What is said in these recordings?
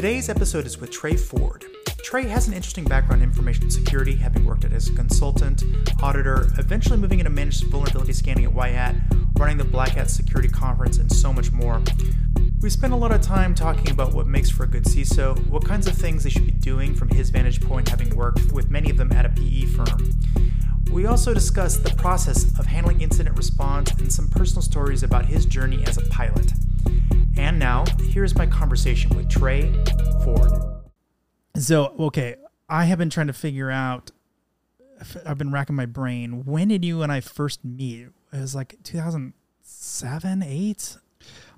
Today's episode is with Trey Ford. Trey has an interesting background in information security, having worked as a consultant, auditor, eventually moving into managed vulnerability scanning at Hat, running the Black Hat Security Conference, and so much more. We spent a lot of time talking about what makes for a good CISO, what kinds of things they should be doing from his vantage point, having worked with many of them at a PE firm. We also discussed the process of handling incident response and some personal stories about his journey as a pilot. And now, here's my conversation with Trey Ford. So, okay, I have been trying to figure out, I've been racking my brain. When did you and I first meet? It was like 2007, 8?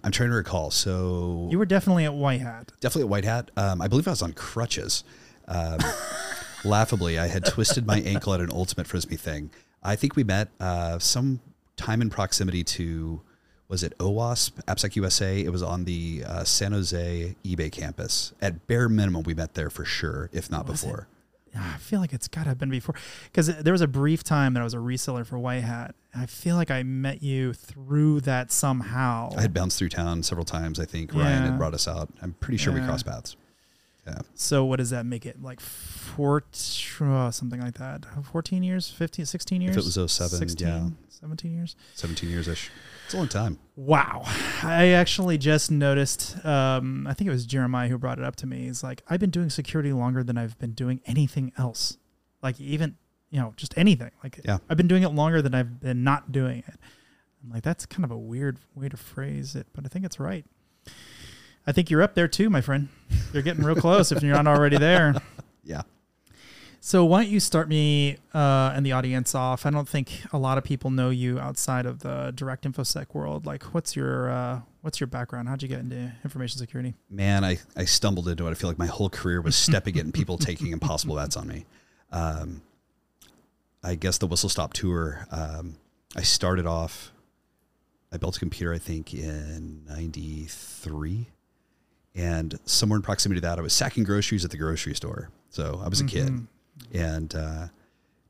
I'm trying to recall. So You were definitely at White Hat. definitely at White Hat. Um, I believe I was on crutches. Um, laughably, I had twisted my ankle at an ultimate frisbee thing. I think we met uh, some time in proximity to was it OWASP AppSec USA? It was on the uh, San Jose eBay campus. At bare minimum, we met there for sure, if not Was it? before. I feel like it's got to have been before because there was a brief time that I was a reseller for White Hat. I feel like I met you through that somehow. I had bounced through town several times. I think Ryan had brought us out. I'm pretty sure we crossed paths. Yeah. So what does that make it? Like four, uh, something like that. 14 years, 15, 16 years? If it was 07, 16, yeah. 17 years. 17 years ish. It's a long time. Wow. I actually just noticed, um, I think it was Jeremiah who brought it up to me. He's like, I've been doing security longer than I've been doing anything else. Like even, you know, just anything. Like Yeah. I've been doing it longer than I've been not doing it. I'm like, that's kind of a weird way to phrase it, but I think it's right. I think you're up there too, my friend. You're getting real close if you're not already there. Yeah. So why don't you start me uh, and the audience off? I don't think a lot of people know you outside of the direct infosec world. Like, what's your uh, what's your background? How'd you get into information security? man, I, I stumbled into it. I feel like my whole career was stepping it and people taking impossible bets on me. Um, I guess the whistle stop tour. Um, I started off. I built a computer, I think, in '93, and somewhere in proximity to that, I was sacking groceries at the grocery store. So I was a kid, Mhm. and uh,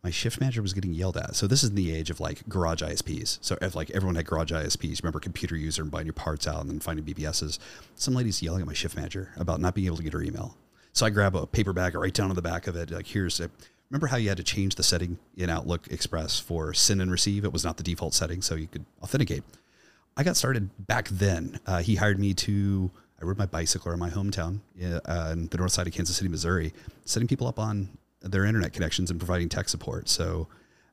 my shift manager was getting yelled at. So this is in the age of like garage ISPs. So if like everyone had garage ISPs, remember computer user and buying your parts out and then finding BBSs. Some lady's yelling at my shift manager about not being able to get her email. So I grab a paper bag, I write down on the back of it, like here's a, remember how you had to change the setting in Outlook Express for send and receive? It was not the default setting, so you could authenticate. I got started back then. Uh, he hired me to, I rode my bicycle around my hometown uh, in the north side of Kansas City, Missouri, setting people up on their internet connections and providing tech support. So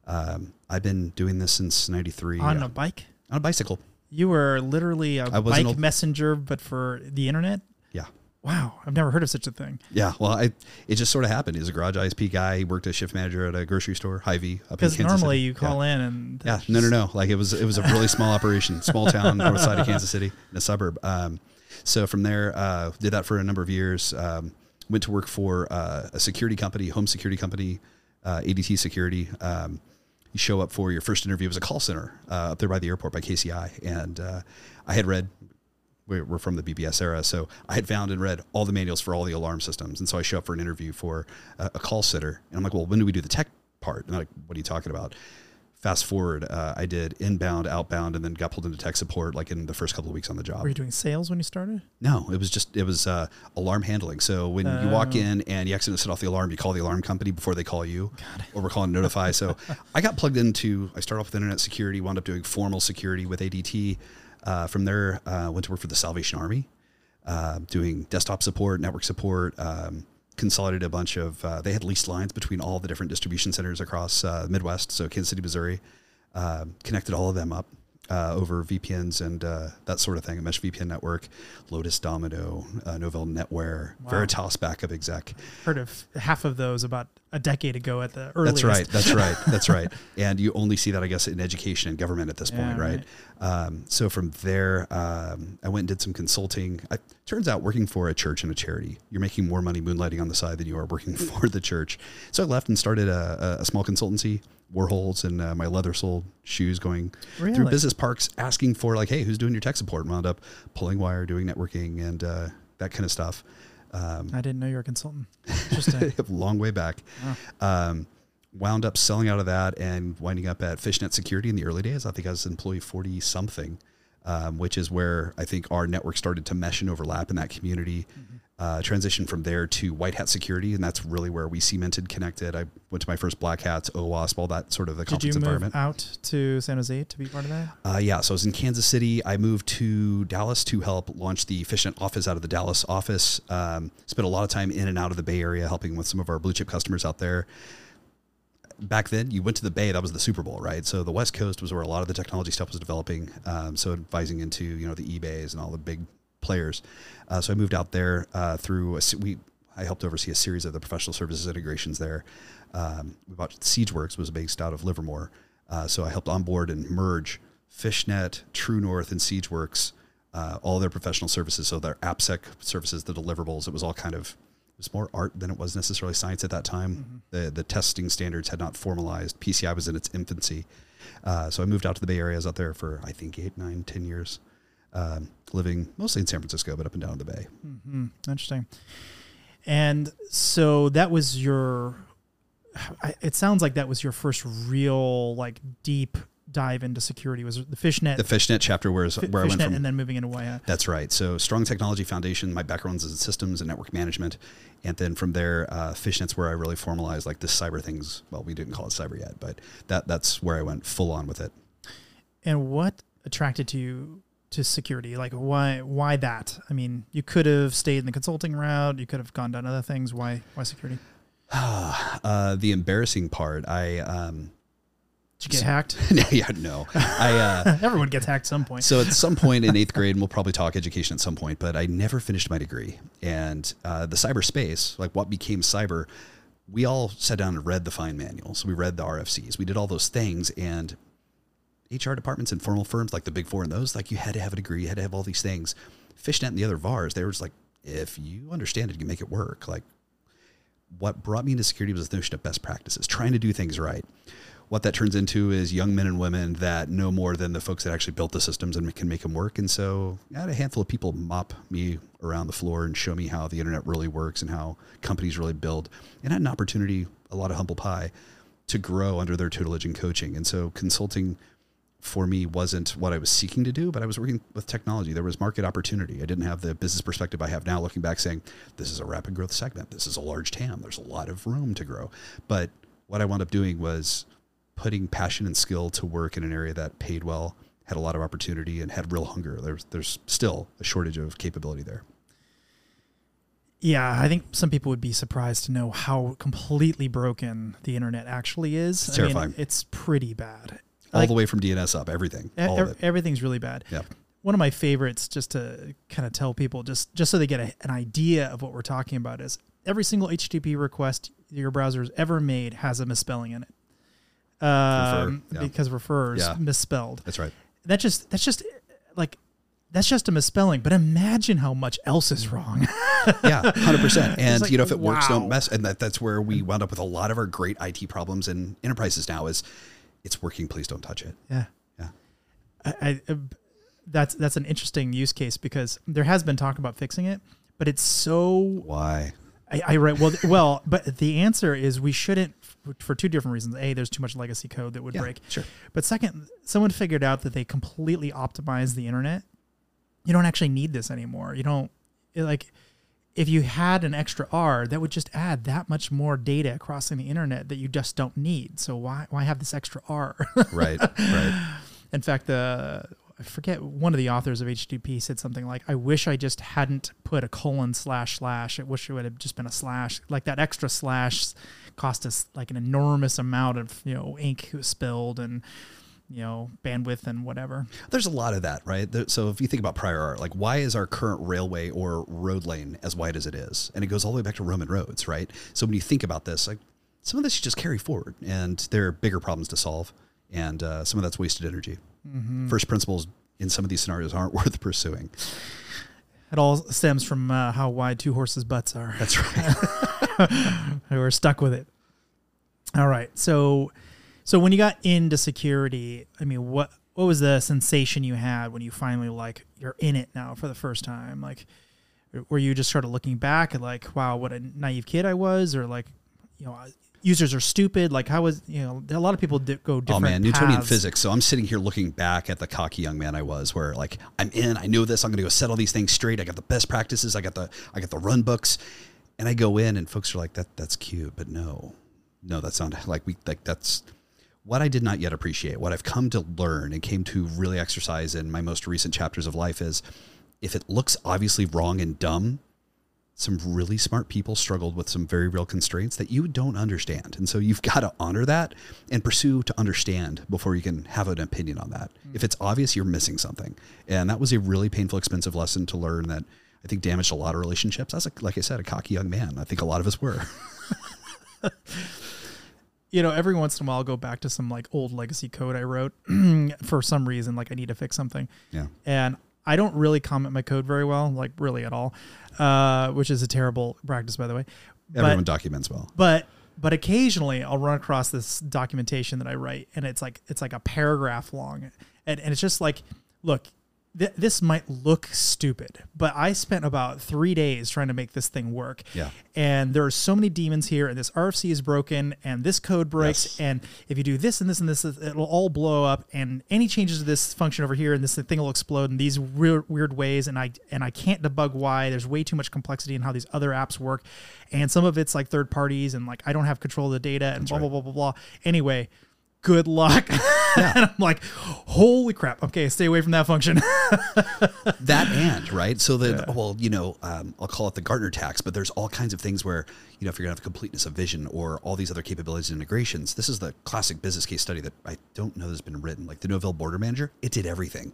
um, I've been doing this since 93 On uh, a bike? on a bicycle. You were literally a I bike old- messenger, but for the internet. Yeah. Wow, I've never heard of such a thing. Yeah. Well, I, it just sort of happened. He was a garage ISP guy. He worked as shift manager at a grocery store, Hy-Vee up in Kansas. Because normally City. you call yeah. in and Yeah, no, no, no. Like it was, it was a really small operation, small town, north side of Kansas City, in a suburb. Um, so from there, uh, did that for a number of years. Um, went to work for uh, a security company, home security company, uh, ADT Security. Um, you show up for your first interview. Was a call center uh, up there by the airport by KCI, and uh, I had read. We're from the BBS era, so I had found and read all the manuals for all the alarm systems, and so I show up for an interview for a, a call center, and I'm like, "Well, when do we do the tech part?" And they're like, "What are you talking about?" Fast forward, uh, I did inbound, outbound, and then got pulled into tech support like in the first couple of weeks on the job. were you doing sales when you started? No, it was just it was uh, alarm handling. So when you walk Oh. in and you accidentally set off the alarm, you call the alarm company before they call you, or we're calling notify. so I got plugged into. I started off with internet security, wound up doing formal security with ADT. Uh, from there, uh, went to work for the Salvation Army, uh, doing desktop support, network support. Um, consolidated a bunch of. Uh, they had leased lines between all the different distribution centers across uh, Midwest, so Kansas City, Missouri. Um connected all of them up uh, over VPNs and uh, that sort of thing. A mesh VPN network, Lotus Domino, uh, Novell Netware, Wow. Veritas backup exec. Heard of half of those about a decade ago at the earliest. That's right. That's right. That's right. And you only see that, I guess, in education and government at this Yeah, point, right? Um, so from there, um, I went and did some consulting. I, turns out, working for a church and a charity, you're making more money moonlighting on the side than you are working for the church. So I left and started a, a, small consultancy. Warhols and uh, my leather soled shoes going through business parks asking for like, hey, who's doing your tech support? And wound up pulling wire, doing networking and uh, that kind of stuff. Um, I didn't know you were a consultant. Interesting. a long way back. Wow. Um, wound up selling out of that and winding up at Fishnet Security in the early days. I think I was employee 40 something, um, which is where I think our network started to mesh and overlap in that community. Uh, transitioned from there to White Hat Security, and that's really where we cemented, connected. I went to my first Black Hats, OWASP, all that sort of the Did you conference move environment. out to San Jose to be part of that? Uh, yeah, so I was in Kansas City. I moved to Dallas to help launch the efficient office out of the Dallas office. Um, spent a lot of time in and out of the Bay Area helping with some of our blue chip customers out there. Back then, you went to the Bay. That was the Super Bowl, right? So the West Coast was where a lot of the technology stuff was developing. Um, so advising into you know the eBays and all the big players. Uh, so I moved out there uh, through a, we. I helped oversee a series of the professional services integrations there. Um, we bought SiegeWorks was based out of Livermore, uh, so I helped onboard and merge Fishnet, True North, and SiegeWorks, uh, all their professional services. So their AppSec services, the deliverables. It was all kind of it was more art than it was necessarily science at that time. The the testing standards had not formalized. PCI was in its infancy. Uh, so I moved out to the Bay Area. I was out there for I think eight, nine, ten years, um, living mostly in San Francisco, but up and down the Bay. hmm Interesting. And so that was your. It sounds like that was your first real like deep dive into security. Was the fishnet, The Fishnet chapter, where, fi- where I went from and then moving into Hat. That's right. So strong technology foundation. My background's in systems and network management, and then from there, uh, Fishnet's where I really formalized like this cyber things. Well, we didn't call it cyber yet, but that that's where I went full on with it. And what attracted to you to security? Like why why that? I mean, you could have stayed in the consulting route. You could have gone down other things. Why why security? uh, the embarrassing part, I um, Did you get hacked? no, yeah, no, I. Uh, Everyone gets hacked at some point. So at some point in eighth grade, and we'll probably talk education at some point, but I never finished my degree. And uh, the cyberspace, like what became cyber, we all sat down and read the fine manuals. We read the RFCs, we did all those things, and HR departments and formal firms like the Big Four and those, like you had to have a degree, you had to have all these things. Fishnet and the other VARs, they were just like, if you understand it, you can make it work. Like what brought me into security was the notion of best practices, trying to do things right. What that turns into is young men and women that know more than the folks that actually built the systems and can make them work. And so I had a handful of people mop me around the floor and show me how the internet really works and how companies really build. And I had an opportunity, a lot of humble pie, to grow under their tutelage and coaching. And so consulting for me wasn't what I was seeking to do, but I was working with technology. There was market opportunity. I didn't have the business perspective I have now looking back saying, this is a rapid growth segment. This is a large TAM. There's a lot of room to grow. But what I wound up doing was putting passion and skill to work in an area that paid well, had a lot of opportunity, and had real hunger. There's, there's still a shortage of capability there. Yeah, I think some people would be surprised to know how completely broken the internet actually is. It's I mean, terrifying. it's pretty bad. All Like, the way from DNS up, everything. e- all of it. everything's really bad. Yeah. One of my favorites, just to kind of tell people, just just so they get a, an idea of what we're talking about, is every single HTTP request your browser's ever made has a misspelling in it. Um, yeah. because refers Yeah. misspelled. That's right. That just that's just like that's just a misspelling. But imagine how much else is wrong. yeah, hundred percent. And like, you know, if it works, don't mess. And that, that's where we wound up with a lot of our great IT problems in enterprises now. Is it's working? Please don't touch it. yeah. Yeah. I, I uh, that's that's an interesting use case because there has been talk about fixing it, but it's so Why? I, I read well well, but the answer is we shouldn't for two different reasons. A, there's too much legacy code that would Yeah, break. sure. But second, someone figured out that they completely optimized the internet. You don't actually need this anymore. You don't it, like if you had an extra R, that would just add that much more data crossing the internet that you just don't need. So why why have this extra R? Right. right. In fact, the I forget one of the authors of HTTP said something like, "I wish I just hadn't put a colon slash slash. I wish it would have just been a slash. Like that extra slash cost us like an enormous amount of you know ink spilled and you know bandwidth and whatever." There's a lot of that, right? So if you think about prior art, like why is our current railway or road lane as wide as it is? And it goes all the way back to Roman roads, right? So when you think about this, like some of this you just carry forward, and there are bigger problems to solve, and uh, some of that's wasted energy. First principles in some of these scenarios aren't worth pursuing. It all stems from uh, how wide two horses' butts are. That's right. We're stuck with it. All right. So, so when you got into security, I mean, what what was the sensation you had when you finally like you're in it now for the first time? Like, were you just sort of looking back at like, wow, what a naive kid I was, or like, you know, users are stupid? Like how was you know a lot of people di- go oh, different. Oh man, Newtonian paths. physics. So I'm sitting here looking back at the cocky young man I was, where like I'm in, I know this, I'm gonna go set all these things straight. I got the best practices, I got the I got the run books, and I go in, and folks are like, that that's cute, but no, no, that's not like we like that's what I did not yet appreciate. What I've come to learn and came to really exercise in my most recent chapters of life is, if it looks obviously wrong and dumb, some really smart people struggled with some very real constraints that you don't understand. And so you've got to honor that and pursue to understand before you can have an opinion on that. Hmm. If it's obvious, you're missing something. And that was a really painful, expensive lesson to learn that I think damaged a lot of relationships. As a, like I said, a cocky young man. I think a lot of us were. you know, every once in a while, I'll go back to some like old legacy code I wrote for some reason, like I need to fix something. Yeah. And I don't really comment my code very well, like really at all, uh, which is a terrible practice, by the way. Everyone But, documents well. but but occasionally I'll run across this documentation that I write, and it's like it's like a paragraph long, and, and it's just like, look, th- this might look stupid, but I spent about three days trying to make this thing work. Yeah. And there are so many demons here, and this RFC is broken, and this code breaks, Yes. and if you do this and this and this, it'll all blow up. And any changes to this function over here, and this thing will explode in these weird, weird ways. And I and I can't debug why. There's way too much complexity in how these other apps work, and some of it's like third parties, and like I don't have control of the data, and blah blah blah blah blah. Anyway. Good luck. and I'm like, holy crap. Okay, stay away from that function. that and right? So that well you know um, i'll call it the gartner tax but there's all kinds of things where you know if you're going to have completeness of vision or all these other capabilities and integrations this is the classic business case study that i don't know has been written. Like the novell border manager it did everything.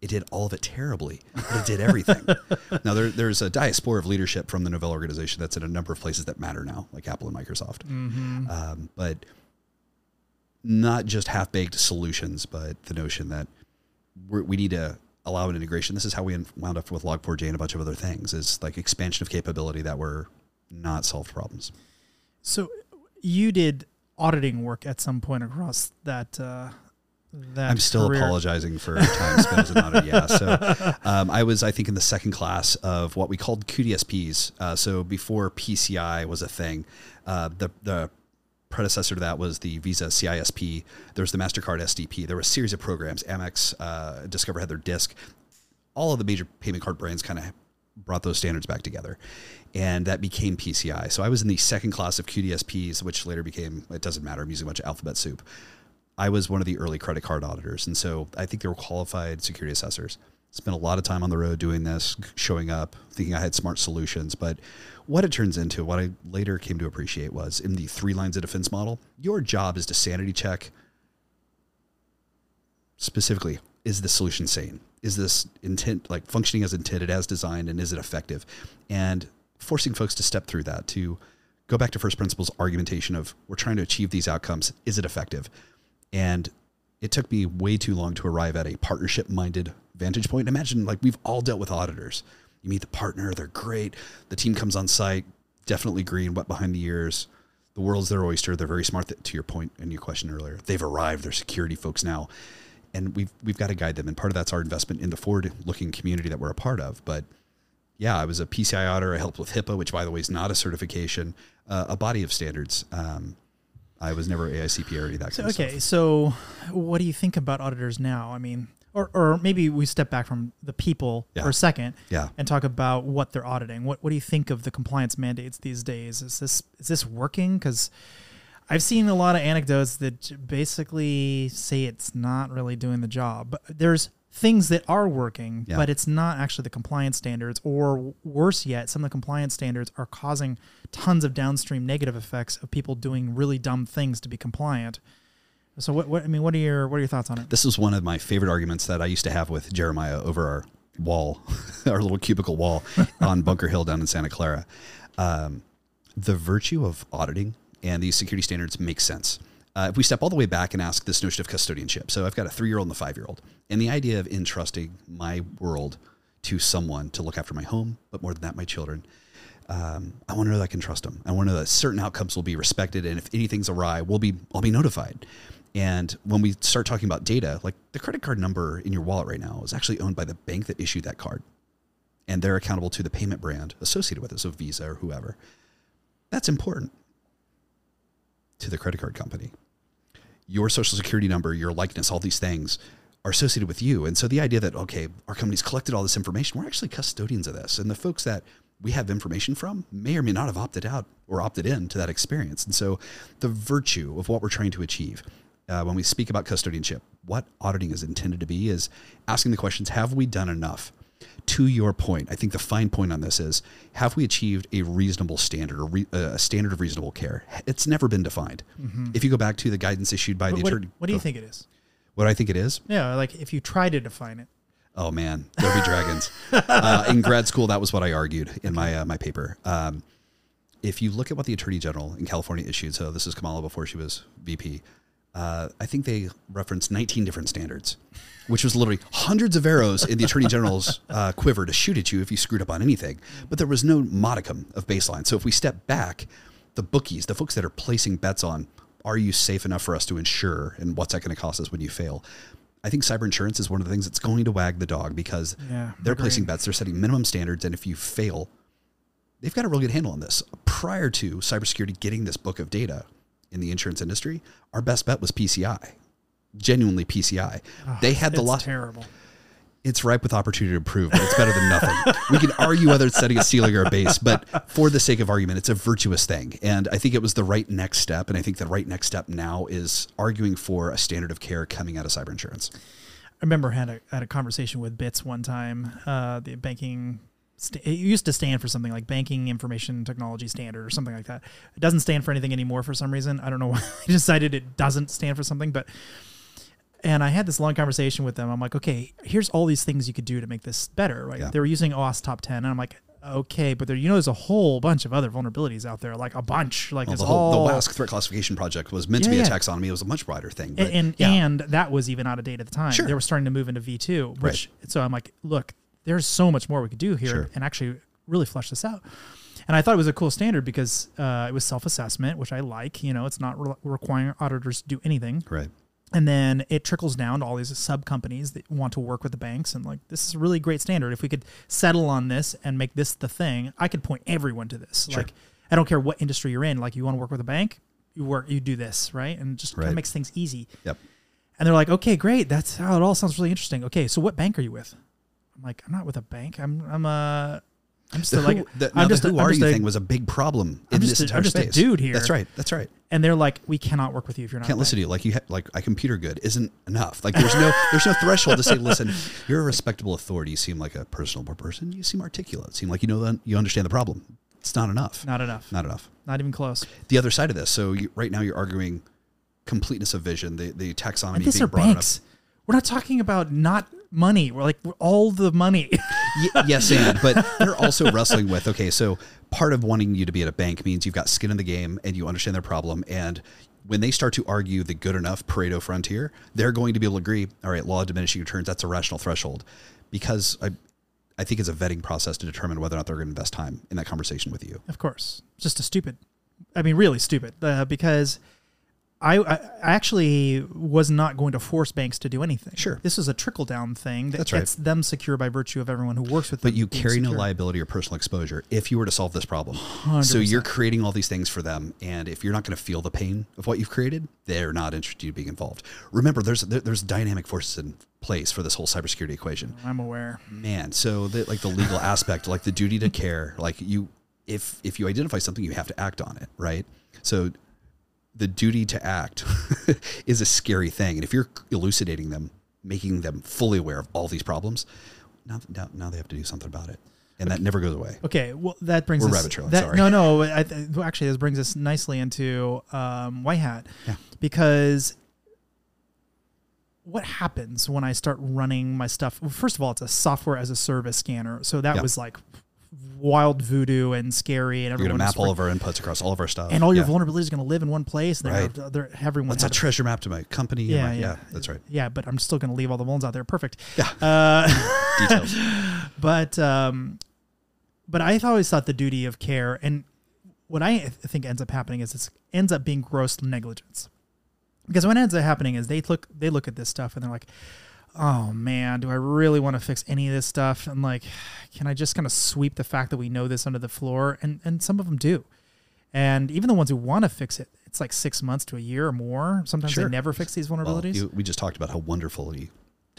It did all of it terribly but it did everything. Now there, there's a diaspora of leadership from the novell organization that's in a number of places that matter now like apple and microsoft. Um, but not just half-baked solutions but the notion that we're, we need to allow an integration. This is how we wound up with Log4j and a bunch of other things. Is like expansion of capability that were not solved problems. So you did auditing work at some point across that. Uh, that I'm still career. apologizing for time spent as an auditor. Yeah, so um, I was, I think, in the second class of what we called QDSPs. Uh, so before PCI was a thing, uh, the the predecessor to that was the Visa CISP. There was the Mastercard SDP. There were a series of programs. Amex, uh, Discover had their disc. All of the major payment card brands kind of brought those standards back together, and that became PCI. So I was in the second class of QDSPs, which later became. It doesn't matter. I'm using a bunch of alphabet soup. I was one of the early credit card auditors, and so I think they were qualified security assessors. Spent a lot of time on the road doing this, showing up, thinking I had smart solutions. But what it turns into, what I later came to appreciate was in the three lines of defense model, your job is to sanity check specifically is the solution sane? Is this intent like functioning as intended, as designed, and is it effective? And forcing folks to step through that to go back to first principles argumentation of we're trying to achieve these outcomes. Is it effective? And it took me way too long to arrive at a partnership minded vantage point. Imagine like we've all dealt with auditors. You meet the partner, they're great. The team comes on site, definitely green, wet behind the ears. The world's their oyster. They're very smart. To your point and your question earlier, they've arrived. They're security folks now, and we've we've got to guide them. And part of that's our investment in the forward-looking community that we're a part of. But yeah, I was a PCI auditor. I helped with HIPAA, which by the way is not a certification, uh, a body of standards. Um, I was never AICP or any of that So, kind of okay, stuff. so what do you think about auditors now? I mean, or, or maybe we step back from the people Yeah. for a second Yeah. and talk about what they're auditing. What what do you think of the compliance mandates these days? Is this is this working? Because I've seen a lot of anecdotes that basically say it's not really doing the job. But there's things that are working, Yeah. but it's not actually the compliance standards, or worse yet, some of the compliance standards are causing tons of downstream negative effects of people doing really dumb things to be compliant. So what, what I mean, what are your what are your thoughts on it? This is one of my favorite arguments that I used to have with Jeremiah over our wall, our little cubicle wall on Bunker Hill down in Santa Clara. Um, the virtue of auditing and these security standards makes sense. Uh, if we step all the way back and ask this notion of custodianship, so I've got a three year old and a five year old, and the idea of entrusting my world to someone to look after my home, but more than that, my children. Um, I want to know that I can trust them. I want to know that certain outcomes will be respected, and if anything's awry, we'll be I'll be notified. And when we start talking about data, like the credit card number in your wallet right now is actually owned by the bank that issued that card, and they're accountable to the payment brand associated with it, so Visa or whoever. That's important. to the credit card company. Your social security number, your likeness, all these things are associated with you. And so the idea that, okay, our company's collected all this information, we're actually custodians of this. And the folks that we have information from may or may not have opted out or opted in to that experience. And so the virtue of what we're trying to achieve uh, when we speak about custodianship, what auditing is intended to be is asking the questions have we done enough? To your point, I think the fine point on this is have we achieved a reasonable standard re, uh, a standard of reasonable care? It's never been defined. If you go back to the guidance issued by What, the what, attorney, what do you oh, think it is? What I think it is? Yeah, like if you try to define it. Oh man, there'll be dragons. Uh, in grad school, that was what I argued in my uh, my paper. Um, if you look at what the Attorney General in California issued, so this is Kamala before she was VP, uh, I think they referenced 19 different standards, which was literally hundreds of arrows in the Attorney General's uh, quiver to shoot at you if you screwed up on anything. But there was no modicum of baseline. So if we step back, the bookies, the folks that are placing bets on, are you safe enough for us to insure, and what's that going to cost us when you fail? I think cyber insurance is one of the things that's going to wag the dog because Yeah, they're agreed. placing bets, they're setting minimum standards, and if you fail, they've got a real good handle on this. Prior to cybersecurity getting this book of data in the insurance industry, our best bet was PCI, genuinely PCI. they had the lot. terrible. It's ripe with opportunity to improve, but it's better than nothing. we can argue whether it's setting a ceiling or a base, but for the sake of argument, it's a virtuous thing. And I think it was the right next step. And I think the right next step now is arguing for a standard of care coming out of cyber insurance. I remember had a, had a conversation with Bits one time. Uh, the banking, it used to stand for something like Banking Information Technology Standard or something like that. It doesn't stand for anything anymore for some reason. I don't know why they decided it doesn't stand for something, but. And I had this long conversation with them. I'm like, okay, here's all these things you could do to make this better, right? Yeah. They were using OWASP Top 10, and I'm like, okay, but there, you know, there's a whole bunch of other vulnerabilities out there, like a bunch, like Well, the whole all the WASC threat classification project was meant to Yeah, be a taxonomy. It was a much broader thing. But and and, yeah. and that was even out of date at the time. Sure. They were starting to move into V two, which so I'm like, look, there's so much more we could do here Sure. and actually really flesh this out. And I thought it was a cool standard because uh, it was self assessment, which I like. You know, it's not re- requiring auditors to do anything. right. And then it trickles down to all these sub companies that want to work with the banks. And like, this is a really great standard. If we could settle on this and make this the thing, I could point everyone to this. Sure. Like, I don't care what industry you're in. Like, you want to work with a bank, you work, you do this, right? And just kind of makes things easy. Yep. And they're like, okay, great. That's how it all sounds really interesting. Okay, so what bank are you with? I'm like, I'm not with a bank. I'm, I'm a, I'm just The a, like, who, the, I'm just, the who I'm are just you a- thing was a big problem I'm in this a- entire I'm just a dude here. That's right. That's right. and they're like, we cannot work with you if you're not. Can't a listen to you like you ha- like a computer good isn't enough. Like there's no there's no threshold to say, listen, you're a respectable authority. You seem like a personable person. You seem articulate. Seem like you know that you understand the problem. It's not enough. Not enough. Not enough. Not even close. The other side of this. So you, right now you're arguing completeness of vision. The the taxonomy And these are banks. We're not talking about not money. We're like we're all the money. Y- yes, and but they're also wrestling with okay, so part of wanting you to be at a bank means you've got skin in the game and you understand their problem. And when they start to argue the good enough Pareto frontier, they're going to be able to agree. All right, law of diminishing returns. That's a rational threshold, because I, I think it's a vetting process to determine whether or not they're going to invest time in that conversation with you. of course, just a stupid. I mean, really stupid. Uh, because I, I actually was not going to force banks to do anything. Sure. This is a trickle down thing that That's right. gets them secure by virtue of everyone who works with them. But you carry no liability or personal exposure if you were to solve this problem. 100%. So you're creating all these things for them, and if you're not going to feel the pain of what you've created, they're not interested in being involved. Remember, there's there, there's dynamic forces in place for this whole cybersecurity equation. I'm aware. Man, so the, like the legal aspect, like the duty to care, like you, if if you identify something, you have to act on it, right? So the duty to act is a scary thing, and if you're elucidating them, making them fully aware of all these problems, now now, now they have to do something about it, and that never goes away. Okay, well that brings We're us. rabbit trailing, that- sorry. No, no. I, actually, this brings us nicely into um, White Hat, Yeah. because what happens when I start running my stuff? Well, first of all, it's a software as a service scanner, so that was like wild voodoo and scary, and You're everyone going to map all of our inputs across all of our stuff, and all your Yeah. vulnerabilities are going to live in one place. And Right. they're, they're, everyone What's a treasure map to my company? Yeah, my- yeah. that's right. yeah, but I'm still going to leave all the vulns out there. Perfect. Yeah. Uh, Details. but um, but I've always thought the duty of care, and what I think ends up happening is it ends up being gross negligence. Because what ends up happening is they look they look at this stuff and they're like, oh man, do I really want to fix any of this stuff? And like, can I just kind of sweep the fact that we know this under the floor? And and some of them do. And even the ones who want to fix it, it's like six months to a year or more. Sometimes Sure. they never fix these Well, vulnerabilities. you, we just talked about how wonderfully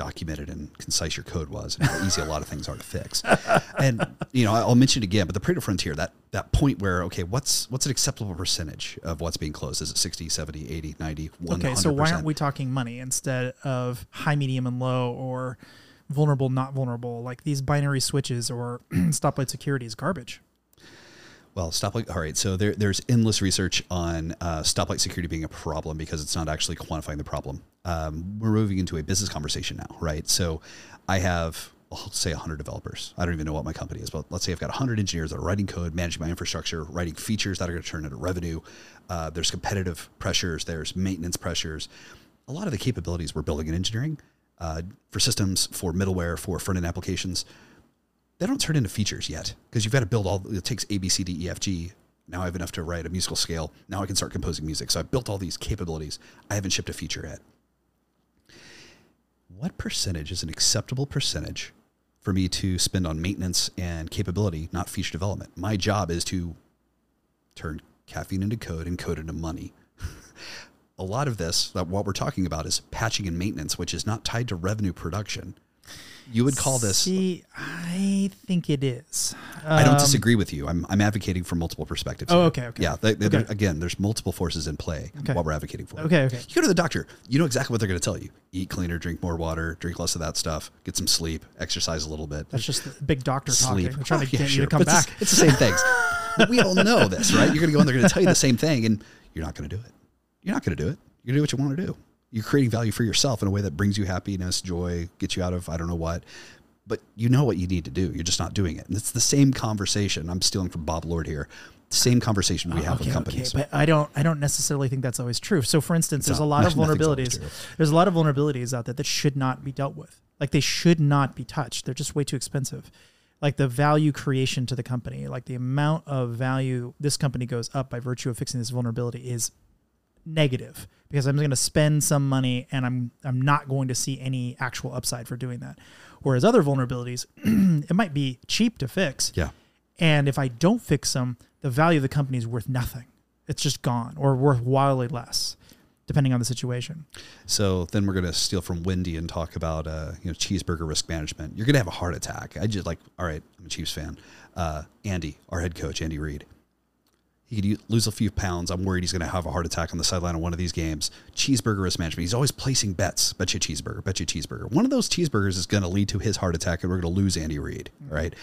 documented and concise your code was and how easy a lot of things are to fix. And you know, I'll mention it again, but the Pareto frontier, that that point where okay, what's what's an acceptable percentage of what's being closed? Is it 60, 70, 80, 90, 100%? okay, so why aren't we talking money instead of high, medium, and low, or vulnerable, not vulnerable? Like these binary switches or stoplight security is garbage. Well, stoplight. All right. So there, there's endless research on uh, stoplight security being a problem because it's not actually quantifying the problem. Um, we're moving into a business conversation now, right? So I have, I'll say 100 developers. I don't even know what my company is, but let's say I've got 100 engineers that are writing code, managing my infrastructure, writing features that are going to turn into revenue. Uh, there's competitive pressures, there's maintenance pressures. A lot of the capabilities we're building in engineering uh, for systems, for middleware, for front end applications, they don't turn into features yet because you've got to build all it takes a b c d e f g. Now i have enough to write a musical scale. Now i can start composing music. So i've built all these capabilities. I haven't shipped a feature yet. What percentage is an acceptable percentage for me to spend on maintenance and capability not feature development? My job is to turn caffeine into code and code into money. A lot of this that what we're talking about is patching and maintenance which is not tied to revenue production you would call this See, I think it is. I don't Um, disagree with you. I'm, I'm advocating for multiple perspectives. Oh, okay, okay. Yeah. they- they- Okay. Again, there's multiple forces in play Okay. what we're advocating for. Okay, okay. You go to the doctor. You know exactly what they're going to tell you: eat cleaner, drink more water, drink less of that stuff, get some sleep, exercise a little bit, That's just the big doctor sleep. talking. They're trying Oh, to yeah, get you to come But back. the- It's the same things. But we all know this, right? You're going to go in. They're going to tell you the same thing, and you're not going to do it. You're not going to do it. You're going to do what you want to do. You're creating value for yourself in a way that brings you happiness, joy, gets you out of I don't know what. But you know what you need to do. You're just not doing it. And it's the same conversation. I'm stealing from Bob Lord here. Same conversation we uh, have with companies. but I don't I don't necessarily think that's always true. So for instance, there's a lot of vulnerabilities. There's a lot of vulnerabilities out there that should not be dealt with. Like they should not be touched. They're just way too expensive. Like the value creation to the company, like the amount of value this company goes up by virtue of fixing this vulnerability is negative because I'm going to spend some money and I'm I'm not going to see any actual upside for doing that. Whereas other vulnerabilities, it might be cheap to fix, yeah. and if I don't fix them, the value of the company is worth nothing. It's just gone or worth wildly less, depending on the situation. So then we're going to steal from Wendy and talk about uh, you know cheeseburger risk management. You're going to have a heart attack. I just like all right. I'm a Chiefs fan. Uh, Andy, our head coach, Andy Reid. He could lose a few pounds. I'm worried he's going to have a heart attack on the sideline of one of these games. Cheeseburger risk management. He's always placing bets. Bet you cheeseburger. Bet you cheeseburger. One of those cheeseburgers is going to lead to his heart attack, and we're going to lose Andy Reid. Right.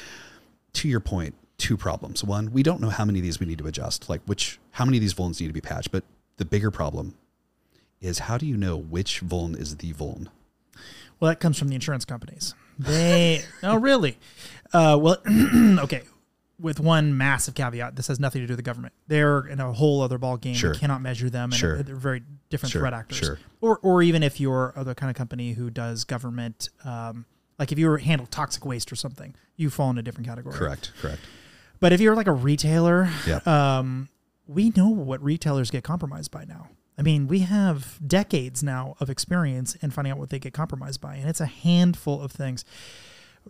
To your point, two problems. One, we don't know how many of these we need to adjust. Like which, how many of these vulns need to be patched. But the bigger problem is how do you know which vuln is the vuln? Well, that comes from the insurance companies. They no really. Uh, well, okay. With one massive caveat, this has nothing to do with the government. They're in a whole other ball game. Sure. You cannot measure them, and Sure. they're very different Sure, threat actors. sure. Or, or even if you're other kind of company who does government, um, like if you were handle toxic waste or something, you fall in a different category. Correct. Correct. But if you're like a retailer, Yeah. um, we know what retailers get compromised by now. I mean, we have decades now of experience in finding out what they get compromised by, and it's a handful of things.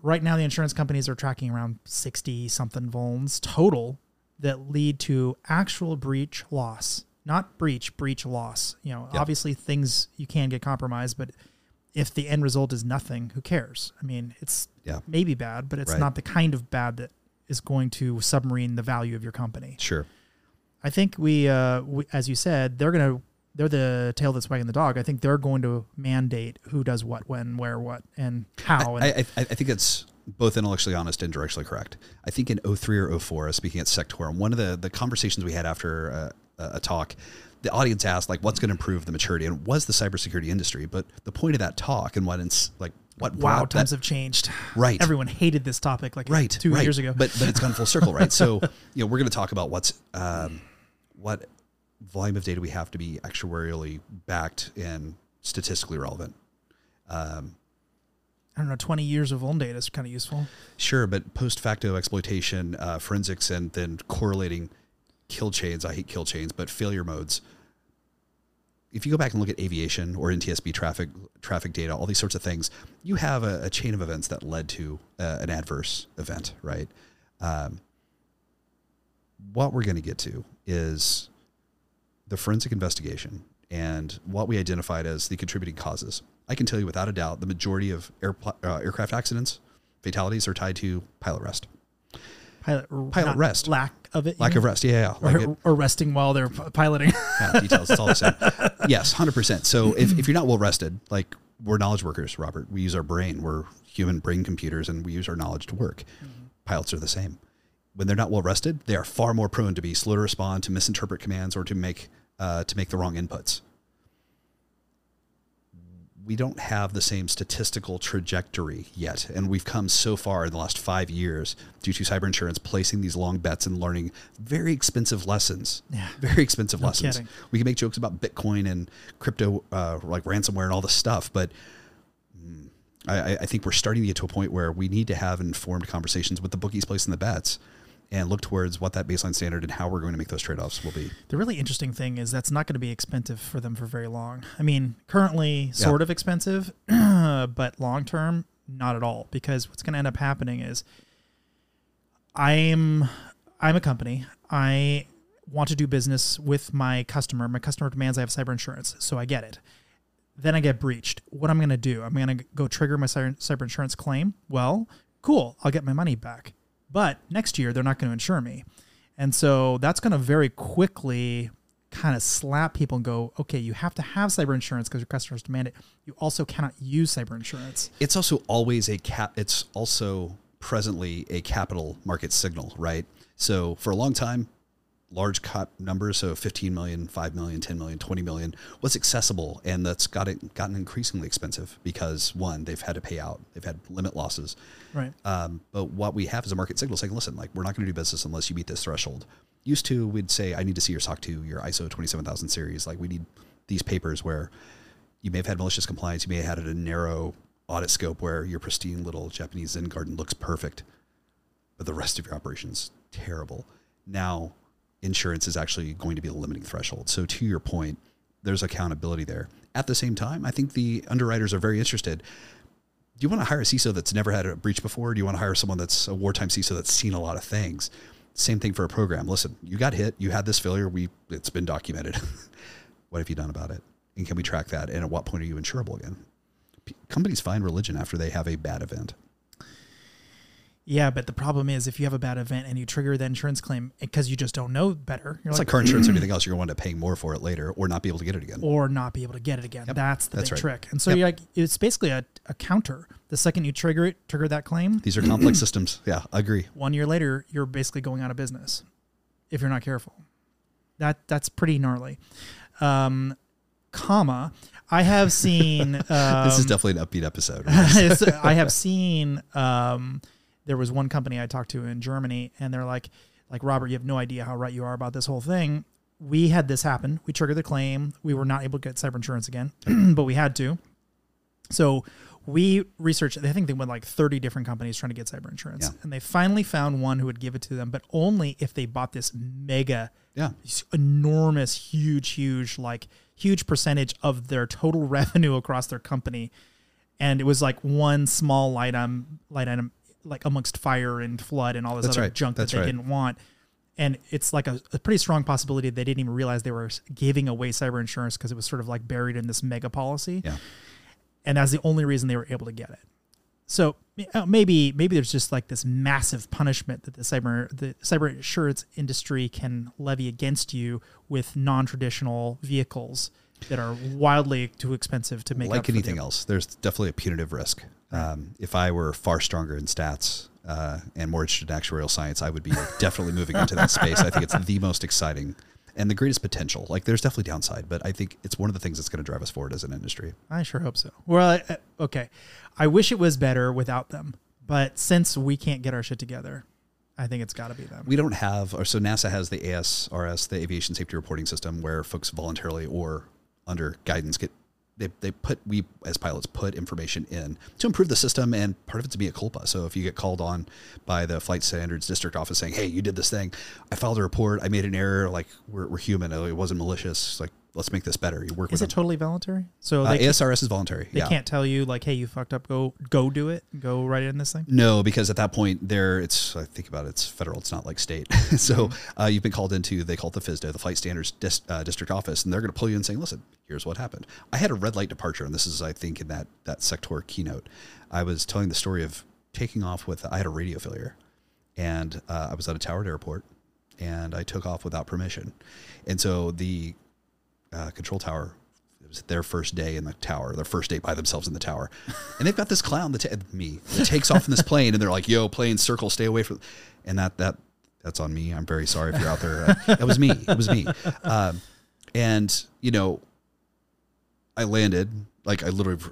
Right now, the insurance companies are tracking around 60 something vulns total that lead to actual breach loss, not breach, breach loss. You know, Yeah. obviously things you can get compromised, but if the end result is nothing, who cares? I mean, it's Yeah. maybe bad, but it's Right. not the kind of bad that is going to submarine the value of your company. Sure. I think we, uh, we as you said, they're going to they're the tail that's wagging the dog. I think they're going to mandate who does what, when, where, what, and how. And I, I, I think it's both intellectually honest and directionally correct. I think in 03 or 04, speaking at Sectorum, one of the, the conversations we had after uh, a, a talk, the audience asked like, what's going to improve the maturity? And was the cybersecurity industry. But the point of that talk and what it's like, what wow, times that, have changed. Right. Everyone hated this topic like right, two right. years ago. But but it's gone full circle, right? So you know, we're going to talk about what's um, what volume of data we have to be actuarially backed and statistically relevant. Um, I don't know, 20 years of own data is kind of useful. Sure, but post facto exploitation, uh, forensics, and then correlating kill chains. I hate kill chains, but failure modes. If you go back and look at aviation or NTSB traffic traffic data, all these sorts of things, you have a, a chain of events that led to uh, an adverse event, right? Um, what we're going to get to is the forensic investigation and what we identified as the contributing causes, I can tell you without a doubt the majority of air, uh, aircraft accidents, fatalities are tied to pilot rest. Pilot, Pilot rest. Lack of it. Lack mean? of rest. Yeah, yeah. Like Or, it- or resting while they're piloting. yeah, details. It's all the same. Yes, hundred percent. So if, if you're not well rested, like we're knowledge workers, Robert, we use our brain. We're human brain computers, and we use our knowledge to work. Pilots are the same. When they're not well rested, they are far more prone to be slow to respond, to misinterpret commands, or to make uh, to make the wrong inputs. We don't have the same statistical trajectory yet, and we've come so far in the last five years due to cyber insurance placing these long bets and learning very expensive lessons. Yeah. very expensive No lessons kidding. we can make jokes about Bitcoin and crypto, uh, like ransomware and all this stuff, but mm, I, I- I think we're starting to get to a point where we need to have informed conversations with the bookies placing the bets and look towards what that baseline standard and how we're going to make those trade offs will be. The really interesting thing is that's not going to be expensive for them for very long. I mean, currently sort of expensive, but long term, not at all. Because what's going to end up happening is I'm I'm a company. I want to do business with my customer. My customer demands I have cyber insurance, so I get it. Then I get breached. What I'm going to do? I'm going to go trigger my cyber insurance claim. Well, cool. I'll get my money back. But next year they're not going to insure me. And so that's going to very quickly kind of slap people and go, okay, you have to have cyber insurance because your customers demand it. You also cannot use cyber insurance. It's also always a cap. It's also presently a capital market signal, right? So for a long time, large cap numbers, so 15 million, 5 million, 10 million, 20 million, was accessible. And that's got it, gotten increasingly expensive because one, they've had to pay out, they've had limit losses. Right. Um, but what we have is a market signal saying, listen, like we're not going to do business unless you meet this threshold. Used to, we'd say, I need to see your SOC 2, your ISO 27000 series. Like we need these papers where you may have had malicious compliance, you may have had a narrow audit scope where your pristine little Japanese Zen garden looks perfect, but the rest of your operation's terrible. Now, insurance is actually going to be the limiting threshold. So, to your point, there's accountability there. At the same time, I think the underwriters are very interested. Do you want to hire a CISO that's never had a breach before? Do you want to hire someone that's a wartime CISO that's seen a lot of things? Same thing for a program. Listen, you got hit, you had this failure, we it's been documented. what have you done about it? And can we track that? And at what point are you insurable again? P- Companies find religion after they have a bad event. Yeah, but the problem is if you have a bad event and you trigger the insurance claim because you just don't know better, you're It's like car insurance or anything else. You're going to wind up paying more for it later or not be able to get it again. or not be able to get it again. Yep, That's the that's big right. trick. And so Yep. you're like, it's basically a, a counter. The second you trigger it, trigger that claim, These are complex systems. Yeah, I agree. one year later, you're basically going out of business if you're not careful. That that's pretty gnarly. Um, comma, I have seen. Um, this is definitely an upbeat episode. I have seen. Um, there was one company I talked to in Germany, and they're like, like Robert, you have no idea how right you are about this whole thing. We had this happen. We triggered the claim. We were not able to get cyber insurance again, but we had to. So we researched. I think they went like thirty different companies trying to get cyber insurance, Yeah. and they finally found one who would give it to them, but only if they bought this mega yeah. enormous, huge, huge, like huge percentage of their total revenue across their company. And it was like one small light item, light item, like amongst fire and flood and all this That's other right. junk That's that they right. didn't want. And it's like a, a pretty strong possibility they didn't even realize they were giving away cyber insurance because it was sort of like buried in this mega policy. Yeah. And that's the only reason they were able to get it. So uh, maybe maybe there's just like this massive punishment that the cyber the cyber insurance industry can levy against you with non-traditional vehicles that are wildly too expensive to make like anything else, there's definitely a punitive risk. Um, if I were far stronger in stats uh, and more interested in actuarial science, I would be definitely moving into that space. I think it's the most exciting and the greatest potential. Like, there's definitely downside, but I think it's one of the things that's going to drive us forward as an industry. I sure hope so. Well, I- okay. I wish it was better without them, but since we can't get our shit together, I think it's got to be them. We don't have, or so NASA has the ASRS, the Aviation Safety Reporting System, where folks voluntarily or under guidance get they, they put we as pilots put information in to improve the system and part of it to be mea culpa. So if you get called on by the flight standards district office saying, "Hey, you did this thing," I filed a report, I made an error, like we're, we're human, it wasn't malicious, like let's make this better. You work Is with it totally voluntary? So them. Uh, ASRS is voluntary. they yeah. can't tell you like, hey, you fucked up. Go go do it. Go write it in this thing. No, because at that point, there it's I think about it, it's federal. It's not like state. so uh, you've been called into they call it the FSDO, the Flight Standards dis, uh, District Office, and they're going to pull you in saying, "Listen, here's what happened." I had a red light departure, and this is I think in that that sector keynote, I was telling the story of taking off with I had a radio failure, and uh, I was at a towered Airport, and I took off without permission, and so the uh, control tower. It was their first day in the tower, their first day by themselves in the tower, and they've got this clown that ta- me that takes off in this plane, and they're like, "Yo, plane circle, stay away from," and that that that's on me. I'm very sorry if you're out there. Uh, it was me. It was me. Um, and you know, I landed like I literally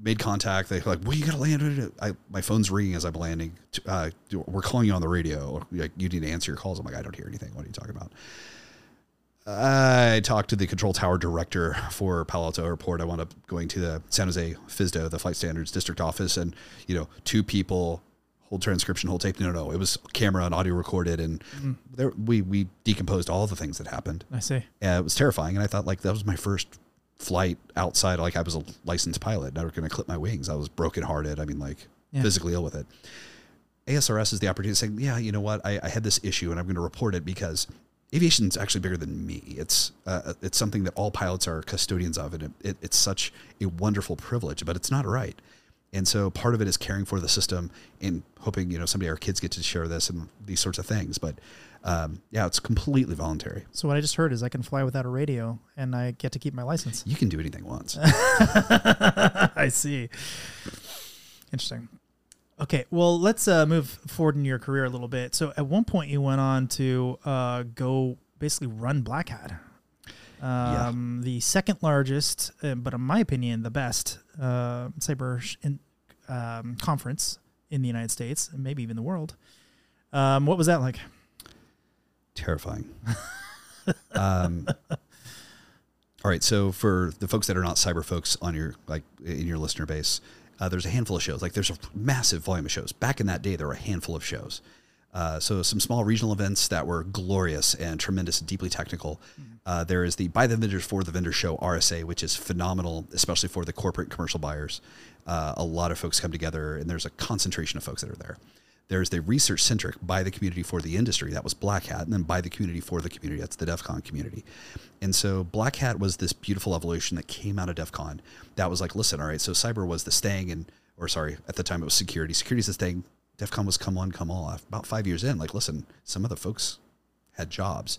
made contact. They were like, "Well, you got to land." I, my phone's ringing as I'm landing. Uh, we're calling you on the radio. Like, you need to answer your calls. I'm like, I don't hear anything. What are you talking about? I talked to the control tower director for Palo Alto Airport. I wound up going to the San Jose FSDO, the Flight Standards District Office, and you know, two people whole transcription, whole tape. No, no, it was camera and audio recorded, and mm-hmm. there we we decomposed all the things that happened. I see. And it was terrifying, and I thought like that was my first flight outside. Like I was a licensed pilot, never going to clip my wings. I was brokenhearted. I mean, like Yeah. physically ill with it. ASRS is the opportunity to say, yeah, you know what, I, I had this issue, and I'm going to report it because aviation is actually bigger than me. It's uh, it's something that all pilots are custodians of, and it, it, it's such a wonderful privilege, but it's not right. And so part of it is caring for the system and hoping you know someday our kids get to share this and these sorts of things. But um, yeah, it's completely voluntary. So what I just heard is I can fly without a radio, and I get to keep my license. You can do anything once. I see. Interesting. Okay, well, let's uh, move forward in your career a little bit. So, at one point, you went on to uh, go basically run Black Hat, um, the second largest, uh, but in my opinion, the best uh, cyber sh- in, um, conference in the United States and maybe even the world. Um, what was that like? terrifying. um, all right, so for the folks that are not cyber folks on your like in your listener base, uh, there's a handful of shows. Like there's a massive volume of shows. Back in that day, there were a handful of shows. Uh, so some small regional events that were glorious and tremendous, and deeply technical. Uh, there is the by the vendors for the vendor show RSA, which is phenomenal, especially for the corporate commercial buyers. Uh, a lot of folks come together, and there's a concentration of folks that are there. There's the research centric by the community for the industry. That was Black Hat. And then by the community for the community. That's the DEF CON community. And so Black Hat was this beautiful evolution that came out of DEF CON. That was like, listen, all right, so cyber was the staying and, or sorry, at the time it was security. Security is the staying. DEF CON was come on, come off. About five years in, like, listen, some of the folks had jobs.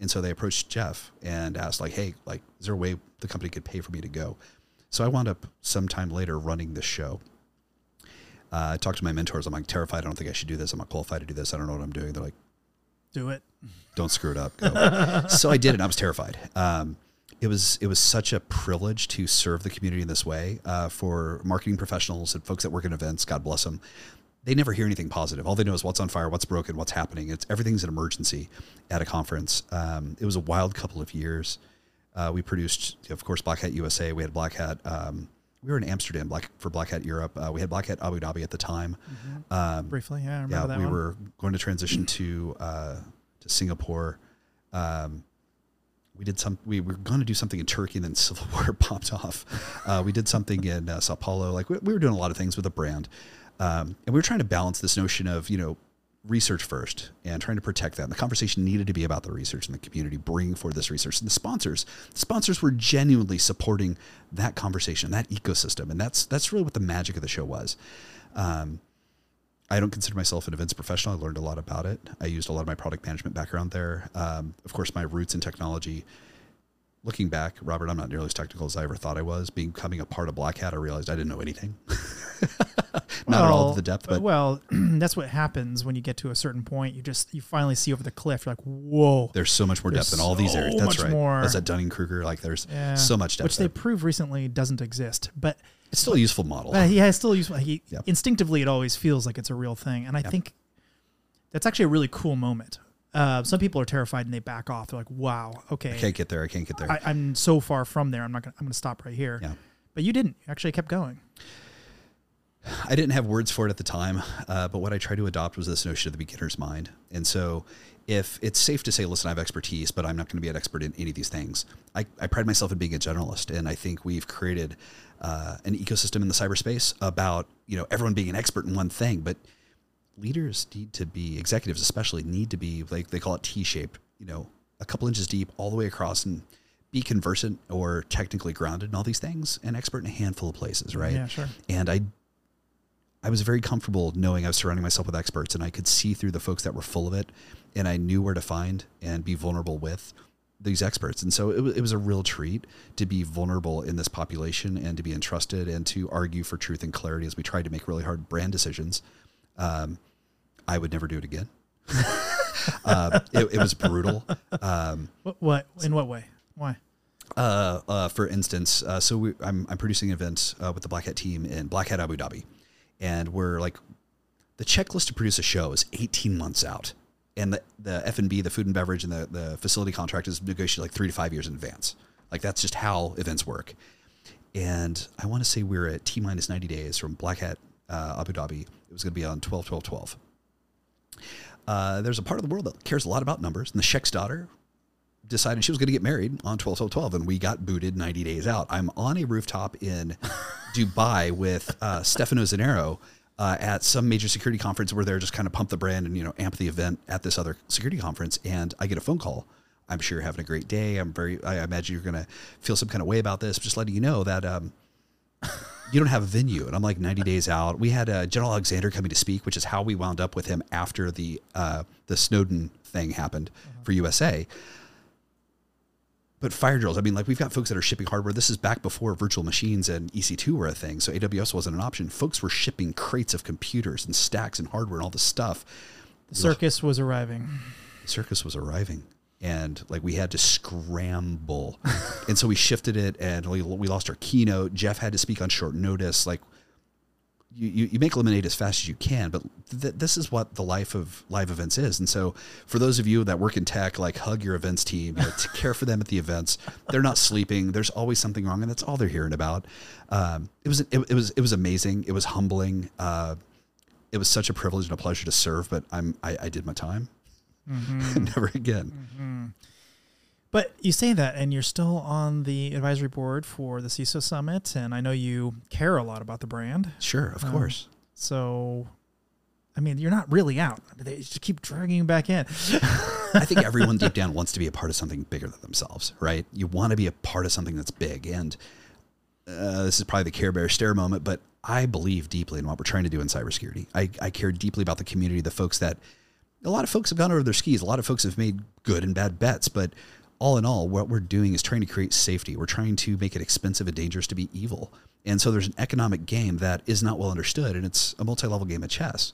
And so they approached Jeff and asked, like, hey, like, is there a way the company could pay for me to go? So I wound up sometime later running this show. Uh, I talked to my mentors. I'm like terrified. I don't think I should do this. I'm not qualified to do this. I don't know what I'm doing. They're like, Do it. don't screw it up. Go. so I did it. I was terrified. Um, it was it was such a privilege to serve the community in this way. Uh, for marketing professionals and folks that work in events, God bless them. They never hear anything positive. All they know is what's on fire, what's broken, what's happening. It's everything's an emergency at a conference. Um, it was a wild couple of years. Uh, we produced, of course, Black Hat USA. We had Black Hat. Um, we were in Amsterdam, Black for Black Hat Europe. Uh, we had Black Hat Abu Dhabi at the time. Um, Briefly, yeah, I remember yeah, that we one. were going to transition to uh, to Singapore. Um, we did some. We were going to do something in Turkey, and then civil war popped off. Uh, we did something in uh, Sao Paulo. Like we, we were doing a lot of things with the brand, um, and we were trying to balance this notion of you know research first and trying to protect that. And the conversation needed to be about the research and the community bringing forward this research. And the sponsors, the sponsors were genuinely supporting that conversation, that ecosystem, and that's that's really what the magic of the show was. Um, I don't consider myself an events professional. I learned a lot about it. I used a lot of my product management background there. Um, of course, my roots in technology. Looking back, Robert, I'm not nearly as technical as I ever thought I was. Becoming a part of Black Hat, I realized I didn't know anything. not at all to the depth, but well, that's what happens when you get to a certain point. You just you finally see over the cliff. You're like, whoa. there's so much more depth in all these areas. That's much right. more. That's that Dunning Kruger. Like there's Yeah. so much depth. which they there. proved recently doesn't exist. But it's still a useful model. uh, yeah, it's still useful. He, Yep. Instinctively, it always feels like it's a real thing, and I think that's actually a really cool moment. Uh, some people are terrified and they back off. They're like, "Wow, okay, I can't get there. I can't get there. I, I'm so far from there. I'm not. Gonna, I'm going to stop right here." Yeah. But you didn't. You actually kept going. I didn't have words for it at the time, uh, but what I tried to adopt was this notion of the beginner's mind. And so, if it's safe to say, listen, I have expertise, but I'm not going to be an expert in any of these things, I, I pride myself in being a generalist. And I think we've created uh, an ecosystem in the cyberspace about you know everyone being an expert in one thing, but leaders need to be executives especially need to be like they call it T-shaped, you know, a couple inches deep all the way across and be conversant or technically grounded in all these things and expert in a handful of places, right? Yeah, sure. And I I was very comfortable knowing I was surrounding myself with experts and I could see through the folks that were full of it and I knew where to find and be vulnerable with these experts. And so it, was, it was a real treat to be vulnerable in this population and to be entrusted and to argue for truth and clarity as we tried to make really hard brand decisions. Um, I would never do it again. uh, it, it, was brutal. Um, what, what, in what way? Why? Uh, uh, for instance, uh, so we, I'm, I'm producing an event uh, with the Black Hat team in Black Hat Abu Dhabi and we're like the checklist to produce a show is 18 months out. And the, the f&b the food and beverage and the, the facility contract is negotiated like three to five years in advance. Like that's just how events work. And i want to say we are at t minus 90 days from black hat uh, abu dhabi. It was going to be on 12 12 12 uh, there's a part of the world that cares a lot about numbers and the sheikh's daughter decided she was going to get married on 12 12 12 and we got booted 90 days out. I'm on a rooftop in dubai with uh, stefano zanero uh, at some major security conference where they're just kind of pump the brand and you know amp the event at this other security conference and i get a phone call. I'm sure you're having a great day. I'm very i imagine you're going to feel some kind of way about this just letting you know that um, you don't have a venue. And i'm like 90 days out. We had uh, general alexander coming to speak which is how we wound up with him after the uh, the snowden thing happened uh-huh. for usa but fire drills, I mean, like we've got folks that are shipping hardware. This is back before virtual machines and EC2 were a thing. So AWS wasn't an option. Folks were shipping crates of computers and stacks and hardware and all this stuff. The circus was arriving. The circus was arriving. And like we had to scramble. and so we shifted it and we, we lost our keynote. Jeff had to speak on short notice. Like you, you, you make lemonade as fast as you can, but th- this is what the life of live events is. And so, for those of you that work in tech, like hug your events team, you know, care for them at the events. They're not sleeping. There's always something wrong, and that's all they're hearing about. Um, it was it, it, was it was amazing. It was humbling. Uh, it was such a privilege and a pleasure to serve. But I'm I, I did my time. Mm-hmm. Never again. Mm-hmm. But you say that, and you're still on the advisory board for the CISO Summit, and I know you care a lot about the brand. Sure, of um, course. So, I mean, you're not really out. They just keep dragging you back in. I think everyone deep down wants to be a part of something bigger than themselves, right? You want to be a part of something that's big, and uh, this is probably the Care Bear stare moment, but I believe deeply in what we're trying to do in cybersecurity. I, I care deeply about the community, the folks that a lot of folks have gone over their skis. A lot of folks have made good and bad bets, but all in all, what we're doing is trying to create safety. We're trying to make it expensive and dangerous to be evil. And so there's an economic game that is not well understood, and it's a multi level game of chess.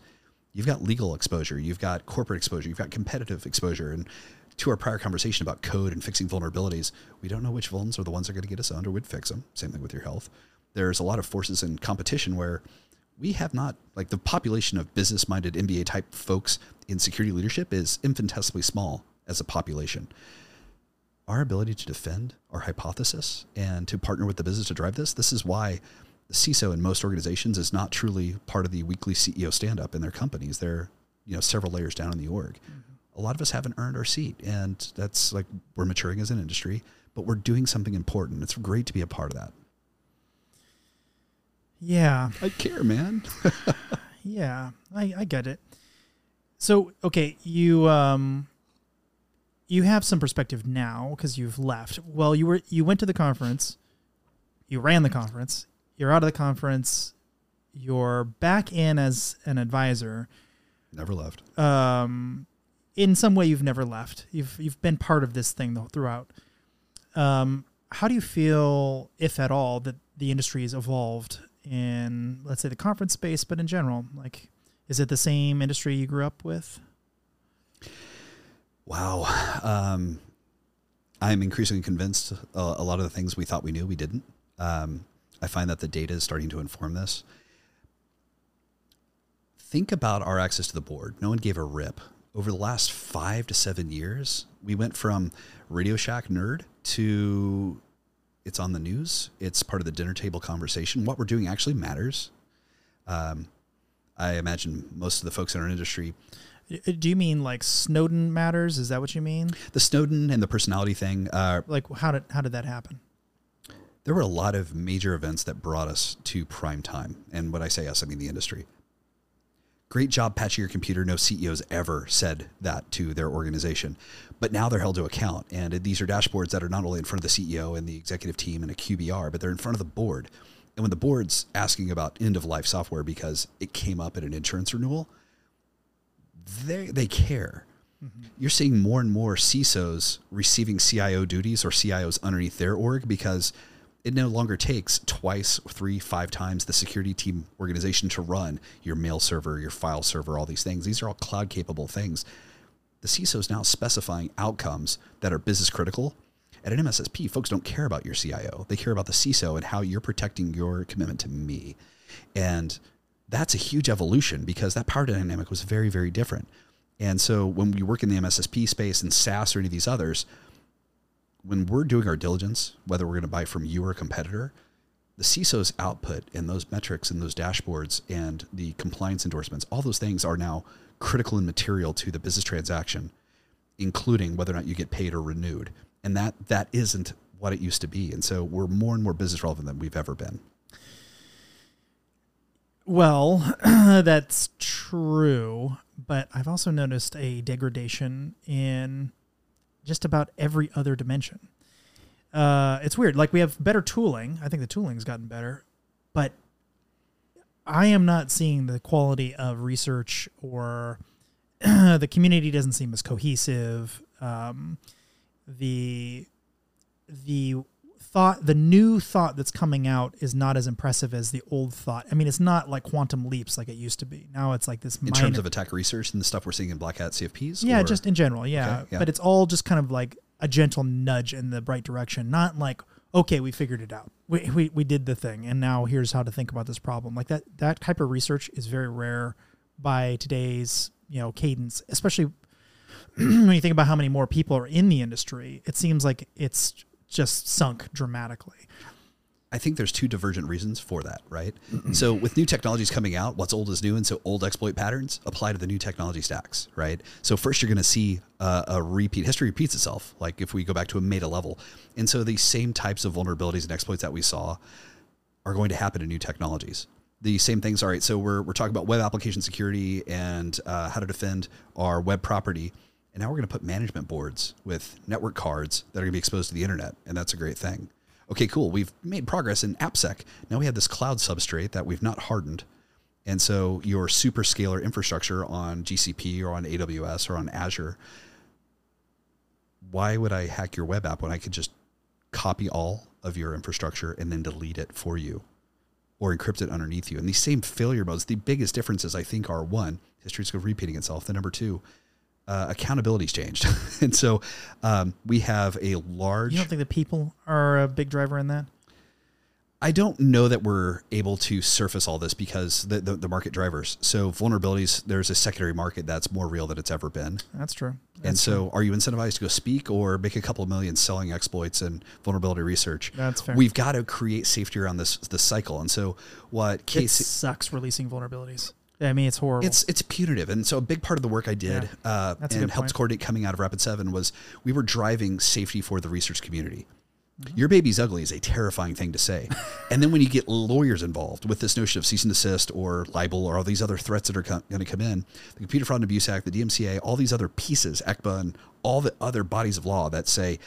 You've got legal exposure, you've got corporate exposure, you've got competitive exposure. And to our prior conversation about code and fixing vulnerabilities, we don't know which vulns are the ones that are going to get us or would fix them. Same thing with your health. There's a lot of forces in competition where we have not, like the population of business minded MBA type folks in security leadership is infinitesimally small as a population our ability to defend our hypothesis and to partner with the business to drive this. This is why the CISO in most organizations is not truly part of the weekly CEO stand up in their companies. They're you know several layers down in the org. Mm-hmm. A lot of us haven't earned our seat, and that's like we're maturing as an industry, but we're doing something important. It's great to be a part of that. Yeah, I care, man. yeah, I, I get it. So okay, you um you have some perspective now because you've left. Well, you were you went to the conference, you ran the conference, you're out of the conference, you're back in as an advisor. Never left. Um, in some way, you've never left. You've you've been part of this thing though throughout. Um, how do you feel, if at all, that the industry has evolved in, let's say, the conference space, but in general? Like, is it the same industry you grew up with? Wow. Um, I'm increasingly convinced a, a, lot of the things we thought we knew, we didn't. Um, I find that the data is starting to inform this. Think about our access to the board. No one gave a rip. Over the last five to seven years, we went from Radio Shack nerd to it's on the news. It's part of the dinner table conversation. What we're doing actually matters. Um, I imagine most of the folks in our industry, Uh, Do you mean like Snowden matters? Is that what you mean? the Snowden and the personality thing, uh, Like how did how did that happen? there were a lot of major events that brought us to prime time. And when I say us, I mean the industry. Great job patching your computer. No CEOs ever said that to their organization. But now they're held to account. And these are dashboards that are not only in front of the CEO and the executive team and a QBR, but they're in front of the board. And when the board's asking about end of life software because it came up at an insurance renewal, they, they care. Mm-hmm. You're seeing more and more CISOs receiving CIO duties or CIOs underneath their org because it no longer takes twice, three, five times the security team organization to run your mail server, your file server, all these things. These are all cloud capable things. The CISO is now specifying outcomes that are business critical. At an MSSP, folks don't care about your CIO. They care about the CISO and how you're protecting your commitment to me. And that's a huge evolution because that power dynamic was very, very different. And so when we work in the MSSP space and SaaS or any of these others, when we're doing our diligence, whether we're going to buy from you or a competitor, the CISO's output and those metrics and those dashboards and the compliance endorsements, all those things are now critical and material to the business transaction, including whether or not you get paid or renewed. And that that isn't what it used to be. And so we're more and more business relevant than we've ever been. Well, that's true, but I've also noticed a degradation in just about every other dimension. Uh, it's weird. Like we have better tooling. I think the tooling's gotten better, but I am not seeing the quality of research or the community doesn't seem as cohesive. Um, the the thought the new thought that's coming out is not as impressive as the old thought i mean it's not like quantum leaps like it used to be now it's like this In terms of attack research and the stuff we're seeing in Black Hat CFPs? yeah or- just in general yeah. Okay, yeah. but it's all just kind of like a gentle nudge in the right direction not like okay we figured it out we, we, we did the thing and now here's how to think about this problem like that that type of research is very rare by today's you know cadence especially when you think about how many more people are in the industry it seems like it's just sunk dramatically I think there's two divergent reasons for that, right? so with new technologies coming out, what's old is new, and so old exploit patterns apply to the new technology stacks, right? So first, you're going to see a repeat. History repeats itself. Like if we go back to a meta level, and so these same types of vulnerabilities and exploits that we saw are going to happen in new technologies. The same things. All right. So we're we're talking about web application security and uh, how to defend our web property. And now we're going to put management boards with network cards that are going to be exposed to the internet, and that's a great thing. Okay, cool. We've made progress in AppSec. Now we have this cloud substrate that we've not hardened. And so your super scalar infrastructure on GCP or on AWS or on Azure, why would I hack your web app when I could just copy all of your infrastructure and then delete it for you or encrypt it underneath you? And these same failure modes, the biggest differences I think are one, history's repeating itself. The number two, uh, accountability's changed. and so um, we have a large. you don't think the people are a big driver in that I don't know that we're able to surface all this because the, the, the market drivers. So vulnerabilities, there's a secondary market that's more real than it's ever been. that's true and That's so, are you incentivized to go speak or make a couple of million selling exploits and vulnerability research? That's fair. We've got to create safety around this this cycle. And so, what it sucks releasing vulnerabilities i mean it's horrible It's it's punitive, and so a big part of the work I did Yeah, uh, and helped point. coordinate coming out of Rapid Seven was we were driving safety for the research community. Mm-hmm. Your baby's ugly is a terrifying thing to say, and then when you get lawyers involved with this notion of cease and desist or libel or all these other threats that are going to come in, the Computer Fraud and Abuse Act, the DMCA, all these other pieces, ECPA, and all the other bodies of law that say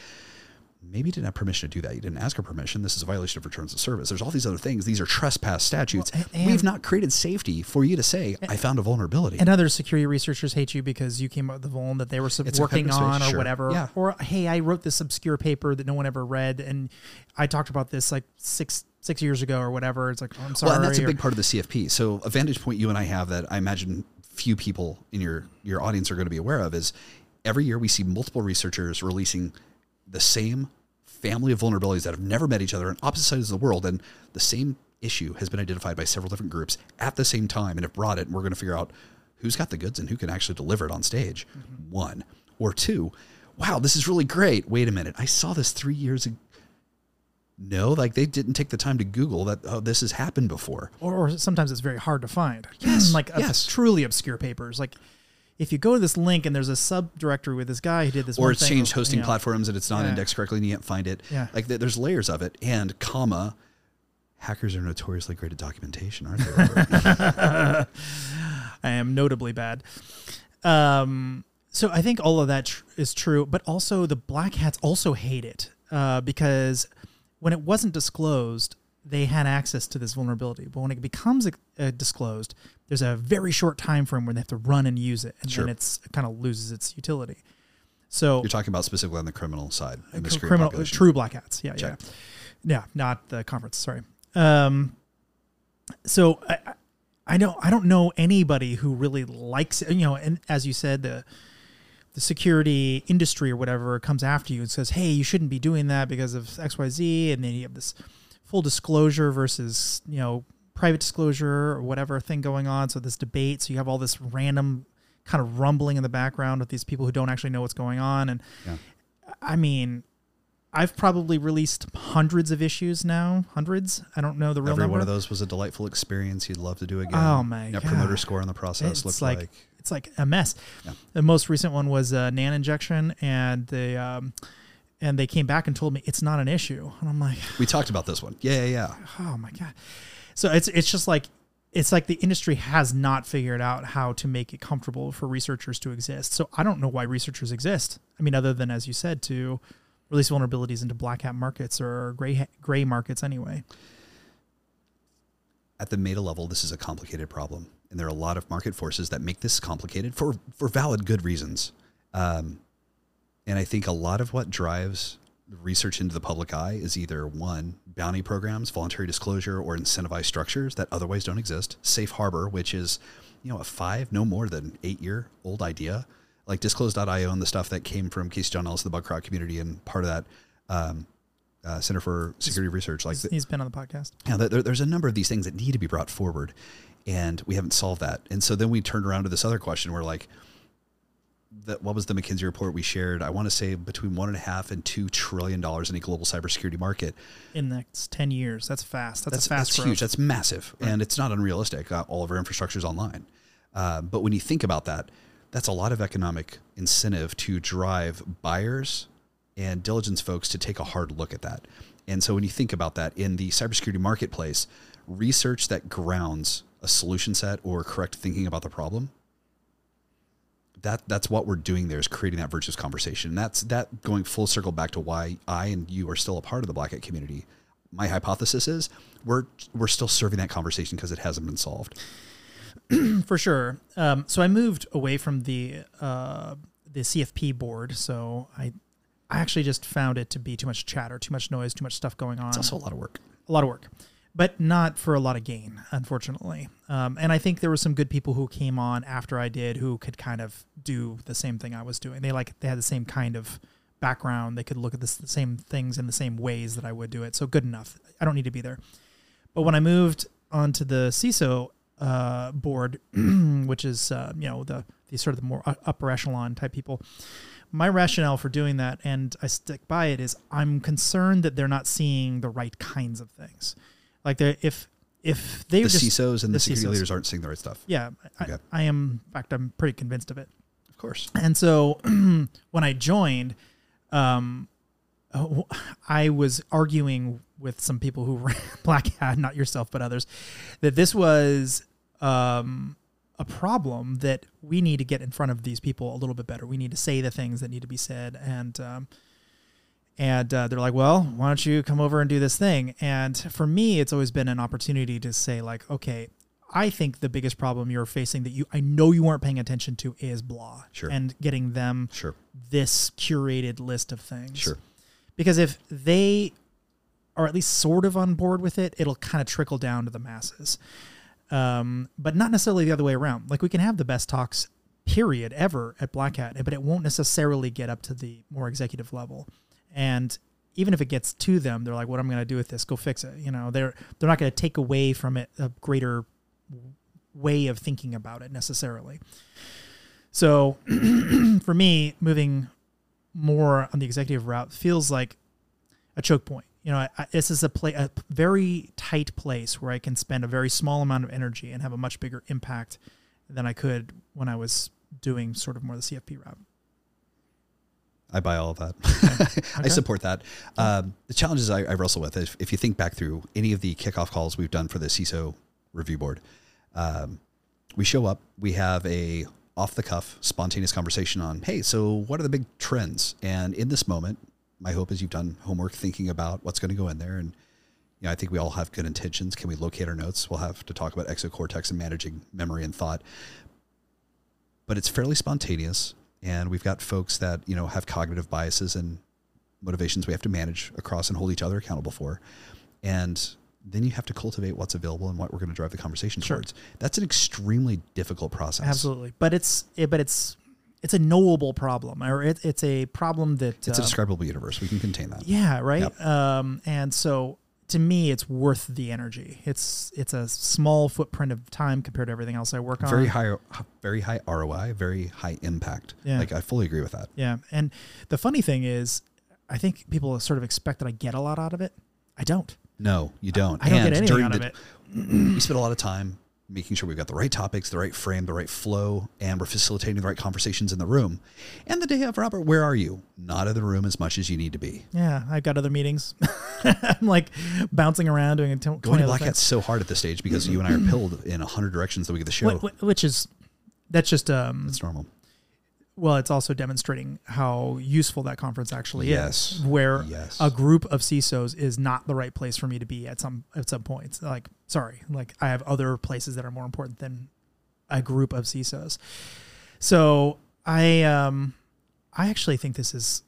maybe you didn't have permission to do that. You didn't ask for permission. This is a violation of returns of service. There's all these other things. These are trespass statutes. Well, and- We've not created safety for you to say, I found a vulnerability. and other security researchers hate you because you came up with the vuln that they were It's working on or sure. whatever. Yeah. Or hey, I wrote this obscure paper that no one ever read, and I talked about this like six six years ago or whatever. It's like oh, I'm sorry. Well, and that's a big part of the CFP. So a vantage point you and I have that I imagine few people in your your audience are going to be aware of is every year we see multiple researchers releasing the same family of vulnerabilities that have never met each other on opposite sides of the world, and the same issue has been identified by several different groups at the same time and have brought it. And we're going to figure out who's got the goods and who can actually deliver it on stage. One or two. Wow, this is really great. Wait a minute, I saw this three years ago No, like they didn't take the time to Google that. Oh, this has happened before. or, or sometimes it's very hard to find. Yes, like uh, yes. truly obscure papers. Like if you go to this link and there's a subdirectory with this guy who did this, or it's changed hosting you know, platforms and it's not Yeah. indexed correctly and you can't find it. Yeah. Like there's layers of it. And comma, hackers are notoriously great at documentation, aren't they? I am notably bad. Um, so I think all of that tr- is true, but also the black hats also hate it uh, because when it wasn't disclosed, they had access to this vulnerability. But when it becomes uh, disclosed, there's a very short time frame where they have to run and use it, and Sure. then it's it kind of loses its utility. So You're talking about specifically on the criminal side, in the cr- criminal, population. true black hats. Yeah, yeah, Check. yeah. Not the conference. Sorry. Um, so I, I- don't, I don't know anybody who really likes it. You know, and as you said, the the security industry or whatever comes after you and says, "Hey, you shouldn't be doing that because of X, Y, Z," and then you have this full disclosure versus you know private disclosure or whatever thing going on. So this debate. So you have all this random kind of rumbling in the background with these people who don't actually know what's going on and Yeah. I mean, I've probably released hundreds of issues now. Hundreds. I don't know the real Every number. one of those was a delightful experience you'd love to do again. Oh, my Net promoter score on the process It's like, like, it's like a mess. Yeah. The most recent one was uh, NAN injection, and the um, and they came back and told me it's not an issue, and I'm like, we talked about this one. Yeah, yeah, yeah. oh my god. So it's it's just like it's like the industry has not figured out how to make it comfortable for researchers to exist. So I don't know why researchers exist. I mean, other than as you said, to release vulnerabilities into black hat markets or gray gray markets anyway. At the meta level, this is a complicated problem, and there are a lot of market forces that make this complicated for for valid good reasons. Um, and I think a lot of what drives research into the public eye is either one bounty programs, voluntary disclosure, or incentivized structures that otherwise don't exist. Safe harbor, which is you know a five, no more than eight year old idea, like disclose.io and the stuff that came from Casey John Ellis, the Bugcrowd community, and part of that um, uh, Center for Security Research. Like He's been on the podcast. yeah, there, there's a number of these things that need to be brought forward, and we haven't solved that. And so then we turned around to this other question where like, that what was the McKinsey report we shared? I want to say between one and a half and two trillion dollars in a global cybersecurity market. In the next ten years, that's fast. That's, That's a fast that's growth. huge. That's massive, and it's not unrealistic. Uh, all of our infrastructure is online, uh, but when you think about that, that's a lot of economic incentive to drive buyers and diligence folks to take a hard look at that. And so when you think about that in the cybersecurity marketplace, research that grounds a solution set or correct thinking about the problem. That that's what we're doing there is creating that virtuous conversation. And that's that going full circle back to why I and you are still a part of the Black Hat community. My hypothesis is we're we're still serving that conversation because it hasn't been solved. for sure. Um, so I moved away from the uh, the CFP board. So I I actually just found it to be too much chatter, too much noise, too much stuff going on. It's also a lot of work. a lot of work, but not for a lot of gain, unfortunately. Um, and I think there were some good people who came on after I did who could kind of do the same thing I was doing. They like they had the same kind of background. They could look at the same things in the same ways that I would do it. So good enough. I don't need to be there. But when I moved onto the CISO uh, board, which is uh, you know the the sort of the more upper echelon type people, my rationale for doing that, and I stick by it, is I'm concerned that they're not seeing the right kinds of things. Like they if if they The just CISOs and the, the security CISOs. leaders aren't seeing the right stuff. yeah, I, Okay. I am. In fact, I'm pretty convinced of it. Of course. And so when I joined, um, oh, I was arguing with some people who ran Black Hat, not yourself, but others, that this was um, a problem that we need to get in front of these people a little bit better. We need to say the things that need to be said. And, um, and uh, they're like, well, why don't you come over and do this thing? And for me, it's always been an opportunity to say, like, okay, I think the biggest problem you're facing that you I know you weren't paying attention to is blah. Sure. And getting them Sure. this curated list of things. Sure. Because if they are at least sort of on board with it, it'll kind of trickle down to the masses. Um, but not necessarily the other way around. Like we can have the best talks, period, ever at Black Hat, but it won't necessarily get up to the more executive level. And even if it gets to them, they're like, "What am I'm going to do with this? Go fix it." You know, they're they're not going to take away from it a greater way of thinking about it necessarily. So for me, moving more on the executive route feels like a choke point. You know, I, I, this is a play a very tight place where I can spend a very small amount of energy and have a much bigger impact than I could when I was doing sort of more the CFP route. I buy all of that. I Okay. support that. Um, the challenges I, I wrestle with, if, if you think back through any of the kickoff calls we've done for the CISO review board, um, we show up, we have a off the cuff, spontaneous conversation on, hey, so what are the big trends? And in this moment, my hope is you've done homework thinking about what's going to go in there. And you know, I think we all have good intentions. Can we locate our notes? We'll have to talk about exocortex and managing memory and thought. But it's fairly spontaneous and we've got folks that you know have cognitive biases and motivations we have to manage across and hold each other accountable for and then you have to cultivate what's available and what we're going to drive the conversation Sure. towards that's an extremely difficult process Absolutely, but it's it, but it's it's a knowable problem, or it, it's a problem that it's a um, describable universe we can contain that Yeah, right. Yep. Um, and so to me, it's worth the energy. It's it's a small footprint of time compared to everything else I work on. very high very high roi very high impact Yeah. like i fully agree with that Yeah, and the funny thing is, I think people sort of expect that I get a lot out of it. I don't. no you don't I don't And get anything out of it. you spend a lot of time making sure we've got the right topics, the right frame, the right flow, and we're facilitating the right conversations in the room. And the day of, Robert, where are you? Not in the room as much as you need to be. Yeah, I've got other meetings. I'm like bouncing around doing a t- Going 20 to Black. Hat's so hard at this stage because you and I are pilled in a hundred directions that we get the show. Wh- wh- which is that's just um It's normal. Well it's also demonstrating how useful that conference actually Yes. is where Yes. a group of CISOs is not the right place for me to be at some at some points like sorry like I have other places that are more important than a group of CISOs so I um I actually think this is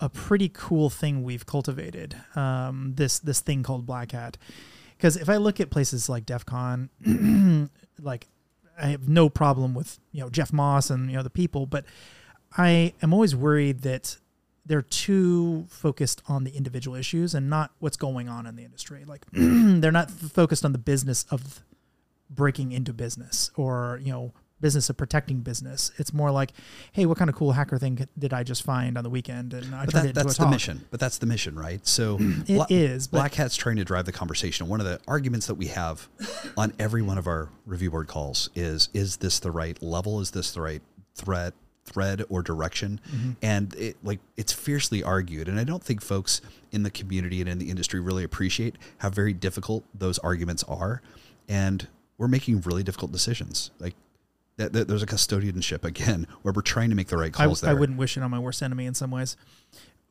a pretty cool thing we've cultivated um this this thing called Black Hat because if I look at places like DEF CON like I have no problem with you know Jeff Moss and you know the people, but I am always worried that they're too focused on the individual issues and not what's going on in the industry. Like they're not focused on the business of breaking into business or you know business of protecting business. It's more like, hey, what kind of cool hacker thing did I just find on the weekend? And I But turned that, it into a that's the talk. mission. But that's the mission, right? So It Bla- is, but- Black Hat's trying to drive the conversation. One of the arguments that we have on every one of our review board calls is: Is this the right level? Is this the right threat? thread or direction Mm-hmm. and it like it's fiercely argued and i don't think folks in the community and in the industry really appreciate how very difficult those arguments are and we're making really difficult decisions like that, that there's a custodianship again where we're trying to make the right I, calls I there wouldn't wish it on my worst enemy in some ways.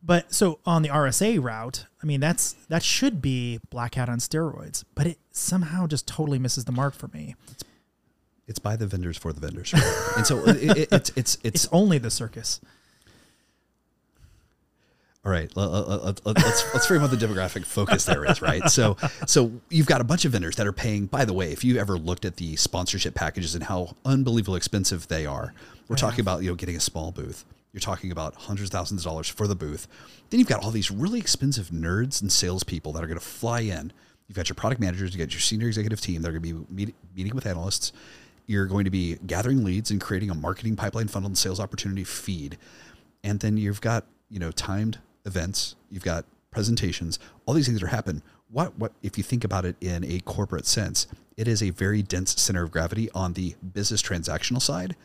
But so on the RSA route, I mean that's that should be black hat on steroids, but it somehow just totally misses the mark for me. it's by the vendors for the vendors and so it, it, it's it's it's It's only the circus. All right, let, us let's let's frame what the demographic focus there is, right? So so you've got a bunch of vendors that are paying. By the way, if you ever looked at the sponsorship packages and how unbelievably expensive they are, we're talking about you know getting a small booth. You're talking about hundreds of thousands of dollars for the booth. Then you've got all these really expensive nerds and salespeople that are going to fly in. You've got your product managers, you've got your senior executive team. They're going to be meet, meeting with analysts. You're going to be gathering leads and creating a marketing pipeline funnel and sales opportunity feed. And then you've got, you know, timed events, you've got presentations, all these things are happening. What what if you think about it in a corporate sense, it is a very dense center of gravity on the business transactional side.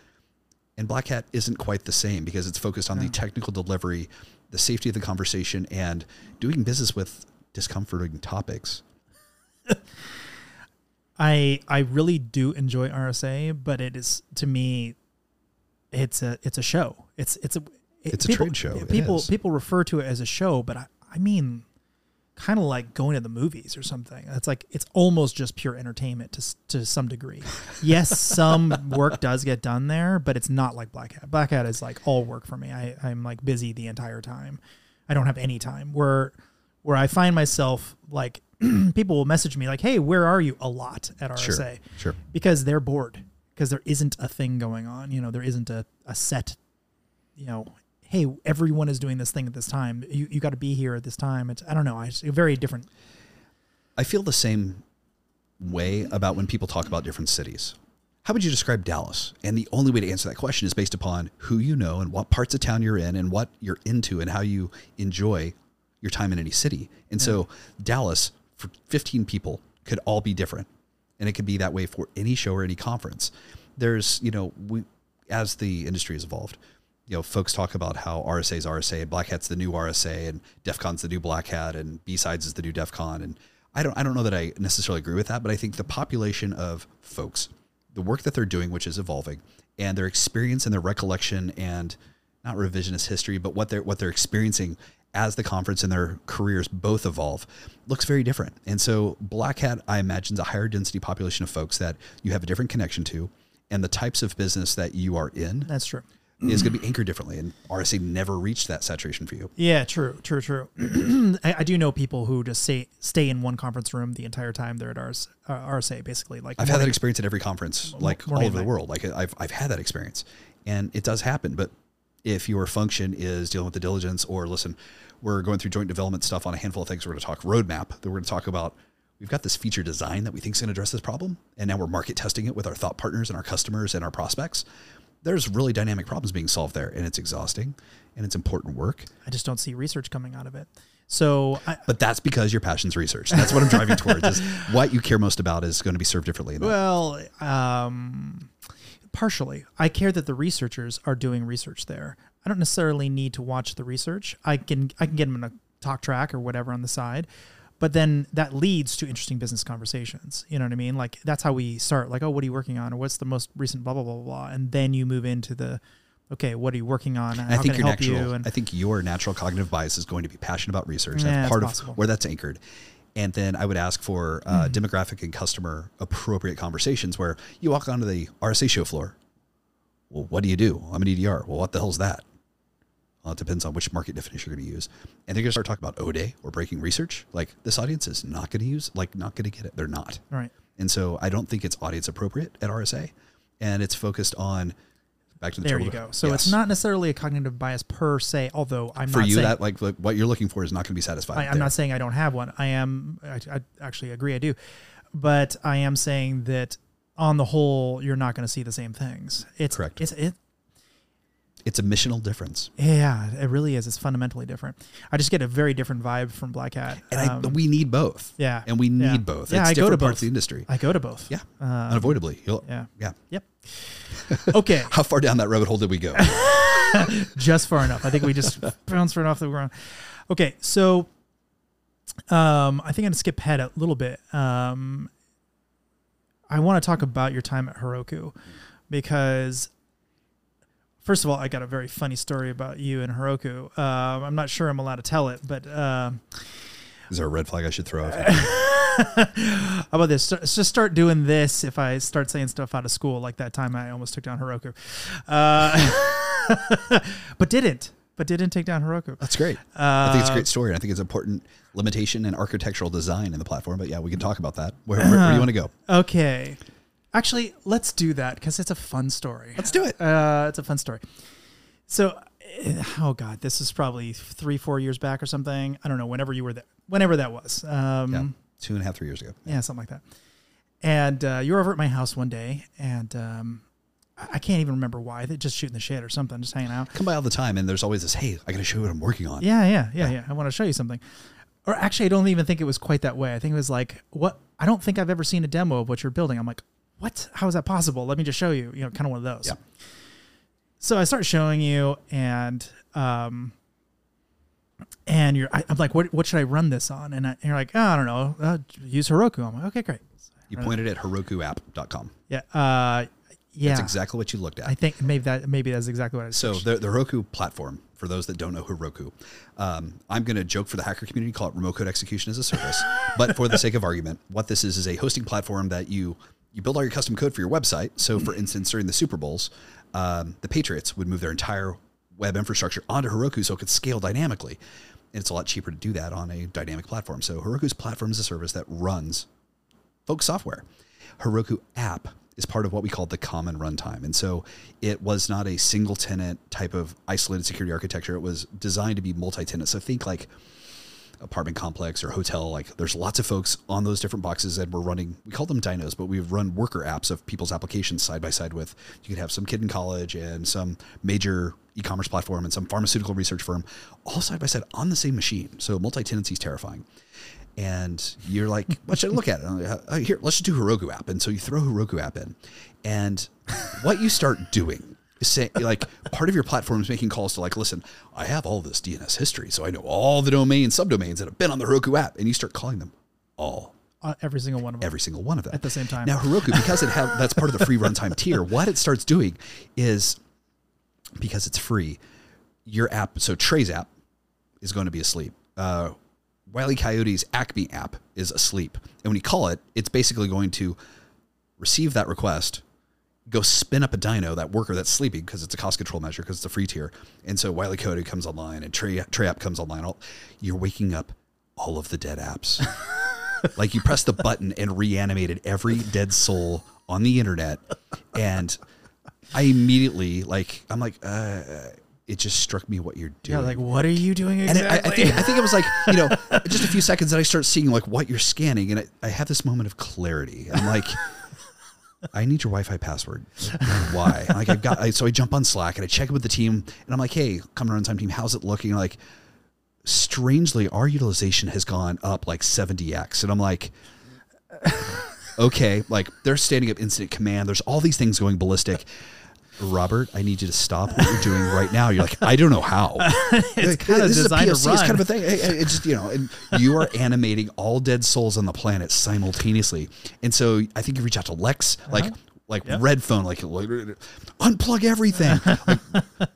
And Black Hat isn't quite the same because it's focused on the technical delivery, the safety of the conversation, and doing business with discomforting topics. I I really do enjoy RSA, but it is to me, it's a it's a show. It's it's a it- It's a trade show. People people refer to it as a show, but I, I mean, kind of like going to the movies or something. It's like it's almost just pure entertainment to to some degree. Yes, some work does get done there, but it's not like Black Hat. Black Hat is like all work for me. I I'm like busy the entire time. I don't have any time. Where where I find myself like people will message me like, "Hey, where are you?" a lot at RSA Sure, sure. because they're bored because there isn't a thing going on. You know, there isn't a, a set. You know, hey, everyone is doing this thing at this time. You you got to be here at this time. It's I don't know. I just, very different. I feel the same way about when people talk about different cities. How would you describe Dallas? And the only way to answer that question is based upon who you know and what parts of town you're in and what you're into and how you enjoy your time in any city. And so Dallas for 15 people could all be different. And it could be that way for any show or any conference. There's, you know, we as the industry has evolved, you know, folks talk about how RSA is RSA, Black Hat's the new RSA, and DEF CON's the new Black Hat, and B Sides is the new DEF CON. And I don't, I don't know that I necessarily agree with that, but I think the population of folks, the work that they're doing, which is evolving, and their experience and their recollection and not revisionist history, but what they're what they're experiencing as the conference and their careers both evolve looks very different. And so Black Hat, I imagine, is a higher density population of folks that you have a different connection to, and the types of business that you are in That's true. Is going to be anchored differently. And RSA never reached that saturation for you. Yeah, true, true, true. I, I do know people who just stay stay in one conference room the entire time they're at RS, uh, RSA, basically. Like I've had that experience at every conference, like all morning over the world. Like I've, I've had that experience, and it does happen. But if your function is dealing with the diligence, or listen, we're going through joint development stuff on a handful of things. We're going to talk roadmap. That we're going to talk about. We've got this feature design that we think is going to address this problem, and now we're market testing it with our thought partners and our customers and our prospects. There's really dynamic problems being solved there, and it's exhausting, and it's important work. I just don't see research coming out of it. So I, But that's because your passion's research. That's what I'm driving towards. Is what you care most about is going to be served differently. Well, um, partially. I care that the researchers are doing research there. I don't necessarily need to watch the research. I can I can get them in a talk track or whatever on the side, but then that leads to interesting business conversations. You know what I mean? Like that's how we start. Like, oh, what are you working on, or what's the most recent blah blah blah blah, and then you move into the okay, what are you working on? And I think your natural, you? And I think your natural cognitive bias is going to be passionate about research. Yeah, That's part possible. of where that's anchored. And then I would ask for uh, Mm-hmm. demographic and customer appropriate conversations where you walk onto the RSA show floor. Well, what do you do? I'm an EDR. Well, what the hell's that? Well, it depends on which market definition you're going to use. And they're going to start talking about ODA or breaking research. Like this audience is not going to use, like not going to get it. They're not. Right. And so I don't think it's audience appropriate at RSA. And it's focused on back to the There you go. So it's not necessarily a cognitive bias per se, although I'm for you saying, that like, like what you're looking for is not going to be satisfied. I, I'm there. not saying I don't have one. I am. I, I actually agree. I do, but I am saying that on the whole, you're not going to see the same things. It's Correct. It's it. It's a missional difference, Yeah, it really is. It's fundamentally different. I just get a very different vibe from Black Hat. and I, Um, we need both. yeah, and we need yeah. both. Yeah, it's I go to both. of the industry. I go to both. Yeah, Um, unavoidably. You'll, yeah. yeah. Yep. Okay. How far down that rabbit hole did we go? just far enough. I think we just bounced right off the ground. Okay, so um, I think I'm gonna skip ahead a little bit. Um, I want to talk about your time at Heroku because, first of all, I got a very funny story about you and Heroku. Um, I'm not sure I'm allowed to tell it, but um, Is there a red flag I should throw? How about this? Just start doing this. If I start saying stuff out of school, like that time I almost took down Heroku, uh, but didn't. But didn't take down Heroku. That's great. I think it's a Uh, great story. and I think it's important limitation and architectural design in the platform. But yeah, we can talk about that. Where, where, where do you want to go? Okay. Actually, let's do that because it's a fun story. Let's do it. Uh, it's a fun story. So, eh, oh god, this is probably three, four years back or something. I don't know. Whenever you were there, whenever that was. Um, Yeah, two and a half, three years ago. yeah, something like that. And uh, you were over at my house one day, and um, I can't even remember why. They just shooting the shit or something, just hanging out. Come by all the time, and there's always this. Hey, I got to show you what I'm working on. Yeah, yeah, yeah, yeah. I want to show you something. Or actually, I don't even think it was quite that way. I think it was like, what? I don't think I've ever seen a demo of what you're building. I'm like, what? How is that possible? Let me just show you. You know, kind of one of those. Yeah. So I start showing you, and um, and you're, I, I'm like, what? What should I run this on? And, I, and you're like, oh, I don't know. Uh, use Heroku. I'm like, okay, great. You pointed at HerokuApp.com. Yeah. Uh, yeah. That's exactly what you looked at. I think maybe that maybe that's exactly what I. So the, the Heroku platform, for those that don't know Heroku, um, I'm going to joke for the hacker community, call it remote code execution as a service. but for the sake of argument, what this is is a hosting platform that you you build all your custom code for your website. So, for instance, during the Super Bowls, um, the Patriots would move their entire web infrastructure onto Heroku so it could scale dynamically. And it's a lot cheaper to do that on a dynamic platform. So Heroku's platform is a service that runs folk software. Heroku app is part of what we call the common runtime. And so it was not a single tenant type of isolated security architecture. It was designed to be multi tenant. So think like apartment complex or hotel. Like there's lots of folks on those different boxes and we're running, we call them dynos, but we've run worker apps of people's applications side by side with, you could have some kid in college and some major e-commerce platform and some pharmaceutical research firm all side by side on the same machine. So multi-tenancy is terrifying. And you're like, what should I look at? Like, uh, here, let's just do Heroku app. And so you throw Heroku app in and what you start doing say like part of your platform is making calls to like listen i have all this dns history so i know all the domains subdomains that have been on the heroku app and you start calling them all. Uh, every single one of them. Every single one of them. At the same time. Now heroku because it have that's part of the free runtime tier what it starts doing is because it's free your app so trey's app is going to be asleep. Uh, Wiley Coyote's Acme app is asleep. And when you call it, it's basically going to receive that request, go spin up a dyno, that worker that's sleeping because it's a cost control measure because it's a free tier. And so Wiley Coyote comes online and Trey, Trey app comes online. All, you're waking up all of the dead apps. like you press the button and reanimated every dead soul on the internet. And I immediately like, I'm like, uh, it just struck me what you're doing. Yeah, like what are you doing exactly? And I, I, think I think it was like you know just a few seconds that I start seeing like what you're scanning, and I, I have this moment of clarity. I'm like, I need your Wi-Fi password. Why? Like I've got I, so I jump on Slack and I check with the team, and I'm like, hey, come Common Runtime team, how's it looking? Like, strangely, our utilization has gone up like 70x, and I'm like. Okay, like they're standing up incident command. There's all these things going ballistic. Robert, I need you to stop what you're doing right now. You're like, I don't know how. it's kind of this designed is a to run. It's kind of a thing. It's just you know, and you are animating all dead souls on the planet simultaneously. And so I think you reach out to Lex, like uh-huh. like Yep. red phone, like, like unplug everything. Like,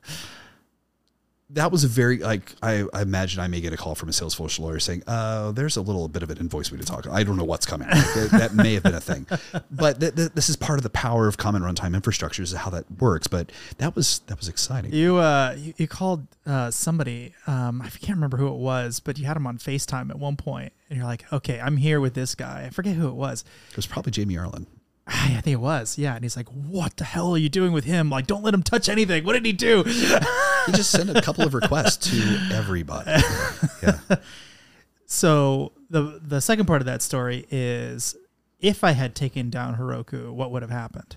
that was a very like I, I imagine I may get a call from a Salesforce lawyer saying, "Uh, there's a little bit of an invoice we need to talk. I don't know what's coming. Like, that, that may have been a thing, but th- th- this is part of the power of common runtime infrastructure is how that works. But that was that was exciting. You uh you, you called uh somebody um I can't remember who it was but you had him on FaceTime at one point and you're like okay I'm here with this guy I forget who it was It was probably Jamie Arlen. I think it was yeah and he's like what the hell are you doing with him like don't let him touch anything what did he do He just sent a couple of requests to everybody. Yeah. so the the second part of that story is if I had taken down Heroku what would have happened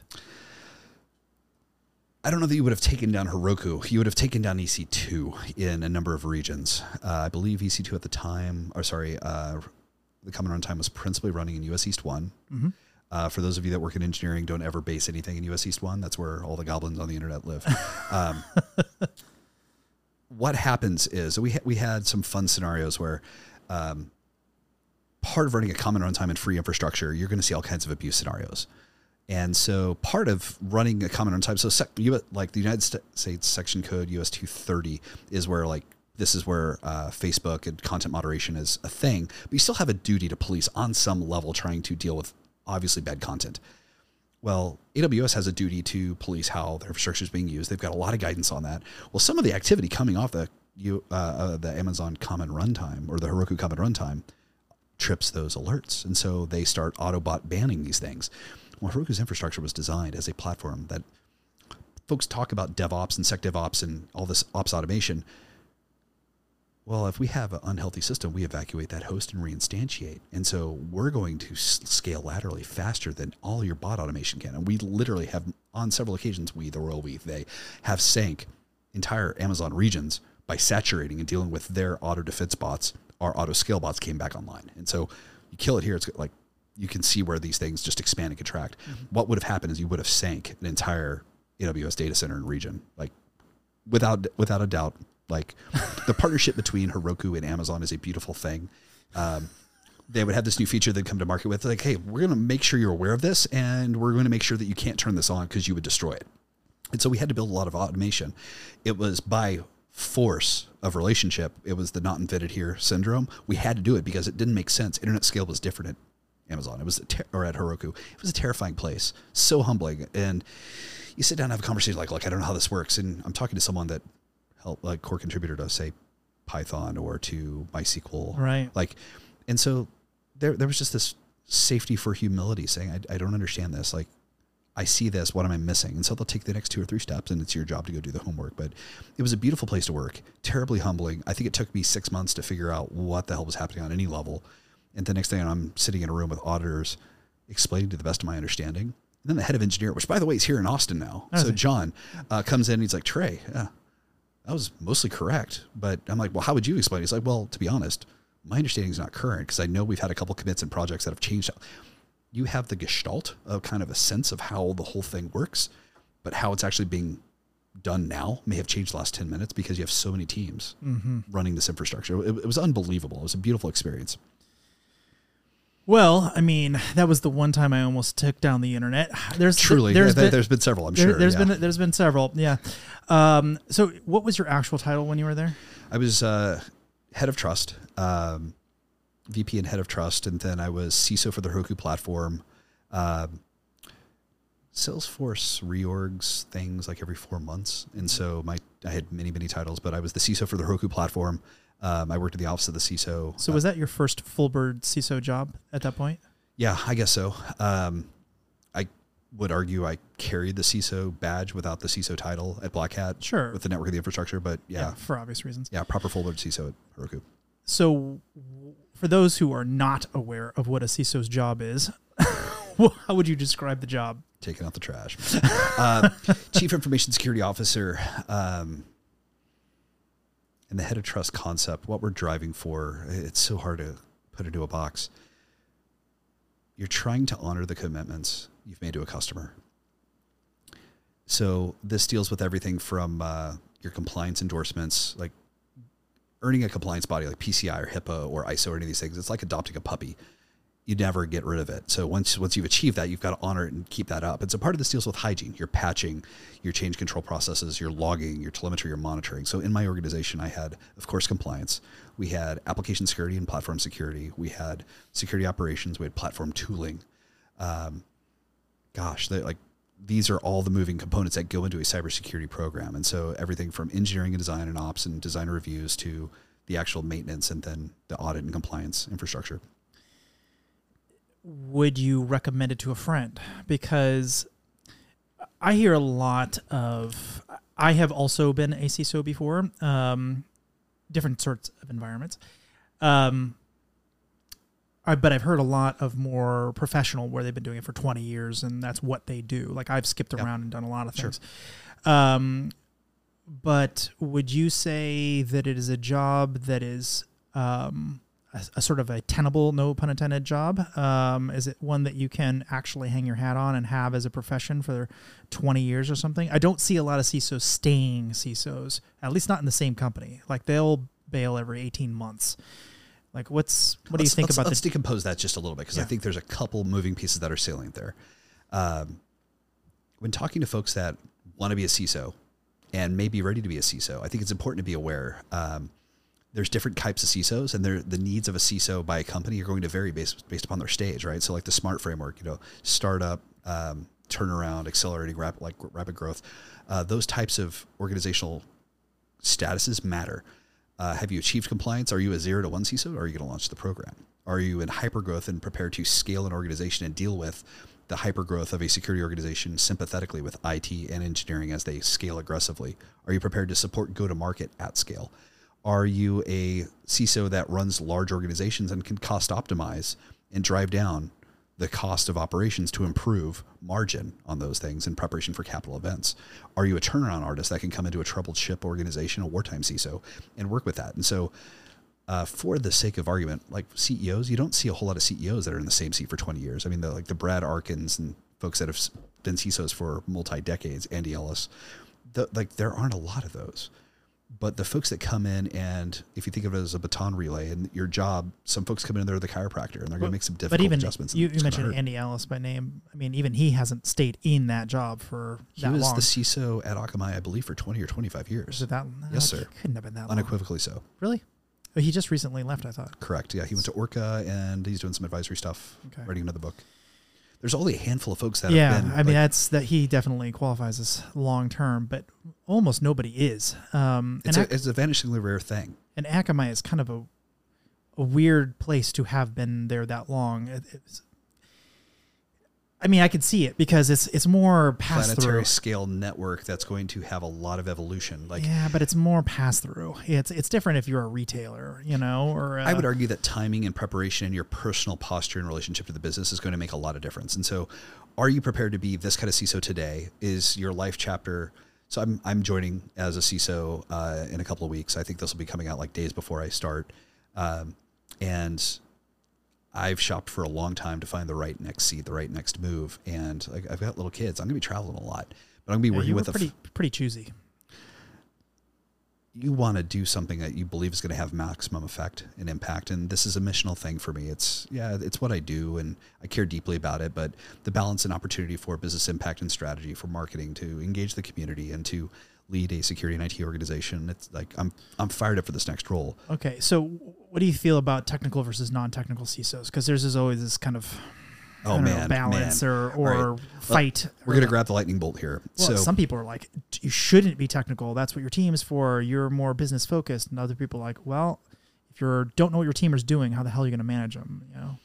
I don't know that you would have taken down Heroku. You would have taken down EC2 in a number of regions. Uh, I believe EC2 at the time, or sorry, uh, the common runtime was principally running in US East one Uh, for those of you that work in engineering, don't ever base anything in US East one That's where all the goblins on the internet live. Um, what happens is we ha- we had some fun scenarios where um, part of running a common runtime and free infrastructure, you're going to see all kinds of abuse scenarios. And so part of running a common runtime, so sec, you, like the United Sta- States section code US 230 is where like this is where uh, Facebook and content moderation is a thing, but you still have a duty to police on some level trying to deal with obviously bad content. Well, AWS has a duty to police how their infrastructure is being used. They've got a lot of guidance on that. Well, some of the activity coming off the you, uh, uh, the Amazon Common Runtime or the Heroku Common Runtime trips those alerts, and so they start autobot banning these things. Well, Heroku's infrastructure was designed as a platform that folks talk about DevOps and SecDevOps and all this ops automation. Well, if we have an unhealthy system, we evacuate that host and reinstantiate. And so we're going to scale laterally faster than all your bot automation can. And we literally have, on several occasions, we, the royal we, they have sank entire Amazon regions by saturating and dealing with their auto defense bots. Our auto scale bots came back online. And so you kill it here, it's like you can see where these things just expand and contract. Mm-hmm. What would have happened is you would have sank an entire AWS data center and region, like without without a doubt. Like the partnership between Heroku and Amazon is a beautiful thing. Um, they would have this new feature they'd come to market with, like, hey, we're going to make sure you're aware of this, and we're going to make sure that you can't turn this on because you would destroy it. And so we had to build a lot of automation. It was by force of relationship. It was the not invented here syndrome. We had to do it because it didn't make sense. Internet scale was different at Amazon. It was ter- or at Heroku. It was a terrifying place. So humbling. And you sit down and have a conversation like, look, I don't know how this works. And I'm talking to someone that like core contributor to say Python or to MySQL. Right. Like, and so there, there was just this safety for humility saying, I, I don't understand this. Like, I see this. What am I missing? And so they'll take the next two or three steps, and it's your job to go do the homework. But it was a beautiful place to work, terribly humbling. I think it took me six months to figure out what the hell was happening on any level. And the next thing I'm sitting in a room with auditors explaining to the best of my understanding. And then the head of engineer, which by the way is here in Austin now. Oh, so? John uh, comes in and he's like, Trey, yeah, that was mostly correct. But I'm like, well, how would you explain? it? He's like, well, to be honest, my understanding is not current because I know we've had a couple commits and projects that have changed. You have the gestalt of kind of a sense of how the whole thing works, but how it's actually being done now may have changed the last 10 minutes because you have so many teams mm-hmm. running this infrastructure. It, it was unbelievable. It was a beautiful experience. Well, I mean, that was the one time I almost took down the internet. There's Truly, there's there, been, has been several, I'm there, sure. has yeah. been there's been several. Yeah. Um, so, what was your actual title when you were there? I was uh, head of trust, um, VP and head of trust, and then I was CISO for the Heroku platform. Um, Salesforce reorgs things like every four months, and so my I had many many titles, but I was the CISO for the Heroku platform. Um, I worked at the office of the CISO. So, was that your first full bird CISO job at that point? Yeah, I guess so. Um, I would argue I carried the CISO badge without the CISO title at Black Hat. Sure. With the network of the infrastructure, but yeah, yeah, for obvious reasons. Yeah, proper full bird CISO at Heroku. So, w- for those who are not aware of what a CISO's job is, how would you describe the job? taking out the trash. uh, Chief Information Security Officer, um, and the head of trust concept. What we're driving for, it's so hard to put into a box. You're trying to honor the commitments you've made to a customer. So this deals with everything from uh, your compliance endorsements, like earning a compliance body like PCI or HIPAA or ISO or any of these things. It's like adopting a puppy you never get rid of it. So once once you've achieved that, you've got to honor it and keep that up. And so part of this deals with hygiene, your patching, your change control processes, your logging, your telemetry, your monitoring. So in my organization, I had, of course, compliance. We had application security and platform security. We had security operations. We had platform tooling. Um, gosh, like these are all the moving components that go into a cybersecurity program. And so everything from engineering and design and ops and design reviews to the actual maintenance and then the audit and compliance infrastructure would you recommend it to a friend? Because I hear a lot of. I have also been a CISO before, um, different sorts of environments. Um, I, but I've heard a lot of more professional where they've been doing it for 20 years and that's what they do. Like I've skipped Yeah. around and done a lot of Sure. things. Um, but would you say that it is a job that is um, a, a sort of a tenable, no pun intended job? Um, is it one that you can actually hang your hat on and have as a profession for 20 years or something? I don't see a lot of CISOs staying CISOs, at least not in the same company. Like they'll bail every 18 months. Like what's what do you think let's, about let's the decompose that just a little bit because I think there's a couple moving pieces that are salient there. Um, when talking to folks that want to be a CISO and may be ready to be a CISO, I think it's important to be aware. Um, there's different types of CISOs, and the needs of a CISO by a company are going to vary based based upon their stage, right? So, like the SMART framework, you know, startup, um, turnaround, accelerating, rapid like rapid growth, uh, those types of organizational statuses matter. Uh, have you achieved compliance? Are you a zero to one CISO or are you going to launch the program? Are you in hypergrowth and prepared to scale an organization and deal with the hypergrowth of a security organization sympathetically with IT and engineering as they scale aggressively? Are you prepared to support go to market at scale? Are you a CISO that runs large organizations and can cost optimize and drive down the cost of operations to improve margin on those things in preparation for capital events? Are you a turnaround artist that can come into a troubled ship organization, a wartime CISO, and work with that? And so, uh, for the sake of argument, like CEOs, you don't see a whole lot of CEOs that are in the same seat for 20 years. I mean, the, like the Brad Arkins and folks that have been CISOs for multi decades, Andy Ellis, the, like there aren't a lot of those. But the folks that come in and if you think of it as a baton relay and your job, some folks come in and they're the chiropractor and they're going to make some difficult but even adjustments. you, you mentioned. Andy Ellis by name. I mean, even he hasn't stayed in that job for He that was the CISO at Akamai, I believe, for 20 or 25 Was years. it that? Yes, sir. Couldn't have been that long. Unequivocally so. Really? Oh, he just recently left. I thought. Correct. Yeah, he went to Orca and he's doing some advisory stuff, Okay. writing another book. There's only a handful of folks that yeah, have been. I mean like, that's that he definitely qualifies as long term, but almost nobody is. Um, and it's, a, it's a vanishingly rare thing. and Akamai is kind of a a weird place to have been there that long. It, it's, I mean, I could see it because it's it's more pass planetary through. scale network that's going to have a lot of evolution. Like Yeah, but it's more pass through. It's it's different if you're a retailer, you know, or uh, I would argue that timing and preparation and your personal posture in relationship to the business is going to make a lot of difference. And so, are you prepared to be this kind of CISO today? Is your life chapter? So I'm I'm joining as a CISO uh, in a couple of weeks. I think this will be coming out like days before I start, um, and I've shopped for a long time to find the right next seat, the right next move. And like, I've got little kids. I'm going to be traveling a lot, but I'm going to be yeah, working with a. pretty pretty choosy. You want to do something that you believe is going to have maximum effect and impact and this is a missional thing for me it's yeah it's what i do and i care deeply about it but the balance and opportunity for business impact and strategy for marketing to engage the community and to lead a security and IT organization it's like i'm i'm fired up for this next role Okay, so what do you feel about technical versus non-technical CISOs? Because there's always this kind of oh know, man balance man. or or right. fight. we're going to grab the lightning bolt here Well, so some people are like, you shouldn't be technical. That's what your team is for. You're more business focused. And other people are like, well, if you don't know what your team is doing, how the hell are you going to manage them? You know.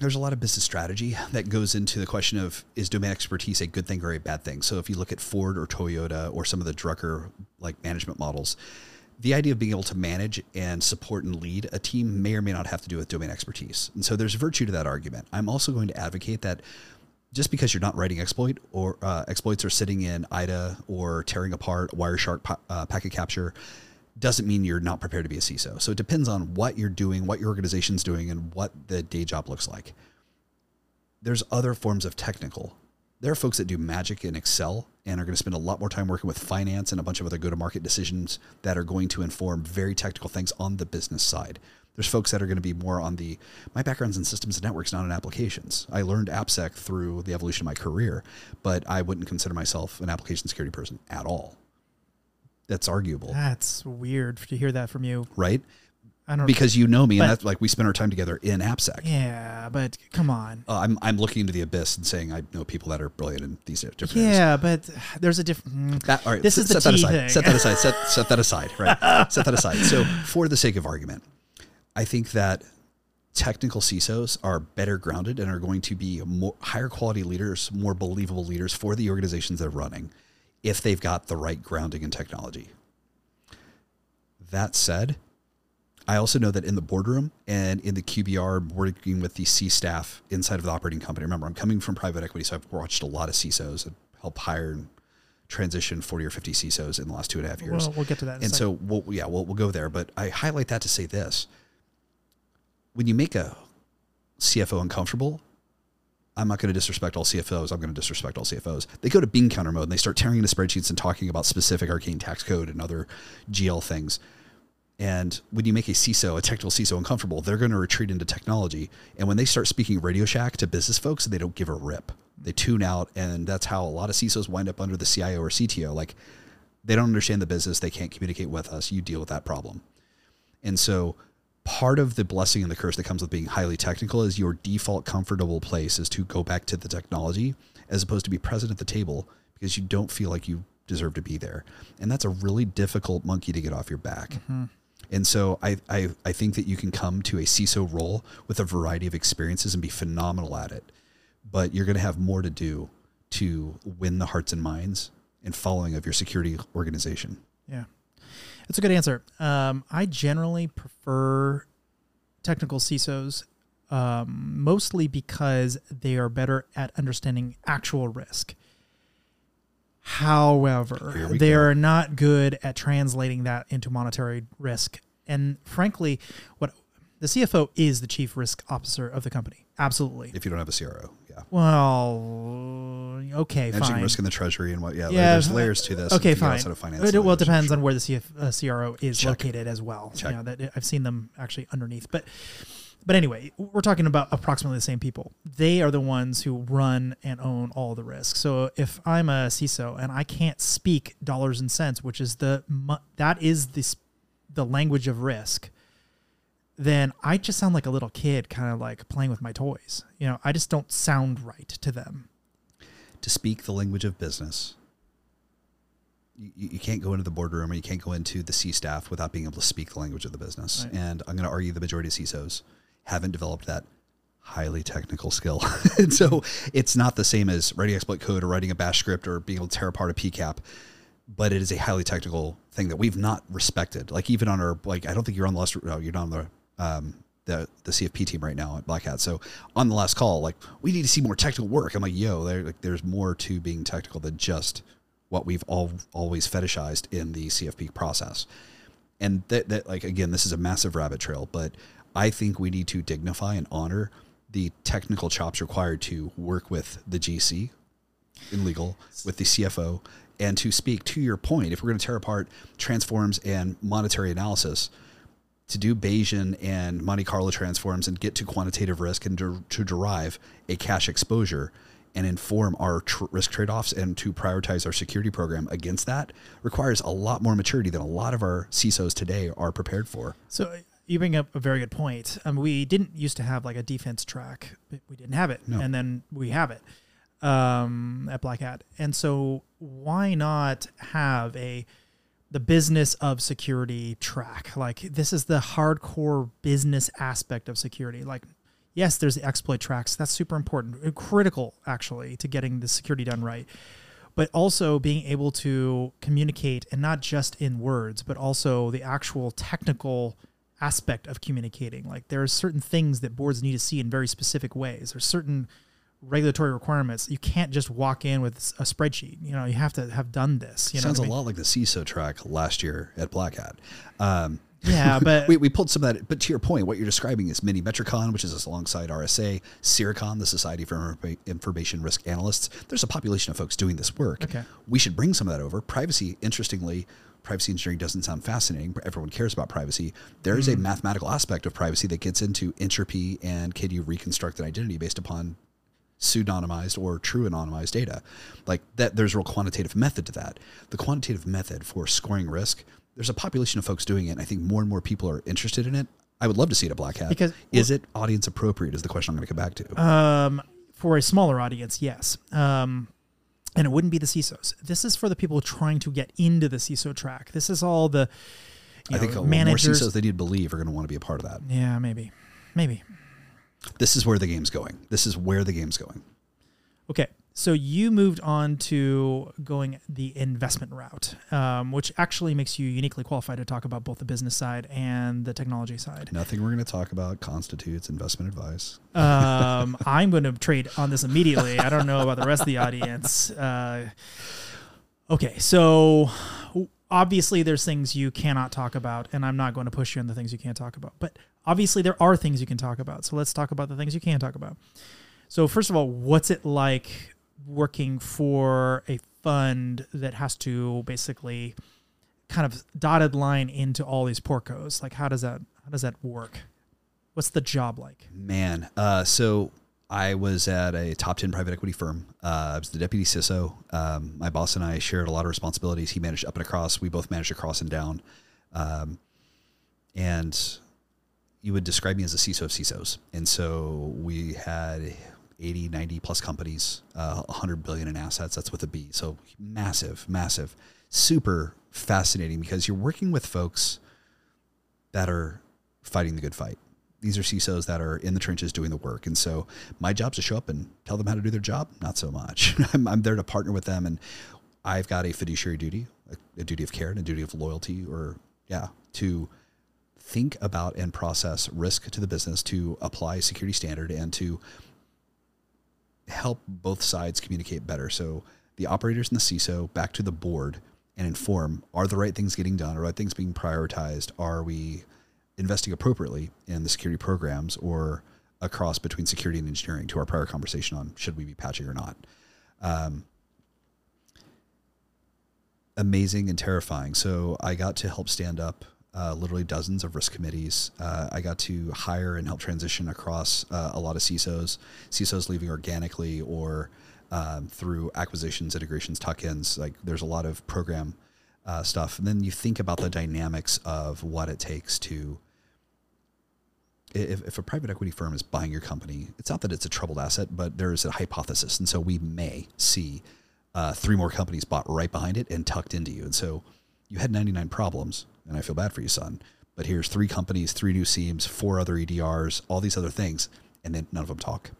there's a lot of business strategy that goes into the question of is domain expertise a good thing or a bad thing. So if you look at Ford or Toyota or some of the Drucker like management models, the idea of being able to manage and support and lead a team may or may not have to do with domain expertise. And so there's virtue to that argument. I'm also going to advocate that just because you're not writing exploit or uh, exploits are sitting in IDA or tearing apart Wireshark pa- uh, packet capture doesn't mean you're not prepared to be a CISO. So it depends on what you're doing, what your organization's doing, and what the day job looks like. There's other forms of technical. There are folks that do magic in Excel and are going to spend a lot more time working with finance and a bunch of other go to market decisions that are going to inform very technical things on the business side. There's folks that are going to be more on the my background's in systems and networks, not in applications. I learned AppSec through the evolution of my career, but I wouldn't consider myself an application security person at all. That's arguable, That's weird to hear that from you. right? I don't Because you know me, and that's like we spend our time together in AppSec. Yeah, but come on. Uh, I'm I'm looking into the abyss and saying I know people that are brilliant in these different areas. Yeah, but there's a different. That, all right, This set, is the set that aside. thing. Set that aside. Set, set that aside. Right. set that aside. So, for the sake of argument, I think that technical CISOs are better grounded and are going to be more higher quality leaders, more believable leaders for the organizations they're running, if they've got the right grounding in technology. That said, I also know that in the boardroom and in the QBR, working with the C staff inside of the operating company. Remember, I'm coming from private equity, so I've watched a lot of CISOs and help hire and transition 40 or 50 CISOs in the last two and a half years. Well, we'll get to that. In and so, we'll, yeah, we'll, we'll go there. But I highlight that to say this when you make a CFO uncomfortable, I'm not going to disrespect all CFOs. I'm going to disrespect all CFOs. They go to bean counter mode and they start tearing into spreadsheets and talking about specific arcane tax code and other GL things. And when you make a CISO, a technical CISO uncomfortable, they're going to retreat into technology. And when they start speaking Radio Shack to business folks, they don't give a rip. They tune out. And that's how a lot of CISOs wind up under the CIO or CTO. Like they don't understand the business. They can't communicate with us. You deal with that problem. And so part of the blessing and the curse that comes with being highly technical is your default comfortable place is to go back to the technology as opposed to be present at the table because you don't feel like you deserve to be there. And that's a really difficult monkey to get off your back. Mm-hmm. And so I, I, I think that you can come to a CISO role with a variety of experiences and be phenomenal at it. But you're going to have more to do to win the hearts and minds and following of your security organization. Yeah, it's a good answer. Um, I generally prefer technical CISOs, um, mostly because they are better at understanding actual risk. However, they go. are not good at translating that into monetary risk. And frankly, what the CFO is the chief risk officer of the company. Absolutely. If you don't have a CRO, yeah. Well, okay, Managing fine. risk in the treasury and what, yeah, Yeah, there's layers to this. Okay, fine. outside of finance It- well, it depends sure. on where the CF, uh, CRO is Check. located as well. Check. You know, that I've seen them actually underneath, but but anyway, we're talking about approximately the same people. They are the ones who run and own all the risk. So if I'm a CISO and I can't speak dollars and cents, which is the that is the the language of risk, then I just sound like a little kid, kind of like playing with my toys. You know, I just don't sound right to them. to speak the language of business. You, you can't go into the boardroom or you can't go into the C staff without being able to speak the language of the business. Right. And I'm going to argue the majority of CISOs haven't developed that highly technical skill. and so it's not the same as writing exploit code or writing a bash script or being able to tear apart a PCAP, but it is a highly technical thing that we've not respected. Like even on our, like, I don't think you're on the last, no, you're not on the, um, the, the CFP team right now at Black Hat. So on the last call, like we need to see more technical work. I'm like, yo, there, like, there's more to being technical than just what we've all always fetishized in the CFP process. And that, that like, again, this is a massive rabbit trail, but I think we need to dignify and honor the technical chops required to work with the GC in legal, with the CFO, and to speak to your point. If we're going to tear apart transforms and monetary analysis, to do Bayesian and Monte Carlo transforms and get to quantitative risk and to, to derive a cash exposure and inform our tr- risk trade offs and to prioritize our security program against that requires a lot more maturity than a lot of our CISOs today are prepared for. So you bring up a very good point. Um, we didn't used to have like a defense track. We didn't have it, No. and then we have it um, at Black Hat. And so, why not have a the business of security track? Like this is the hardcore business aspect of security. Like, yes, there's the exploit tracks. That's super important, uh, critical actually to getting the security done right. But also being able to communicate, and not just in words, but also the actual technical aspect of communicating. Like there are certain things that boards need to see in very specific ways. There's certain regulatory requirements. You can't just walk in with a spreadsheet. You know, you have to have done this. You Sounds I a mean? lot like the CISO track last year at Black Hat. Um, Yeah, but we, we pulled some of that, but to your point, what you're describing is Mini Metricon, which is alongside RSA, SIRAcon, the Society for Information Risk Analysts. There's a population of folks doing this work. Okay. We should bring some of that over. Privacy, interestingly, privacy engineering doesn't sound fascinating. but Everyone cares about privacy. There is a mathematical aspect of privacy that gets into entropy and can you reconstruct an identity based upon pseudonymized or true anonymized data. Like that there's a real quantitative method to that. The quantitative method for scoring risk, there's a population of folks doing it, and I think more and more people are interested in it. I would love to see it at Black Hat. Because- is it audience appropriate is the question I'm going to come back to. um, for a smaller audience, yes. Um, and it wouldn't be the CISOs. This is for the people trying to get into the CISO track. This is all the I think know, a lot more. CISOs they need to believe are going to want to be a part of that. yeah, maybe, maybe. This is where the game's going. This is where the game's going. Okay, so you moved on to going the investment route, um, which actually makes you uniquely qualified to talk about both the business side and the technology side. Nothing we're going to talk about constitutes investment advice. Um, I'm going to trade on this immediately. I don't know about the rest of the audience. Uh, okay, so obviously there's things you cannot talk about, and I'm not going to push you on the things you can't talk about. But obviously there are things you can talk about. So let's talk about the things you can talk about. So first of all, what's it like working for a fund that has to basically kind of dotted line into all these portcos? Like how does that how does that work? What's the job like? Man, uh, so I was at a top 10 private equity firm. Uh, I was the deputy CISO. Um, my boss and I shared a lot of responsibilities. He managed up and across. We both managed across and down. Um, and you would describe me as a CISO of CISOs. And so we had 80, 90 plus companies, uh, 100 billion in assets. That's with a B. So massive, massive, super fascinating because you're working with folks that are fighting the good fight. These are CISOs that are in the trenches doing the work. And so my job is to show up and tell them how to do their job. Not so much. I'm, I'm there to partner with them. And I've got a fiduciary duty, a, a duty of care and a duty of loyalty, or yeah, to think about and process risk to the business, to apply security standard, and to help both sides communicate better. So the operators and the CISO back to the board and inform: Are the right things getting done? Are the right things being prioritized? Are we investing appropriately in the security programs or a cross between security and engineering to our prior conversation on should we be patching or not. Um, amazing and terrifying. So I got to help stand up uh, literally dozens of risk committees. Uh, I got to hire and help transition across uh, a lot of CISOs, CISOs leaving organically or um, through acquisitions, integrations, tuck-ins. Like there's a lot of program uh, stuff. And then you think about the dynamics of what it takes to if, if a private equity firm is buying your company, it's not that it's a troubled asset, but there's a hypothesis. And so we may see uh, three more companies bought right behind it and tucked into you. And so you had 99 problems, and I feel bad for you, son. But here's three companies, three new SIEMs, four other EDRs, all these other things. and then none of them talk.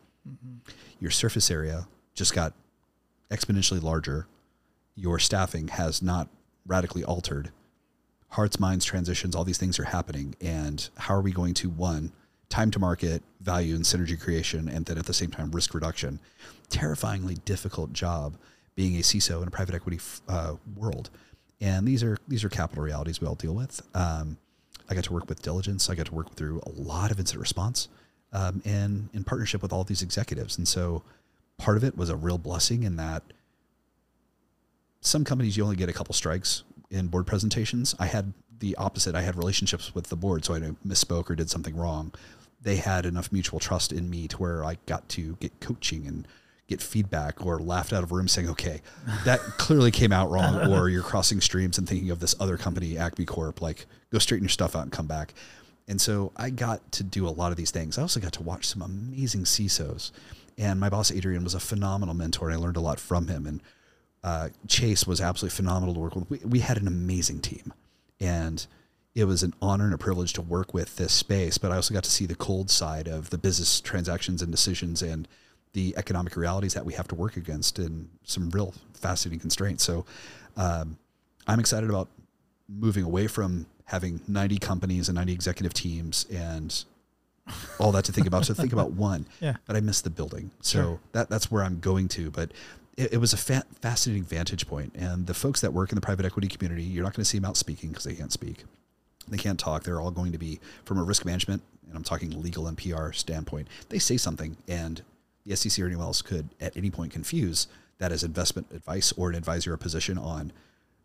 Your surface area just got exponentially larger. Your staffing has not radically altered. Hearts, minds, transitions, all these things are happening. And how are we going to, one, time to market, value, and synergy creation, and then at the same time, risk reduction? Terrifyingly difficult job being a CISO in a private equity uh, world. And these are these are capital realities we all deal with. Um, I got to work with diligence. I got to work through a lot of incident response, um, and in partnership with all these executives. And so, part of it was a real blessing in that some companies you only get a couple strikes in board presentations. I had the opposite. I had relationships with the board, so I misspoke or did something wrong. They had enough mutual trust in me to where I got to get coaching and get feedback or laughed out of a room saying, okay, that clearly came out wrong, or you're crossing streams and thinking of this other company, Acme Corp, like go straighten your stuff out and come back. And so I got to do a lot of these things. I also got to watch some amazing CISOs. And my boss, Adrian, was a phenomenal mentor, and I learned a lot from him. And uh, Chase was absolutely phenomenal to work with. We, we had an amazing team. And it was an honor and a privilege to work with this space. But I also got to see the cold side of the business transactions and decisions and the economic realities that we have to work against and some real fascinating constraints. So um, I'm excited about moving away from having 90 companies and 90 executive teams and all that to think about. So think about one. Yeah. But I miss the building. So Sure. that that's where I'm going to. But it, it was a fa- fascinating vantage point. And the folks that work in the private equity community, you're not going to see them out speaking because they can't speak. They can't talk. They're all going to be from a risk management, and I'm talking legal and PR standpoint. They say something, and the SEC or anyone else could at any point confuse that as investment advice or an advisor or position on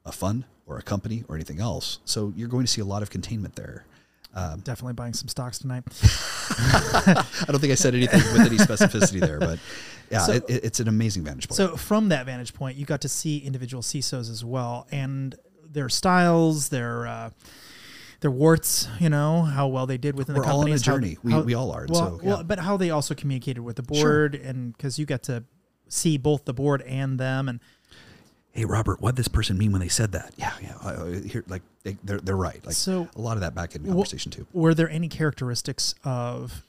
a fund or a company or anything else. So you're going to see a lot of containment there. Definitely buying some stocks tonight. I don't think I said anything with any specificity there, but yeah, So- it- it's an amazing vantage point. So from that vantage point, you got to see individual CISOs as well, and their styles, their uh, their warts. You know how well they did within We're the all on a companies. how- journey. We- how- we all are, Well, so, well, but how they also communicated with the Sure. board, and because you got to see both the board and them, and hey, Robert, what did this person mean when they said that? Yeah, yeah. I- I- Here, like they, they're they're right. Like So- a lot of that back in conversation too. were there any characteristics of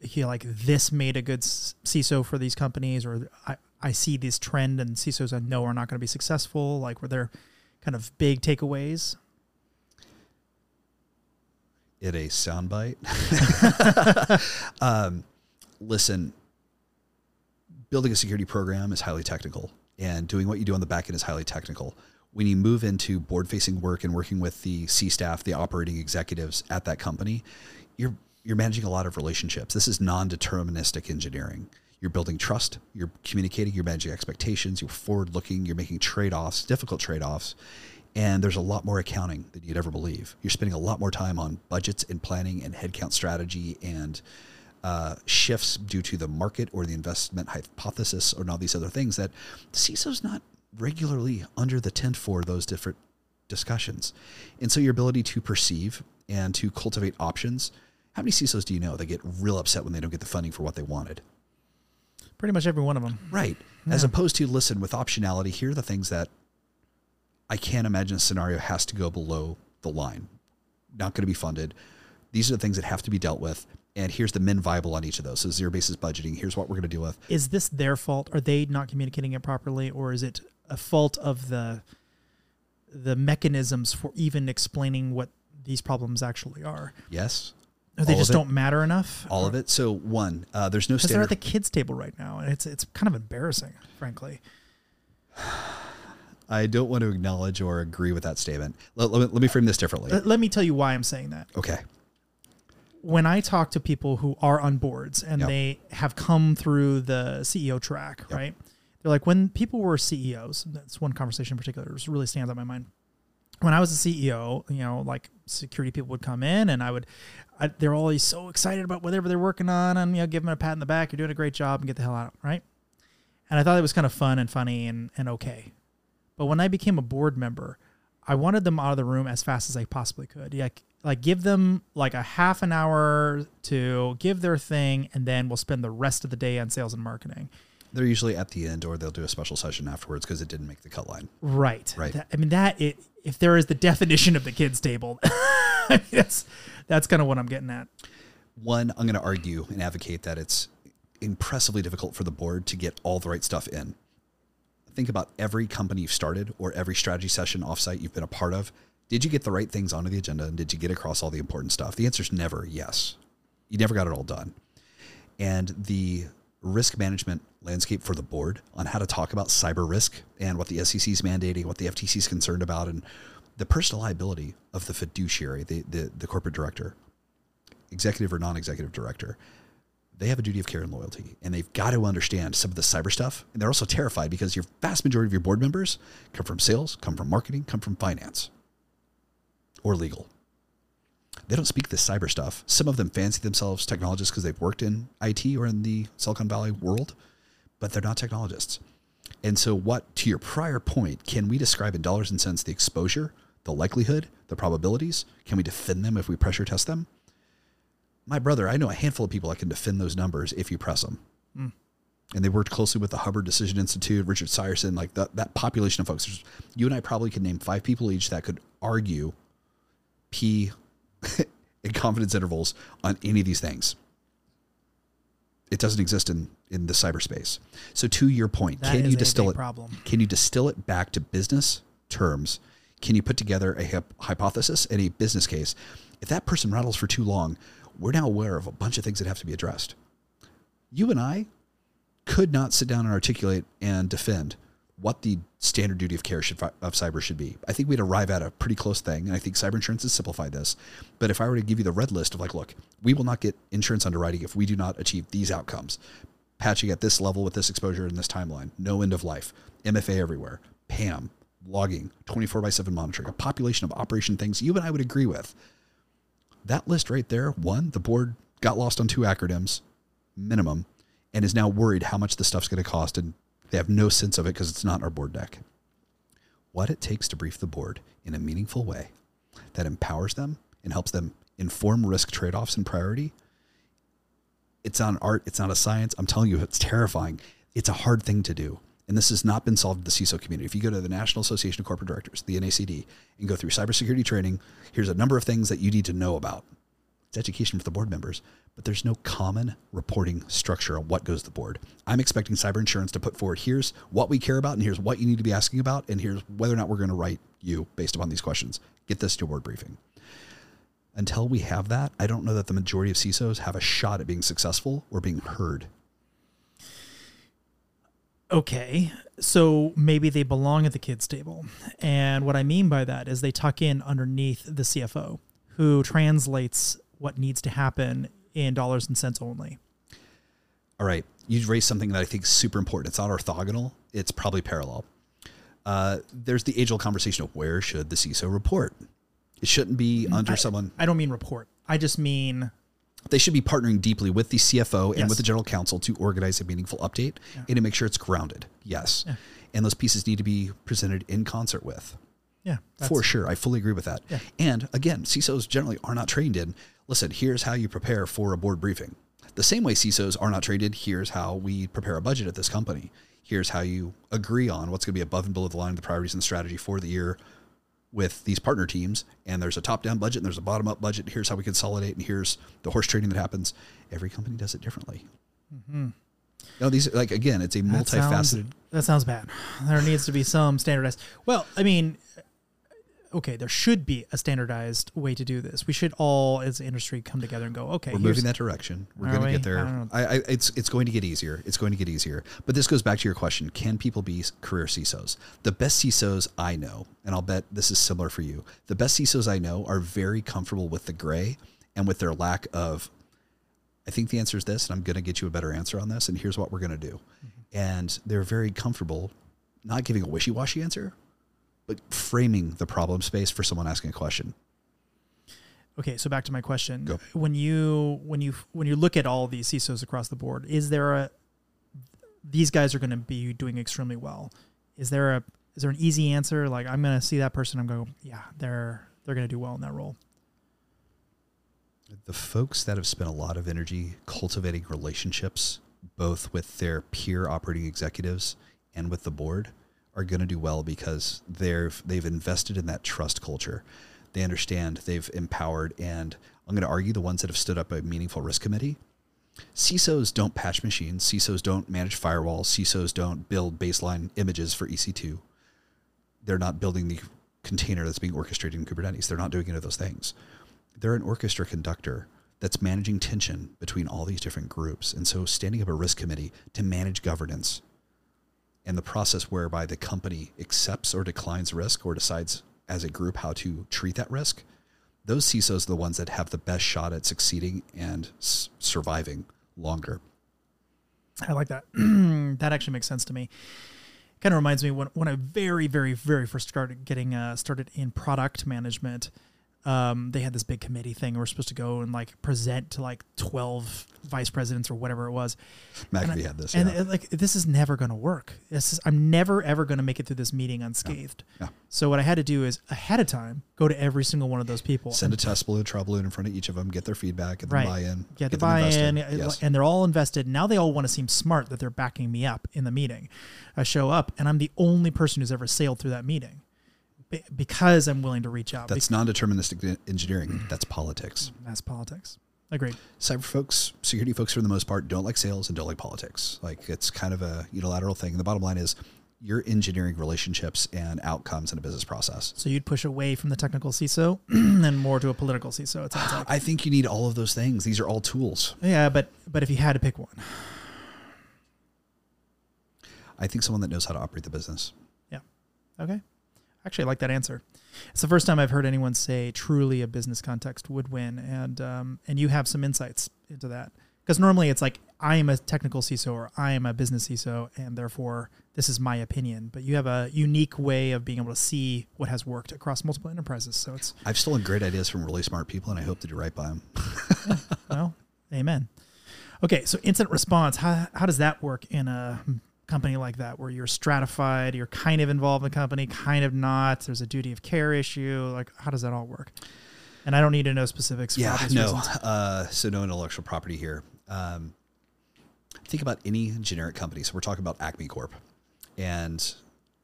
he like this made a good CISO for these companies, or I, I see this trend and CISOs I know are not going to be successful? Like, were there kind of big takeaways? In a soundbite. um, listen, building a security program is highly technical, and doing what you do on the back end is highly technical. When you move into board facing work and working with the C staff, the operating executives at that company, you're you're managing a lot of relationships. This is non-deterministic engineering. You're building trust, you're communicating, you're managing expectations, you're forward looking, you're making trade-offs, difficult trade-offs. And there's a lot more accounting than you'd ever believe. You're spending a lot more time on budgets and planning and headcount strategy and uh, shifts due to the market or the investment hypothesis or all these other things that CISO's not regularly under the tent for those different discussions. And so your ability to perceive and to cultivate options. How many CISOs do you know that get real upset when they don't get the funding for what they wanted? Pretty much every one of them. Right. As opposed to listen with optionality, here are the things that I can't imagine a scenario has to go below the line. Not going to be funded. These are the things that have to be dealt with. And here's the min viable on each of those. So zero basis budgeting. Here's what we're going to deal with. Is this their fault? Are they not communicating it properly, or is it a fault of the the mechanisms for even explaining what these problems actually are? Yes. Or they All just don't matter enough? All of it. So one, uh, there's no Because they're at the kids' table right now, and it's it's kind of embarrassing, frankly. I don't want to acknowledge or agree with that statement. Let, let, me, let me frame this differently. Let, let me tell you why I'm saying that. Okay. when I talk to people who are on boards and Yep. they have come through the CEO track, Yep. right? They're like, when people were CEOs, that's one conversation in particular that really stands out in my mind. When I was a CEO, you know, like security people would come in and I would, I, they're always so excited about whatever they're working on and, you know, give them a pat in the back. You're doing a great job and get the hell out, right? And I thought it was kind of fun and funny and, and okay. But when I became a board member, I wanted them out of the room as fast as I possibly could. Yeah, like give them like a half an hour to give their thing, and then we'll spend the rest of the day on sales and marketing. They're usually at the end or they'll do a special session afterwards because it didn't make the cut line. Right. Right. That- I mean that it if there is the definition of the kids table, I mean, that's that's kind of what I'm getting at. one, I'm going to argue and advocate that it's impressively difficult for the board to get all the right stuff in. Think about every company you've started or every strategy session offsite you've been a part of. Did you get the right things onto the agenda and did you get across all the important stuff? The answer is never yes. You never got it all done. And the risk management landscape for the board on how to talk about cyber risk and what the SEC is mandating, what the FTC is concerned about, and the personal liability of the fiduciary, the, the, the corporate director, executive or non executive director. They have a duty of care and loyalty, and they've got to understand some of the cyber stuff. And they're also terrified because your vast majority of your board members come from sales, come from marketing, come from finance or legal. They don't speak this cyber stuff. Some of them fancy themselves technologists because they've worked in IT or in the Silicon Valley world, but they're not technologists. And so, what, to your prior point, can we describe in dollars and cents the exposure, the likelihood, the probabilities? Can we defend them if we pressure test them? My brother, I know a handful of people that can defend those numbers if you press them. Mm. And they worked closely with the Hubbard Decision Institute, Richard Seiersen, like that, that population of folks. There's- You and I probably could name five people each that could argue P in confidence intervals on any of these things. It doesn't exist in, in the cyberspace. So to your point, That can you distill it? problem. Can you distill it back to business terms? Can you put together a hyp- hypothesis and a business case? If that person rattles for too long, we're now aware of a bunch of things that have to be addressed. You and I could not sit down and articulate and defend what the standard duty of care should, of cyber should be. I think we'd arrive at a pretty close thing, and I think cyber insurance has simplified this. But if I were to give you the red list of like, look, we will not get insurance underwriting if we do not achieve these outcomes. Patching at this level with this exposure in this timeline, no end of life, MFA everywhere, PAM, logging, 24 by 7 monitoring, a population of operation things you and I would agree with. That list right there, one, the board got lost on two acronyms, minimum, and is now worried how much the stuff's going to cost, and they have no sense of it because it's not in our board deck. What it takes to brief the board in a meaningful way that empowers them and helps them inform risk trade offs and priority. It's not an art, it's not a science. I'm telling you, it's terrifying. It's a hard thing to do. And this has not been solved in the CISO community. If you go to the National Association of Corporate Directors, the NACD, and go through cybersecurity training, here's a number of things that you need to know about. It's education for the board members, but there's no common reporting structure on what goes to the board. I'm expecting cyber insurance to put forward here's what we care about, and here's what you need to be asking about, and here's whether or not we're going to write you based upon these questions. Get this to your board briefing. Until we have that, I don't know that the majority of CISOs have a shot at being successful or being heard. Okay, so maybe they belong at the kids' table. And what I mean by that is they tuck in underneath the CFO who translates what needs to happen in dollars and cents only. All right, you raised something that I think is super important. It's not orthogonal; it's probably parallel. Uh, there's the age-old conversation of where should the CISO report. It shouldn't be under I- someone. I don't mean report. I just mean They should be partnering deeply with the CFO and Yes. with the general counsel to organize a meaningful update and to make sure it's grounded. Yes, and those pieces need to be presented in concert with. yeah, For sure. I fully agree with that. Yeah. And again, CISOs generally are not trained in listen, here's how you prepare for a board briefing. The same way CISOs are not trained in here's how we prepare a budget at this company. Here's how you agree on what's going to be above and below the line, of the priorities and strategy for the year with these partner teams. And there's a top down budget and there's a bottom up budget. Here's how we consolidate and here's the horse trading that happens. Every company does it differently. No, these like again, it's a Mm-hmm. that sounds- multifaceted. That sounds bad. There needs to be some standardized. Well, I mean, okay, there should be a standardized way to do this. We should all, as an industry, come together and go, okay, We're moving that direction. We're going to we? get there. I. I, it's it's going to get easier. It's going to get easier. But this goes back to your question: Can people be career CISOs? The best CISOs I know, and I'll bet this is similar for you. The best CISOs I know are very comfortable with the gray and with their lack of. I think the answer is this, and I'm going to get you a better answer on this. And here's what we're going to do. Mm-hmm. And they're very comfortable not giving a wishy-washy answer, but framing the problem space for someone asking a question. Okay, so back to my question. Go. When you when you when you look at all these CISOs across the board, is there a these guys are going to be doing extremely well? Is there a is there an easy answer? Like I'm going to see that person, I'm going, yeah, they're they're going to do well in that role. the folks that have spent a lot of energy cultivating relationships both with their peer operating executives and with the board are going to do well because they've they've invested in that trust culture They understand. They've empowered, and I'm going to argue the ones that have stood up a meaningful risk committee. CISOs don't patch machines. CISOs don't manage firewalls. CISOs don't build baseline images for EC2. They're not building the container that's being orchestrated in Kubernetes. They're not doing any of those things. They're an orchestra conductor that's managing tension between all these different groups. And so standing up a risk committee to manage governance and the process whereby the company accepts or declines risk or decides as a group how to treat that risk, those CISOs are the ones that have the best shot at succeeding and s- surviving longer. I like that. that actually makes sense to me. Kind of reminds me when when I very very very first started getting uh, started in product management. Um, they had this big committee thing. We are supposed to go and like present to like twelve vice presidents or whatever it was. McAfee and I, had this, and yeah. it, like this is never going to work. This is, I'm never ever going to make it through this meeting unscathed. Yeah. So what I had to do is ahead of time go to every single one of those people. Send a test balloon, trial balloon in front of each of them, get their feedback, get Right. buy-in, get the buy-in, Yes. and they're all invested. Now they all want to seem smart that they're backing me up in the meeting. I show up, and I'm the only person who's ever sailed through that meeting Be- because I'm willing to reach out. That's non-deterministic engineering. That's politics. Mm, that's politics. Agreed. Cyber folks, security folks, for the most part, don't like sales and don't like politics. Like it's kind of a unilateral thing. And the bottom line is, you're engineering relationships and outcomes in a business process. So you'd push away from the technical CISO and more to a political CISO. It sounds like. I think you need all of those things. These are all tools. yeah, but but if you had to pick one, I think someone that knows how to operate the business. Yeah. Okay. Actually, I like that answer. It's the first time I've heard anyone say truly a business context would win, and um, and you have some insights into that because normally it's like I am a technical CISO or I am a business CISO, and therefore this is my opinion. But you have a unique way of being able to see what has worked across multiple enterprises. So it's I've stolen great ideas from really smart people, and I hope to do right by them. well, amen. Okay, so incident response. How how does that work in a company like that where you're stratified, you're kind of involved in the company, kind of not. There's a duty of care issue. Like, how does that all work? And I don't need to know specifics. Yeah, no. Uh, so no intellectual property here. Um, think about any generic company. So we're talking about Acme Corp, and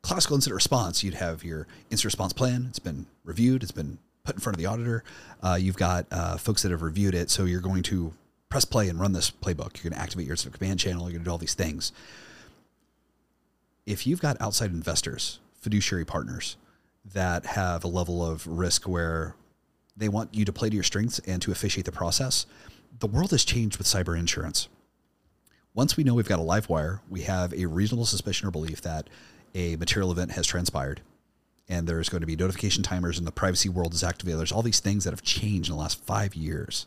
classical incident response. You'd have your incident response plan. It's been reviewed. It's been put in front of the auditor. Uh, you've got uh, folks that have reviewed it. So you're going to press play and run this playbook. You're going to activate your incident command channel. You're going to do all these things. If you've got outside investors, fiduciary partners that have a level of risk where they want you to play to your strengths and to officiate the process. The world has changed with cyber insurance. Once we know we've got a live wire, we have a reasonable suspicion or belief that a material event has transpired and there's going to be notification timers and the privacy world is activated. There's all these things that have changed in the last five years.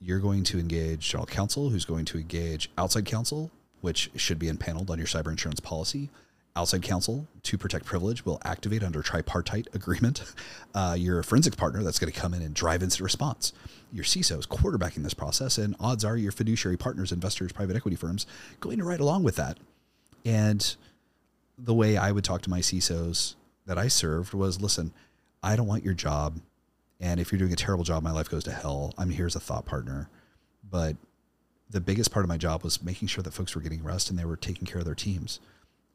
You're going to engage general counsel, who's going to engage outside counsel, which should be impaneled on your cyber insurance policy. Outside counsel to protect privilege will activate under tripartite agreement. Uh, your forensic partner that's going to come in and drive incident response. Your CISO is quarterbacking this process, and odds are your fiduciary partners, investors, private equity firms, going to ride along with that. And the way I would talk to my CISOs that I served was, listen, I don't want your job, and if you're doing a terrible job, my life goes to hell. I'm here as a thought partner, but the biggest part of my job was making sure that folks were getting rest and they were taking care of their teams.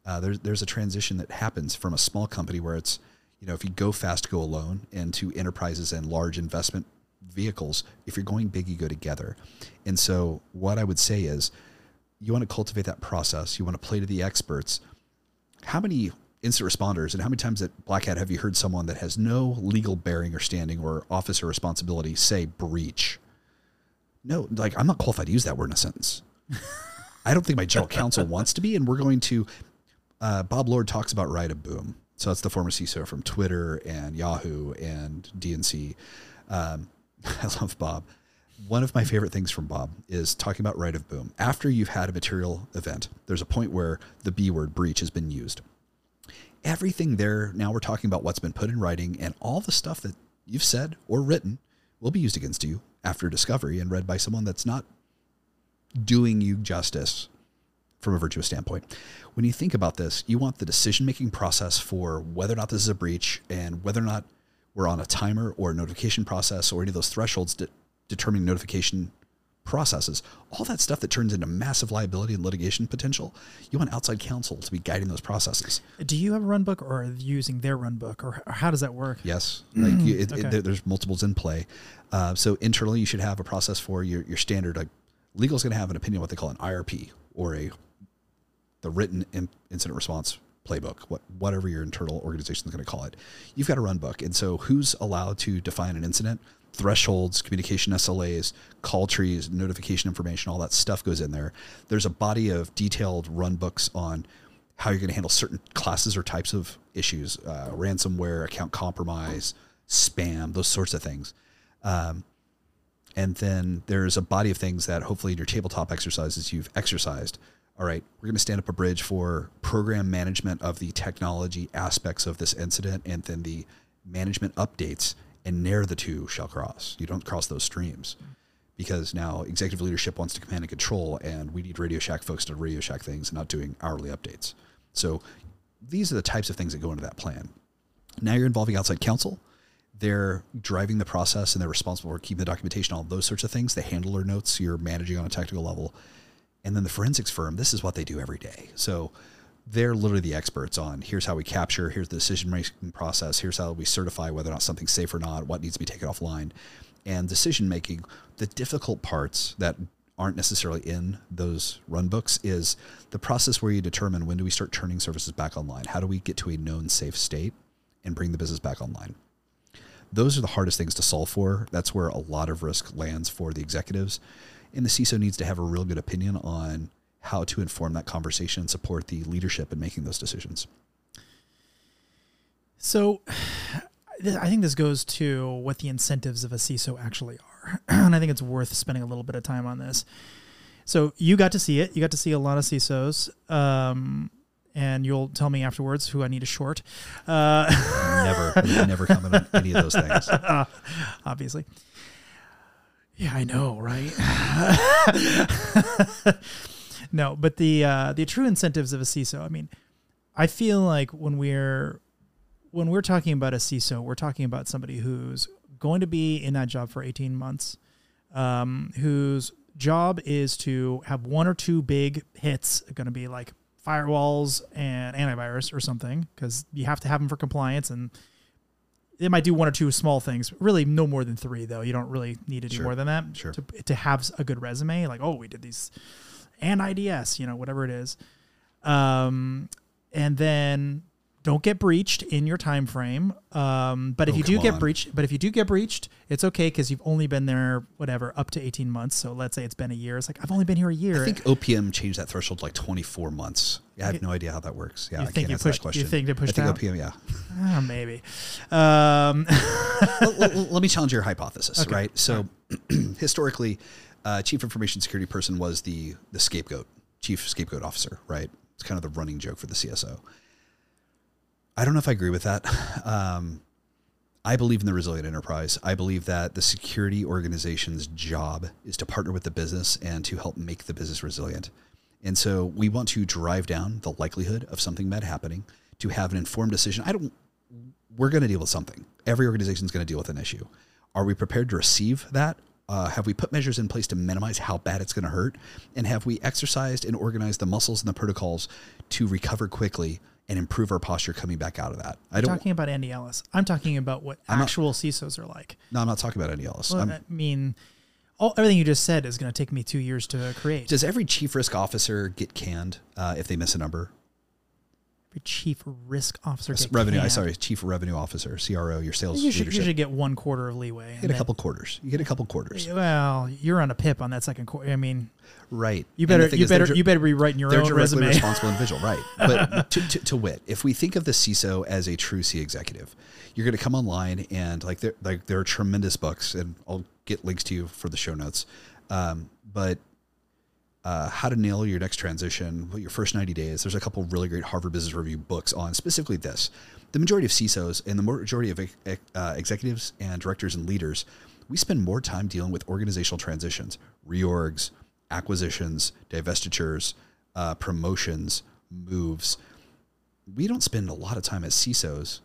Uh, there's there's a transition that happens from a small company where it's you know if you go fast go alone and to enterprises and large investment vehicles if you're going big you go together. And so what i would say is you want to cultivate that process you want to play to the experts. How many incident responders and how many times at black hat have you heard someone that has no legal bearing or standing or officer responsibility say breach no like i'm not qualified to use that word in a sentence I don't think my general counsel wants to be, and we're going to. Uh, Bob Lord talks about right of Boom. So that's the former CISO from Twitter and Yahoo and DNC. Um, I love Bob. One of my favorite things from Bob is talking about right of boom. After you've had a material event, there's a point where the B word breach has been used. Everything there, now we're talking about what's been put in writing, and all the stuff that you've said or written will be used against you after discovery and read by someone that's not doing you justice from a virtuous standpoint. When you think about this, you want the decision making process for whether or not this is a breach and whether or not we're on a timer or a notification process or any of those thresholds de- determining notification processes, all that stuff that turns into massive liability and litigation potential. You want outside counsel to be guiding those processes. Do you have a run book or are you using their run book or how does that work? Yes, like you, it, Okay. it, there's multiples in play. Uh, so internally, you should have a process for your your standard. Like legal is going to have an opinion what they call an IRP or a the written in, incident response playbook, what whatever your internal organization is going to call it. You've got a run book, and so who's allowed to define an incident? Thresholds, communication SLAs, call trees, notification information, all that stuff goes in there. There's a body of detailed run books on how you're going to handle certain classes or types of issues, uh, ransomware, account compromise, spam, those sorts of things. Um, and then there's a body of things that hopefully in your tabletop exercises you've exercised. All right, we're going to stand up a bridge for program management of the technology aspects of this incident and then the management updates, and ne'er the two shall cross. You don't cross those streams because now executive leadership wants to command and control, and we need Radio Shack folks to Radio Shack things and not doing hourly updates. So these are the types of things that go into that plan. Now you're involving outside counsel. They're driving the process and they're responsible for keeping the documentation, all those sorts of things. The handler notes you're managing on a technical level. And then the forensics firm, this is what they do every day. So they're literally the experts on here's how we capture, here's the decision making process, here's how we certify whether or not something's safe or not, what needs to be taken offline. And decision making, the difficult parts that aren't necessarily in those run books is the process where you determine when do we start turning services back online? How do we get to a known safe state and bring the business back online? Those are the hardest things to solve for. That's where a lot of risk lands for the executives. And the CISO needs to have a real good opinion on how to inform that conversation and support the leadership in making those decisions. So I think this goes to what the incentives of a CISO actually are. and I think it's worth spending a little bit of time on this. So you got to see it. You got to see a lot of CISOs. Um, and you'll tell me afterwards who I need to short. Uh, Never, never comment on any of those things. obviously. Yeah, I know, right? no, but the uh, the true incentives of a CISO. I mean, I feel like when we're when we're talking about a CISO, we're talking about somebody who's going to be in that job for eighteen months, um, whose job is to have one or two big hits. Going to be like firewalls and antivirus or something, because you have to have them for compliance and they might do one or two small things. Really, no more than three, though. You don't really need to do Sure. more than that Sure. to, to have a good resume. Like, oh, we did these and IDS, you know, whatever it is. Um, and then don't get breached in your time frame. Um, but if Oh, you do get on. breached, but if you do get breached, it's okay because you've only been there whatever up to eighteen months. So let's say it's been a year. It's like I've only been here a year. I think OPM changed that threshold to like 24 months. Yeah, I have no idea how that works. Yeah, You I think can't you pushed- that you question. think they pushed I think OPM, yeah. Ah, maybe. Um, let, let- let me challenge your hypothesis, Okay. right? So, historically, uh, chief information security person was the the scapegoat, chief scapegoat officer, right? It's kind of the running joke for the CSO. I don't know if I agree with that. Um, I believe in the resilient enterprise. I believe that the security organization's job is to partner with the business and to help make the business resilient. And so we want to drive down the likelihood of something bad happening to have an informed decision. I don't we're going to deal with something. Every organization is going to deal with an issue. Are we prepared to receive that? Uh, have we put measures in place to minimize how bad it's going to hurt? And have we exercised and organized the muscles and the protocols to recover quickly and improve our posture coming back out of that? I I'm don't. talking about Andy Ellis. I'm talking about what I'm not- actual CISOs are like. no, I'm not talking about Andy Ellis. Well, I mean, all everything you just said is going to take me two years to create. does every chief risk officer get canned uh, if they miss a number? Chief risk officer revenue. I canned. sorry, chief revenue officer, CRO, your sales You should, you should get one quarter of leeway. You get a then- couple quarters. You get a couple quarters. Well, you're on a pip on that second quarter. I mean, Right. you better you better dir- you better be writing your they're own directly resume. responsible individual, right? But to, to, to wit, if we think of the CISO as a true C executive, you're going to come online and like there like there are tremendous books, and I'll get links to you for the show notes. Um, but uh, how to nail your next transition, what your first 90 days. There's a couple really great Harvard Business Review books on specifically this. The majority of CISOs and the majority of uh, executives and directors and leaders, we spend more time dealing with organizational transitions, reorgs, acquisitions, divestitures, uh, promotions, moves. We don't spend a lot of time as CISOs.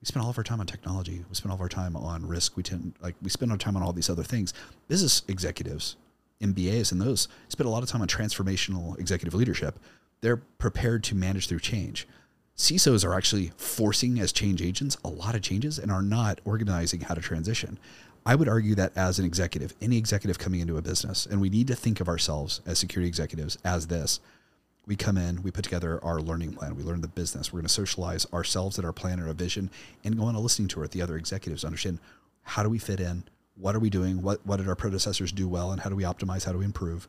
We spend all of our time on technology. We spend all of our time on risk. We tend like we spend our time on all these other things. Business executives, MBAs and those spend a lot of time on transformational executive leadership. They're prepared to manage through change. CISOs are actually forcing as change agents a lot of changes and are not organizing how to transition. I would argue that as an executive, any executive coming into a business, and we need to think of ourselves as security executives as this. We come in, we put together our learning plan, we learn the business, we're going to socialize ourselves and our plan and our vision, and go on a listening tour with the other executives, understand how do we fit in, what are we doing, what, what did our predecessors do well, and how do we optimize, how do we improve.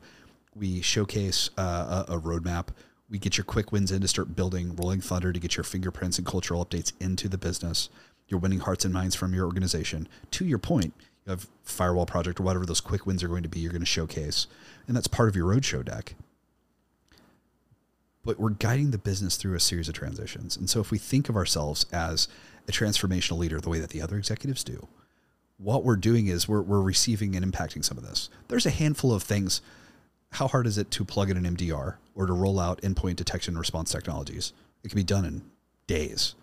We showcase uh, a, a roadmap. We get your quick wins in to start building rolling thunder to get your fingerprints and cultural updates into the business. You're winning hearts and minds from your organization. To your point you have firewall project or whatever those quick wins are going to be you're going to showcase and that's part of your roadshow deck. But we're guiding the business through a series of transitions. And so if we think of ourselves as a transformational leader the way that the other executives do what we're doing is we're, we're receiving and impacting some of this there's a handful of things how hard is it to plug in an MDR or to roll out endpoint detection response technologies? It can be done in days.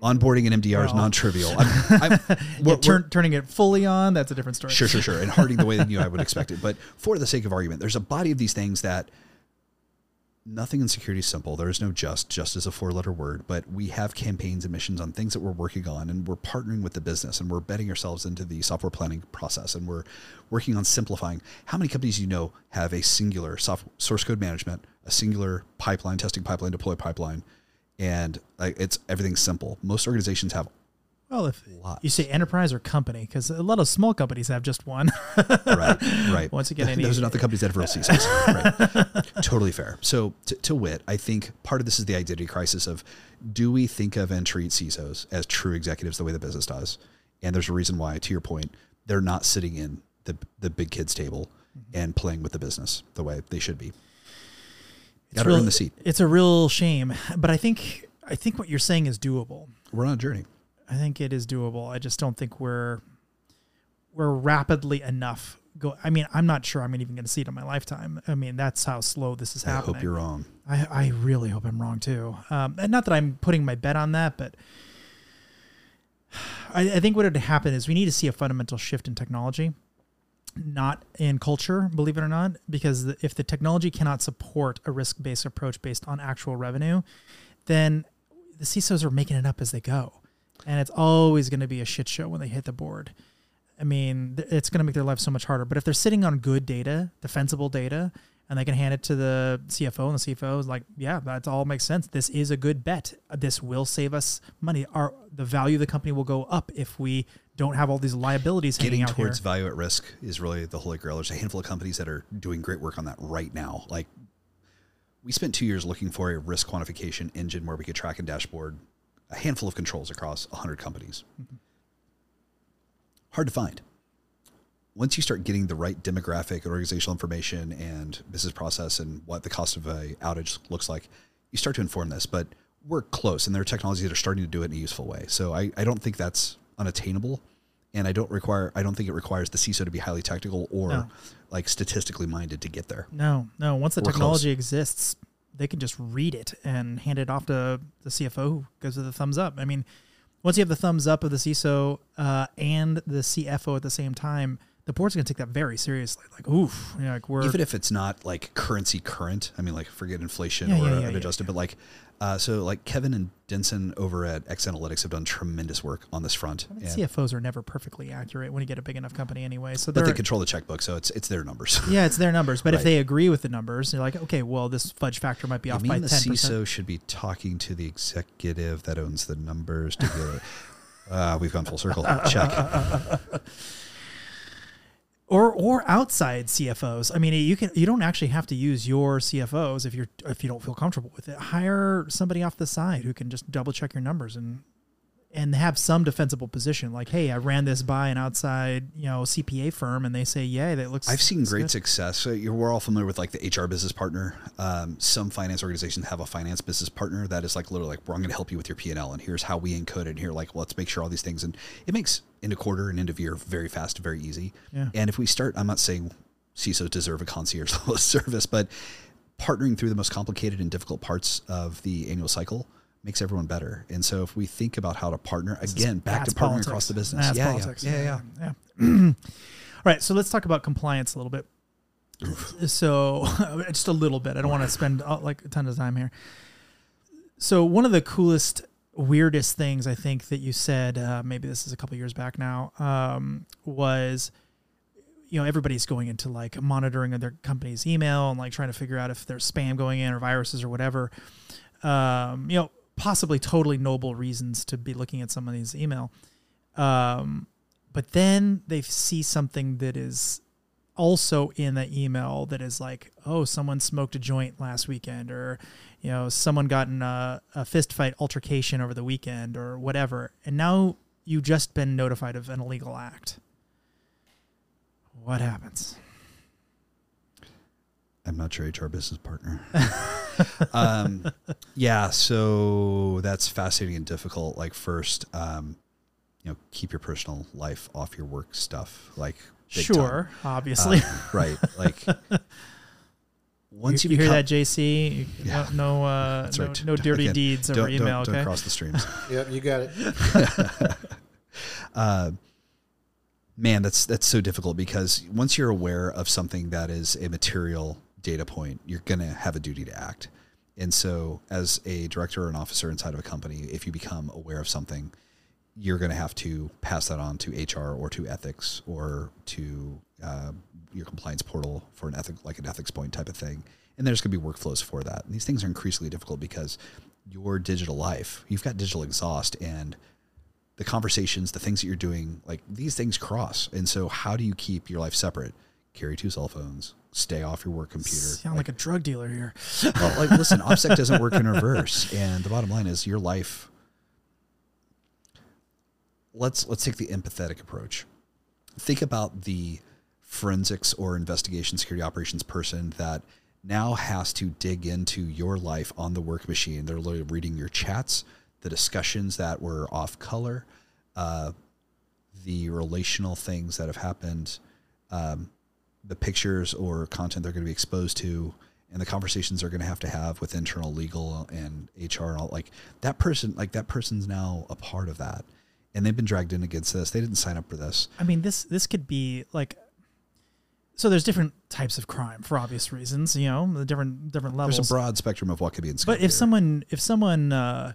Onboarding an MDR well, is non-trivial. I'm, I'm, yeah, turn, turning it fully on, that's a different story. Sure, sure, sure. And hardening the way that you I would expect it. But for the sake of argument, there's a body of these things that nothing in security is simple. There is no just. Just is a four letter word, but we have campaigns and missions on things that we're working on, and we're partnering with the business, and we're betting ourselves into the software planning process, and we're working on simplifying. How many companies you know have a singular soft, source code management, a singular pipeline, testing pipeline, deploy pipeline, and it's everything's simple. Most organizations have well, if Lots. you say enterprise or company, because a lot of small companies have just one. right, right. Once again, any, those are not the companies that have real CISOs. right. Totally fair. So, to, to wit, I think part of this is the identity crisis of do we think of and treat CISOs as true executives the way the business does? And there's a reason why, to your point, they're not sitting in the the big kids table mm-hmm. and playing with the business the way they should be. Got to earn the seat. It's a real shame, but I think I think what you're saying is doable. We're on a journey. I think it is doable. I just don't think we're we're rapidly enough go. I mean, I'm not sure I'm even going to see it in my lifetime. I mean, that's how slow this is happening. I hope you're wrong. I, I really hope I'm wrong too. Um, and not that I'm putting my bet on that, but I, I think what would happen is we need to see a fundamental shift in technology, not in culture, believe it or not, because if the technology cannot support a risk based approach based on actual revenue, then the CISOs are making it up as they go and it's always going to be a shit show when they hit the board. I mean, it's going to make their life so much harder. But if they're sitting on good data, defensible data, and they can hand it to the CFO, and the CFO is like, "Yeah, that all makes sense. This is a good bet. Uh, this will save us money. Our the value of the company will go up if we don't have all these liabilities Getting towards here. value at risk is really the holy grail. There's a handful of companies that are doing great work on that right now. Like we spent two years looking for a risk quantification engine where we could track and dashboard a handful of controls across 100 companies. Mm-hmm. Hard to find. Once you start getting the right demographic and organizational information and business process and what the cost of a outage looks like, you start to inform this. But we're close, and there are technologies that are starting to do it in a useful way. So I, I don't think that's unattainable, and I don't require I don't think it requires the CISO to be highly technical or no. like statistically minded to get there. No, no. Once the we're technology close. exists, they can just read it and hand it off to the CFO who gives it the thumbs up. I mean, once you have the thumbs up of the CISO uh, and the CFO at the same time, the board's going to take that very seriously. Like, oof, you know, like we're even if it's not like currency current. I mean, like forget inflation yeah, or yeah, yeah, adjusted, but like uh, so like Kevin and Denson over at X Analytics have done tremendous work on this front. I mean, CFOs are never perfectly accurate when you get a big enough company anyway. So but they control the checkbook, so it's it's their numbers. Yeah, it's their numbers. But right. if they agree with the numbers, they're like, okay, well, this fudge factor might be you off by ten percent. The CISO should be talking to the executive that owns the numbers to get. uh, we've gone full circle. Check. or or outside CFOs. I mean, you can you don't actually have to use your CFOs if you're if you don't feel comfortable with it. Hire somebody off the side who can just double check your numbers and and have some defensible position. Like, hey, I ran this by an outside, you know, CPA firm, and they say, yeah, that looks. I've seen great good. success. So we're all familiar with like the HR business partner. Um, some finance organizations have a finance business partner that is like literally like, well, I'm going to help you with your P and L, and here's how we encode it. And here, like, well, let's make sure all these things, and it makes end of quarter and end of year very fast, very easy. Yeah. And if we start, I'm not saying CISOs deserve a concierge level service, but partnering through the most complicated and difficult parts of the annual cycle makes everyone better. And so if we think about how to partner, again, back to partnering politics. across the business. yeah, yeah, yeah, yeah, yeah. right, so let's talk about compliance a little bit. so just a little bit. I don't want to spend uh, like a ton of time here. So one of the coolest, weirdest things I think that you said, uh, maybe this is a couple years back now, um, was you know everybody's going into like monitoring of their company's email and like trying to figure out if there's spam going in or viruses or whatever. Um, you know, possibly totally noble reasons to be looking at somebody's email. Um, but then they see something that is also in the email that is like, oh, someone smoked a joint last weekend, or you know, someone got in a, a fist fight altercation over the weekend, or whatever, and now you've just been notified of an illegal act. What happens? I'm not your HR business partner. um, yeah, so that's fascinating and difficult. Like first, um, you know, keep your personal life off your work stuff. Like big Sure, time. obviously. Uh, right? Like once you, you, you hear that, JC? Yeah. No, no, uh, no, right. no dirty Again, deeds over don't, don't- email. don't cross the streams. Yep, you got it. uh, man, that's that's so difficult because once you're aware of something that is a material data point, you're going to have a duty to act. And so, as a director or an officer inside of a company, if you become aware of something, you're going to have to pass that on to HR or to ethics or to uh, your compliance portal for an ethic, like an ethics point type of thing. And there's going to be workflows for that. And these things are increasingly difficult because your digital life, you've got digital exhaust and the conversations, the things that you're doing, like these things cross. And so, how do you keep your life separate? Carry two cell phones, stay off your work computer. Sound like a drug dealer here. well, like listen, OPSEC doesn't work in reverse, and the bottom line is your life. Let's let's take the empathetic approach. Think about the forensics or investigation security operations person that now has to dig into your life on the work machine. They're literally reading your chats, the discussions that were off color, uh, the relational things that have happened, um, the pictures or content they're going to be exposed to, and the conversations they're going to have to have with internal legal and HR and all. Like that person, like that person's now a part of that, and they've been dragged in against this. They didn't sign up for this. I mean, this this could be like. So there's different types of crime for obvious reasons, you know, the different different levels. There's a broad spectrum of what could be in scope But if here. someone if someone uh,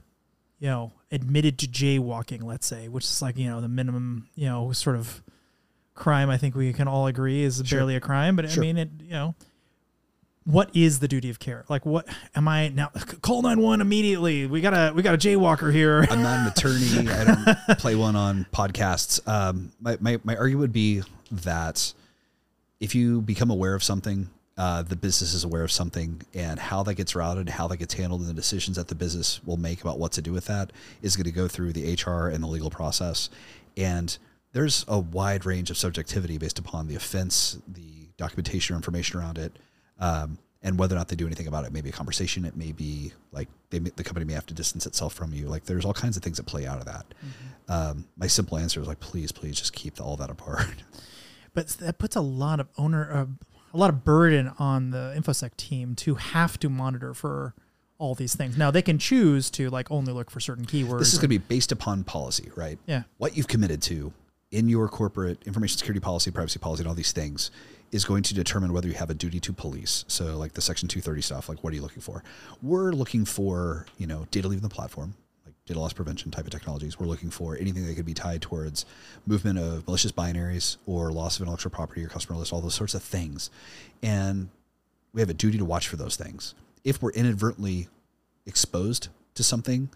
you know admitted to jaywalking, let's say, which is like you know the minimum you know sort of crime, I think we can all agree is Sure. barely a crime. But Sure. I mean, it you know, what is the duty of care? Like, what am I now? Call nine one immediately. We got a we got a jaywalker here. I'm not an attorney. I don't play one on podcasts. Um, my, my, my argument would be that if you become aware of something, uh, the business is aware of something, and how that gets routed, how that gets handled, and the decisions that the business will make about what to do with that is going to go through the HR and the legal process. And there's a wide range of subjectivity based upon the offense, the documentation or information around it, um, and whether or not they do anything about it. Maybe a conversation. It may be like they, may- the company may have to distance itself from you. Like there's all kinds of things that play out of that. Um, my simple answer is like, please, please, just keep all that apart. But that puts a lot of owner, uh, a lot of burden on the infosec team to have to monitor for all these things. Now they can choose to like only look for certain keywords. This is going to be based upon policy, right? Yeah. What you've committed to in your corporate information security policy, privacy policy, and all these things is going to determine whether you have a duty to police. So, like the Section 230 stuff, like what are you looking for? We're looking for, you know, data leaving the platform, like data loss prevention type of technologies. We're looking for anything that could be tied towards movement of malicious binaries or loss of intellectual property or customer list, all those sorts of things. And we have a duty to watch for those things. If we're inadvertently exposed to something,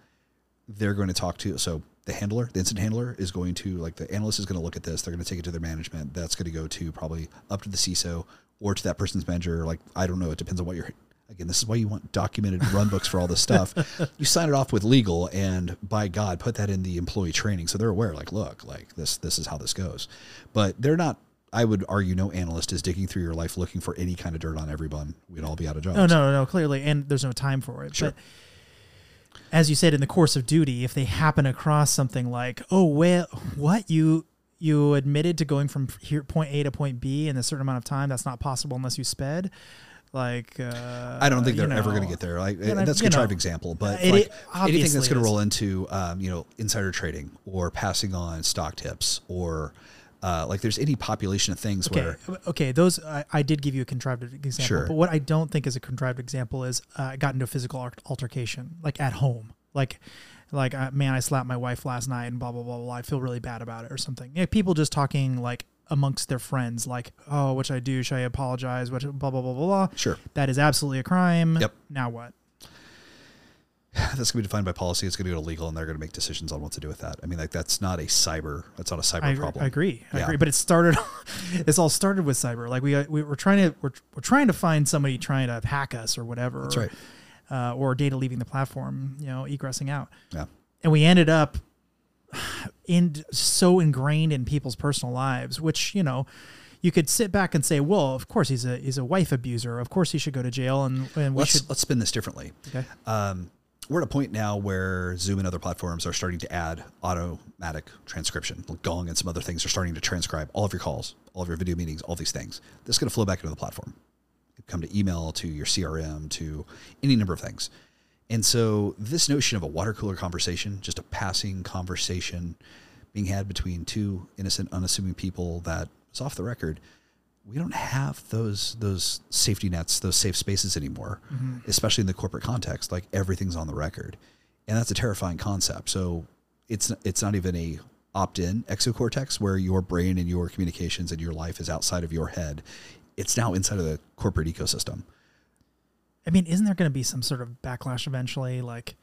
they're going to talk to you. so the handler the incident handler is going to like the analyst is going to look at this they're going to take it to their management that's going to go to probably up to the ciso or to that person's manager like i don't know it depends on what you're again this is why you want documented run books for all this stuff you sign it off with legal and by god put that in the employee training so they're aware like look like this this is how this goes but they're not i would argue no analyst is digging through your life looking for any kind of dirt on everyone we'd all be out of jobs no, no, no, clearly, and there's no time for it. Sure. But as you said, in the course of duty, if they happen across something like, "Oh, well, what? You you admitted to going from here point A to point B in a certain amount of time, that's not possible unless you sped," like uh, I don't think they're ever going to get there. Like know, that's a contrived know, example, but it- like it anything that's going to roll into um, you know insider trading or passing on stock tips or Uh, like there's any population of things Okay, where okay, those I, I did give you a contrived example, Sure. but what I don't think is a contrived example is uh, I got into a physical altercation, like at home, like, like uh, man, I slapped my wife last night and blah blah blah blah. I feel really bad about it or something. Yeah, people just talking like amongst their friends, like, oh, what should I do? Should I apologize? What? Blah blah blah blah blah. Sure. that is absolutely a crime. Yep. Now what? that's going to be defined by policy, it's going to go to legal, and they're going to make decisions on what to do with that. I mean, like that's not a cyber, that's not a cyber I problem. I agree. I Yeah. agree. But it started. it's all started with cyber. Like we we were trying to we're, we're trying to find somebody trying to hack us or whatever. That's right. Uh, or data leaving the platform. You know, egressing out. Yeah. and we ended up in so ingrained in people's personal lives, which you know. You could sit back and say, "Well, of course he's a he's a wife abuser. Of course he should go to jail." And, and we Let's should. let's spin this differently. Okay. Um, we're at a point now where Zoom and other platforms are starting to add automatic transcription. Gong and some other things are starting to transcribe all of your calls, all of your video meetings, all these things. This is going to flow back into the platform. Come to email, to your CRM, to any number of things. And so, this notion of a water cooler conversation, just a passing conversation being had between two innocent, unassuming people that is off the record, we don't have those those safety nets, those safe spaces anymore, mm-hmm. especially in the corporate context. Like everything's on the record, and that's a terrifying concept. So it's it's not even a opt-in exocortex where your brain and your communications and your life is outside of your head. It's now inside of the corporate ecosystem. I mean, isn't there going to be some sort of backlash eventually? Like,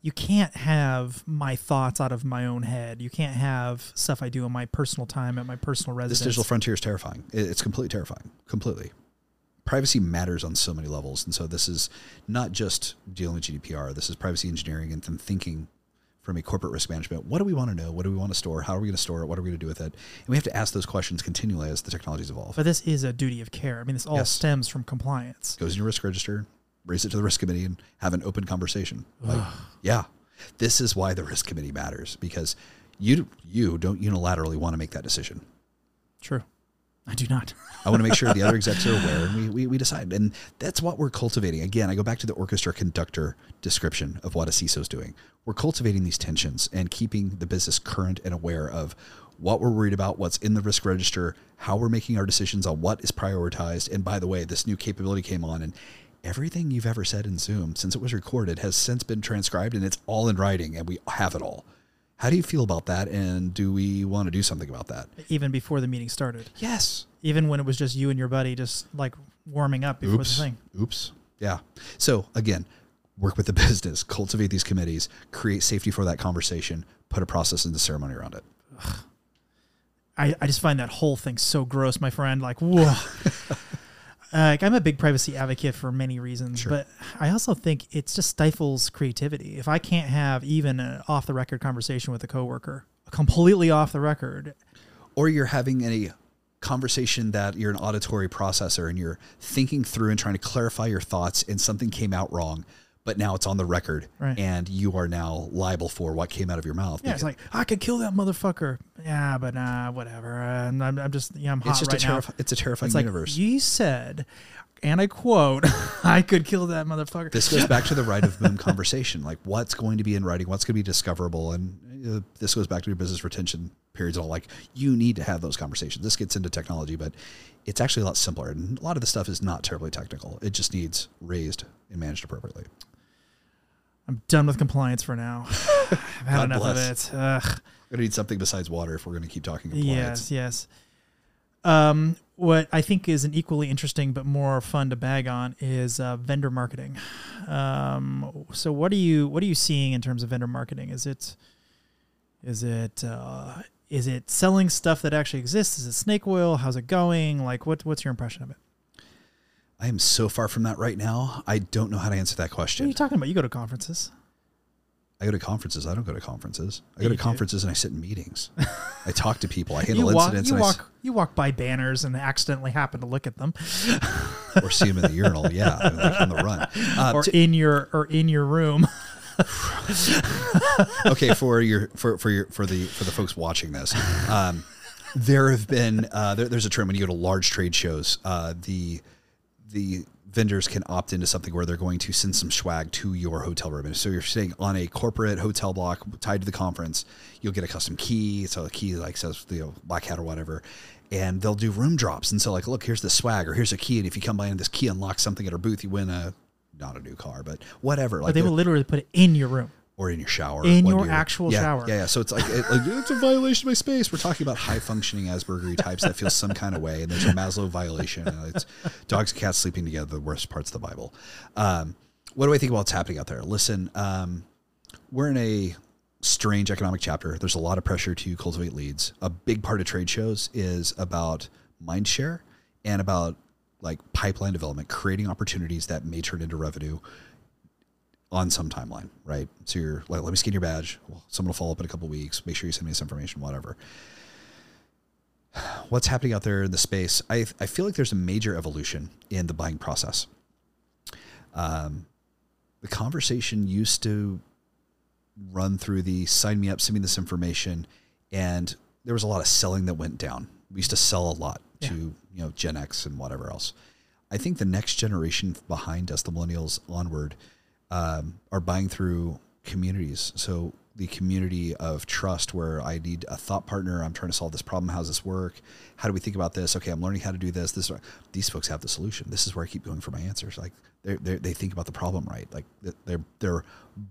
you can't have my thoughts out of my own head. You can't have stuff I do in my personal time at my personal residence. This digital frontier is terrifying. It's completely terrifying. Completely. Privacy matters on so many levels. And so this is not just dealing with GDPR. This is privacy engineering and thinking from a corporate risk management. What do we want to know? What do we want to store? How are we going to store it? What are we going to do with it? And we have to ask those questions continually as the technologies evolve. but this is a duty of care. I mean, this all Yes. stems from compliance. Goes in your risk register, raise it to the risk committee, and have an open conversation. Like, yeah, this is why the risk committee matters because you you don't unilaterally want to make that decision. True. I do not. I want to make sure the other execs are aware and we, we, we decide. And that's what we're cultivating. Again, I go back to the orchestra conductor description of what a CISO is doing. We're cultivating these tensions and keeping the business current and aware of what we're worried about, what's in the risk register, how we're making our decisions on what is prioritized. And by the way, this new capability came on and everything you've ever said in Zoom since it was recorded has since been transcribed and it's all in writing and we have it all. How do you feel about that? And do we want to do something about that? Even before the meeting started. Yes. Even when it was just you and your buddy just like warming up before Oops. the thing. Oops. Yeah. So again, work with the business, cultivate these committees, create safety for that conversation, put a process and the ceremony around it. I, I just find that whole thing so gross, my friend. Like, whoa. Uh, like I'm a big privacy advocate for many reasons, Sure. but I also think it just stifles creativity. If I can't have even an off the record conversation with a coworker, completely off the record, Or you're having a conversation that you're an auditory processor and you're thinking through and trying to clarify your thoughts and something came out wrong, but now it's on the record Right. and you are now liable for what came out of your mouth. yeah, it's like I could kill that motherfucker. Yeah, but nah, whatever. Uh, I'm, I'm just, yeah, I'm hot it's just right a now. it's a terrifying It's like universe. you said, and I quote, "I could kill that motherfucker." this goes back to the right of boom conversation like what's going to be in writing what's going to be discoverable and uh, this goes back to your business retention periods and all like you need to have those conversations this gets into technology but it's actually a lot simpler and a lot of the stuff is not terribly technical it just needs raised and managed appropriately I'm done with compliance for now. I've had God enough bless. of it. Ugh. we're going to need something besides water if we're going to keep talking compliance Yes, yes. Um, what I think is an equally interesting but more fun to bag on is uh, vendor marketing. Um, so what are you what are you seeing in terms of vendor marketing? Is it is it uh, is it selling stuff that actually exists? Is it snake oil? How's it going? Like what what's your impression of it? I am so far from that right now. I don't know how to answer that question. What are you talking about? You go to conferences. i go to conferences. I don't go to conferences. I go to conferences and i sit in meetings. I talk to people. I handle You walk incidents you and I s- walk you walk by banners and accidentally happen to look at them, or see them in the urinal. Yeah I mean, like on the run. Uh, or to- in your or in your room. okay for your for for your for the for the folks watching this um there have been uh there, there's a term when you go to large trade shows uh the the vendors can opt into something where they're going to send some swag to your hotel room. And so you're staying on a corporate hotel block tied to the conference. You'll get a custom key. So the key like says you know Black Hat or whatever. And they'll do room drops. And so like, look, here's the swag or here's a key. And if you come by and this key unlocks something at our booth, you win a not a new car, but whatever. Like But they will literally put it in your room. Or in your shower. In your actual yeah, shower. Yeah, yeah. So it's like, it, like it's a violation of my space. We're talking about high functioning Aspergery types that feel some kind of way, and there's a Maslow violation. And it's dogs and cats sleeping together, the worst parts of the Bible. Um, what do I think about what's happening out there? Listen, um, we're in a strange economic chapter. There's a lot of pressure to cultivate leads. A big part of trade shows is about mind share and about like pipeline development, creating opportunities that may turn into revenue on some timeline, right? So you're like, let me scan your badge. Well, someone will follow up in a couple weeks. Make sure you send me this information, whatever. What's happening out there in the space? I, I feel like there's a major evolution in the buying process. Um, the conversation used to run through the sign me up, send me this information, and there was a lot of selling that went down. We used to sell a lot to you know Gen X and whatever else. I think the next generation behind us, the millennials onward, um, are buying through communities. So the community of trust where I need a thought partner. I'm trying to solve this problem. How's this work? How do we think about this? Okay, I'm learning how to do this. This these folks have the solution. This is where I keep going for my answers. Like they they think about the problem right. Like they're they're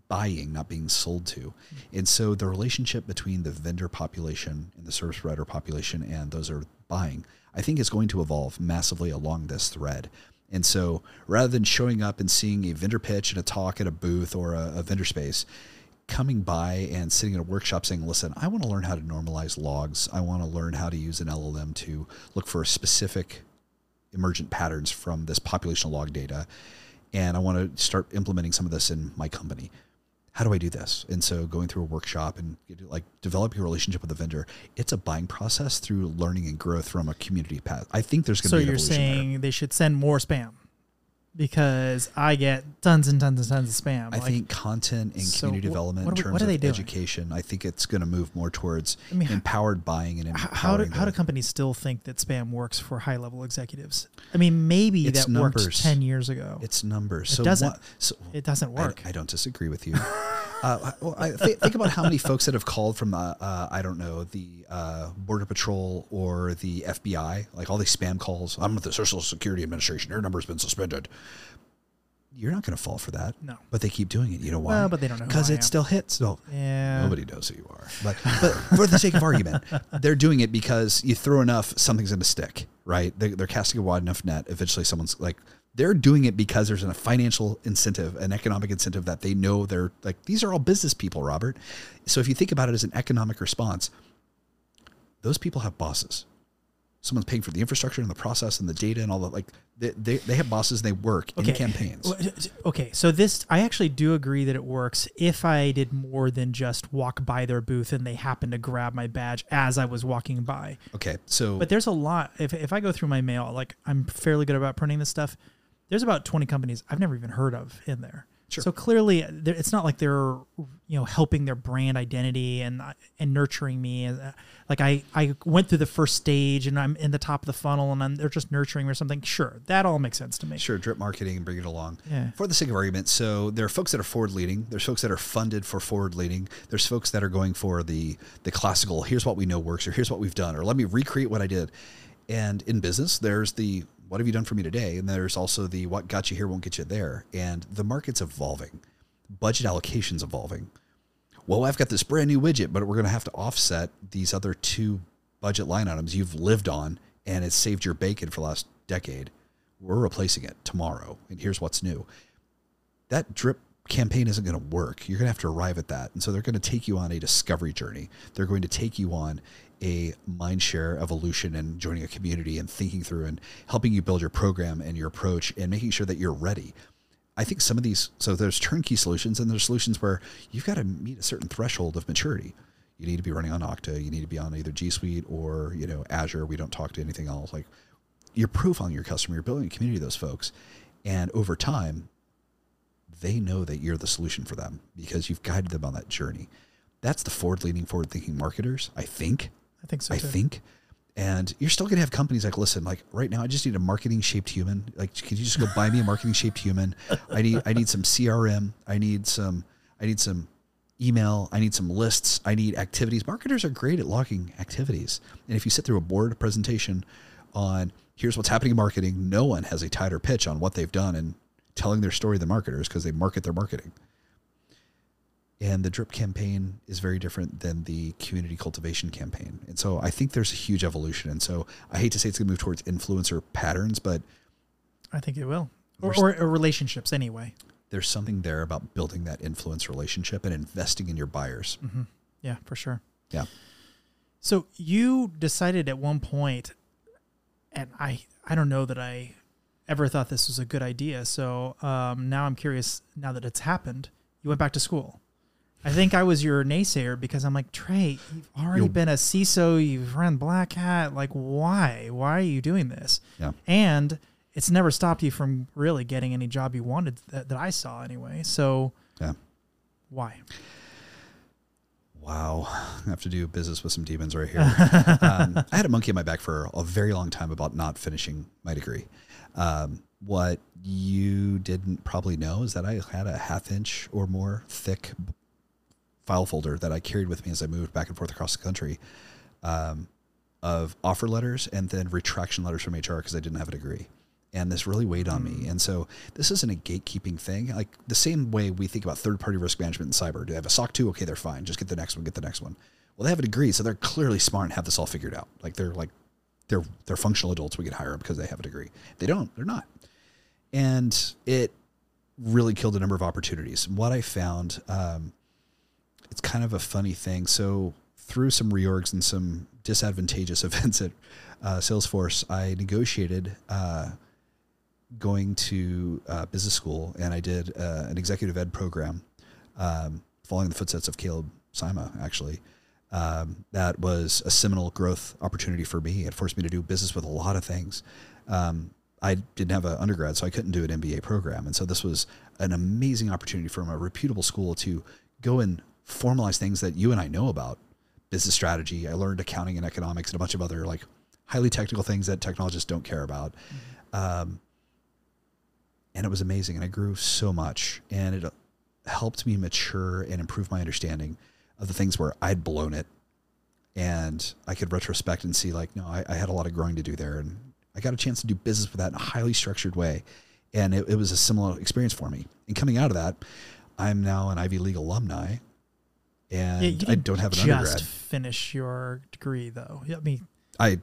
buying, not being sold to. And so the relationship between the vendor population and the service provider population and those are buying, I think is going to evolve massively along this thread. And so rather than showing up and seeing a vendor pitch and a talk at a booth or a, a vendor space, coming by and sitting in a workshop saying, listen, I want to learn how to normalize logs. I want to learn how to use an LLM to look for specific emergent patterns from this population log data. And I want to start implementing some of this in my company. How do I do this? And so going through a workshop and like developing a relationship with the vendor, it's a buying process through learning and growth from a community path. I think there's going to So be an you're saying there. they should send more spam because I get tons and tons and tons of spam. I Like, think content and So community wh- development in terms of doing? education, I think it's going to move more towards I mean, empowered buying and empowering how do how do companies still think that spam works for high level executives? I mean, maybe It's that numbers. worked ten years ago. It's numbers. It so doesn't. what- so it doesn't I- work. I, don't disagree with you. uh, well, I th- think about how many folks that have called from, uh, uh, I don't know, the uh, Border Patrol or the FBI, like all these spam calls. I'm with the Social Security Administration. Your number's been suspended. You're not going to fall for that. No. But they keep doing it. You know why? Well, but they don't know Because it still hits. No, yeah. Nobody knows who you are. But, but for the sake of argument, they're doing it because you throw enough, something's going to stick, right? They, they're casting a wide enough net. Eventually, someone's like, they're doing it because there's a financial incentive, an economic incentive that they know they're like, these are all business people, Robert. So if you think about it as an economic response, those people have bosses. Someone's paying for the infrastructure and the process and the data and all that. Like they, they, they have bosses and they work in campaigns. Okay, so this I actually do agree that it works if I did more than just walk by their booth and they happen to grab my badge as I was walking by. Okay. So But there's a lot. If if I go through my mail, like I'm fairly good about printing this stuff. There's about 20 companies I've never even heard of in there. Sure. So clearly, it's not like they're you know helping their brand identity and and nurturing me. Uh, Like I I went through the first stage and I'm in the top of the funnel and I'm, they're just nurturing me or something. Sure, that all makes sense to me. Sure, drip marketing and bring it along. Yeah. For the sake of argument, so there are folks that are forward leading. There's folks that are funded for forward leading. There's folks that are going for the the classical. Here's what we know works, or here's what we've done, or let me recreate what I did. And in business, there's the what have you done for me today, and there's also the what got you here won't get you there. And the market's evolving, budget allocations evolving. Well, I've got this brand new widget, but we're going to have to offset these other two budget line items you've lived on, and it's saved your bacon for the last decade. We're replacing it tomorrow, and here's what's new. That drip campaign isn't going to work. You're going to have to arrive at that. And so they're going to take you on a discovery journey. They're going to take you on a mind share evolution and joining a community and thinking through and helping you build your program and your approach and making sure that you're ready. I think some of these, so there's turnkey solutions and there's solutions where you've got to meet a certain threshold of maturity. You need to be running on Okta. You need to be on either G Suite or, you know, Azure. We don't talk to anything else. Like you're profiling your customer, you're building a community of those folks. And over time, they know that you're the solution for them because you've guided them on that journey. That's the forward leaning, forward thinking marketers, I think. I think so. I think. And you're still gonna have companies like, listen, like right now, I just need a marketing shaped human. Like, can you just go buy me a marketing shaped human? I need, I need some CRM. I need some, I need some email. I need some lists. I need activities. Marketers are great at logging activities. And if you sit through a board presentation on here's what's happening in marketing, no one has a tighter pitch on what they've done and telling their story than marketers because they market their marketing. And the drip campaign is very different than the community cultivation campaign. And so I think there's a huge evolution. And so I hate to say it's going to move towards influencer patterns, but I think it will. Or, or, or relationships anyway. there's something there about building that influence relationship and investing in your buyers. hmm Yeah, for sure. Yeah. So you decided at one point, and I I don't know that I ever thought this was a good idea. So um, now I'm curious. Now that it's happened, you went back to school. I think I was your naysayer because I'm like Trey. You've already You're- been a CISO. You've run Black Hat. Like, why? Why are you doing this? Yeah. And it's never stopped you from really getting any job you wanted that, that I saw anyway. So Yeah. why? Wow. I have to do business with some demons right here. um, I had a monkey on my back for a very long time about not finishing my degree. Um, what you didn't probably know is that I had a half inch or more thick file folder that I carried with me as I moved back and forth across the country um, of offer letters and then retraction letters from HR because I didn't have a degree. And this really weighed on me. And so this isn't a gatekeeping thing. Like the same way we think about third party risk management in cyber. Do they have a SOC 2? Okay, they're fine. Just get the next one, get the next one. Well, they have a degree, so they're clearly smart and have this all figured out. Like they're like they're they're functional adults. We can hire them because they have a degree. They don't. They're not. And it really killed a number of opportunities. What I found, um, it's kind of a funny thing. So through some reorgs and some disadvantageous events at uh, Salesforce, I negotiated uh, going to uh, business school, and I did uh, an executive ed program, um, following the footsteps of Caleb Sima, actually. Um, that was a seminal growth opportunity for me. It forced me to do business with a lot of things. Um, I didn't have an undergrad, so I couldn't do an MBA program. And so this was an amazing opportunity from a reputable school to go and formalize things that you and I know about business strategy. I learned accounting and economics and a bunch of other like highly technical things that technologists don't care about. Um, and it was amazing. And I grew so much and it helped me mature and improve my understanding of the things where I'd blown it. And I could retrospect and see like, no, I, I had a lot of growing to do there. And I got a chance to do business with that in a highly structured way. And it, it was a similar experience for me. And coming out of that, I'm now an Ivy League alumni and Yeah, I don't have an undergrad. just undergrad. finish your degree though. I mean, I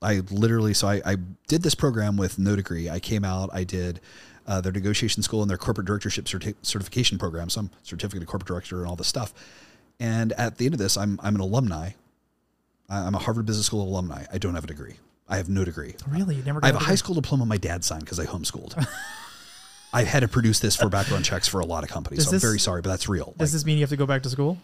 I literally so I, I did this program with no degree. I came out, I did uh, their negotiation school and their corporate directorship certi- certification program. So I'm certificate of corporate director and all this stuff. And at the end of this, I'm I'm an alumni. I'm a Harvard Business School alumni. I don't have a degree. I have no degree. really, you never. I have a high school diploma my dad signed because I homeschooled. I've had to produce this for background checks for a lot of companies. Does so this- I'm very sorry, but that's real. Does this mean you have to go back to school?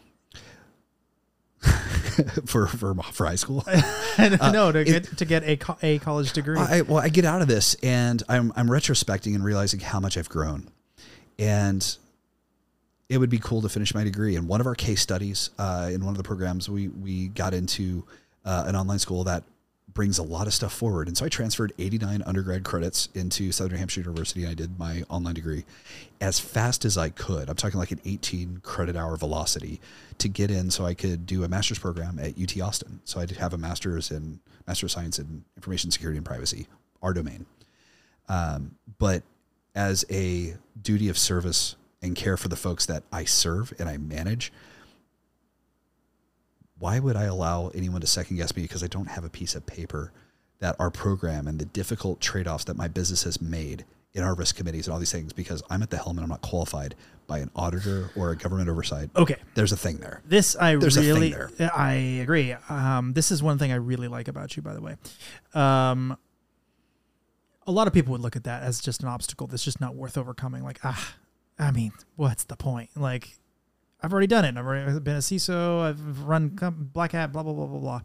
For, for for high school. no, to get to get a co- a college degree. I, well, I get out of this and I'm, I'm retrospecting and realizing how much I've grown. And it would be cool to finish my degree. In one of our case studies, uh, in one of the programs, we, we got into uh, an online school that brings a lot of stuff forward. And so I transferred 89 undergrad credits into Southern Hampshire University. I did my online degree as fast as I could. I'm talking like an 18 credit hour velocity to get in so I could do a master's program at UT Austin. So I did have a master's in master of science in information security and privacy, our domain. Um, but as a duty of service and care for the folks that I serve and I manage, why would I allow anyone to second guess me because I don't have a piece of paper that our program and the difficult trade offs that my business has made in our risk committees and all these things because I'm at the helm and I'm not qualified by an auditor or a government oversight. okay, There's a thing there. this I There's a thing really there. I agree. Um, this is one thing I really like about you, by the way. Um, a lot of people would look at that as just an obstacle that's just not worth overcoming. Like, ah, I mean, what's the point? Like, I've already done it. I've already been a CISO. I've run Black Hat. Blah blah blah blah blah.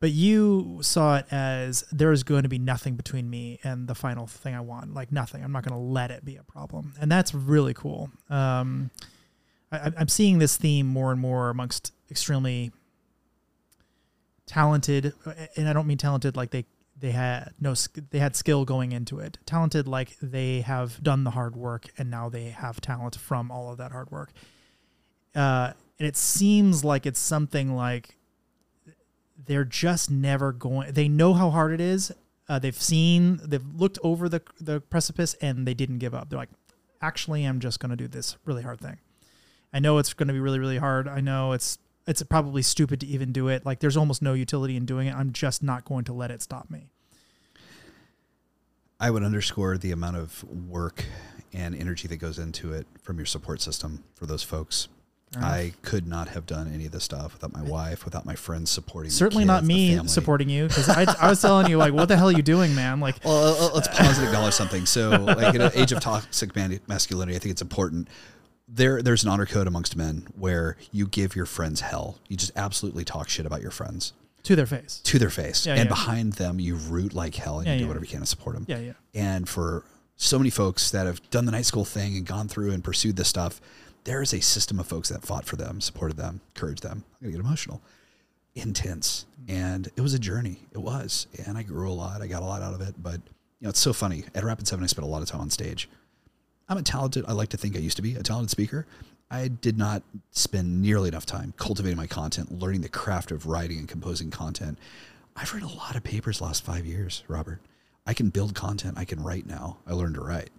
But you saw it as there is going to be nothing between me and the final thing I want. Like nothing. I'm not going to let it be a problem, and that's really cool. Um, I, I'm seeing this theme more and more amongst extremely talented, and I don't mean talented like they they had no they had skill going into it. Talented like they have done the hard work and now they have talent from all of that hard work. Uh, and it seems like it's something like they're just never going. They know how hard it is. Uh, they've seen, they've looked over the the precipice, and they didn't give up. They're like, actually, I'm just going to do this really hard thing. I know it's going to be really, really hard. I know it's it's probably stupid to even do it. Like, there's almost no utility in doing it. I'm just not going to let it stop me. I would underscore the amount of work and energy that goes into it from your support system for those folks. I could not have done any of this stuff without my wife, without my friends supporting. Certainly not kids, the me supporting you because I, I was telling you like, what the hell are you doing, man? Like, Well, uh, uh, let's pause and acknowledge something. So, like in an age of toxic masculinity, I think it's important. There, there's an honor code amongst men where you give your friends hell. You just absolutely talk shit about your friends to their face. to their face, Yeah, and yeah. behind them, you root like hell and Yeah, you do whatever you can to support them. Yeah, yeah. And for so many folks that have done the night school thing and gone through and pursued this stuff, there is a system of folks that fought for them, supported them, encouraged them. I'm gonna get emotional, intense, hmm. and it was a journey. It was, and I grew a lot. I got a lot out of it. But you know, it's so funny. At Rapid7, I spent a lot of time on stage. I'm a talented. I like to think I used to be a talented speaker. I did not spend nearly enough time cultivating my content, learning the craft of writing and composing content. I've read a lot of papers the last five years, Robert. I can build content. I can write now. I learned to write.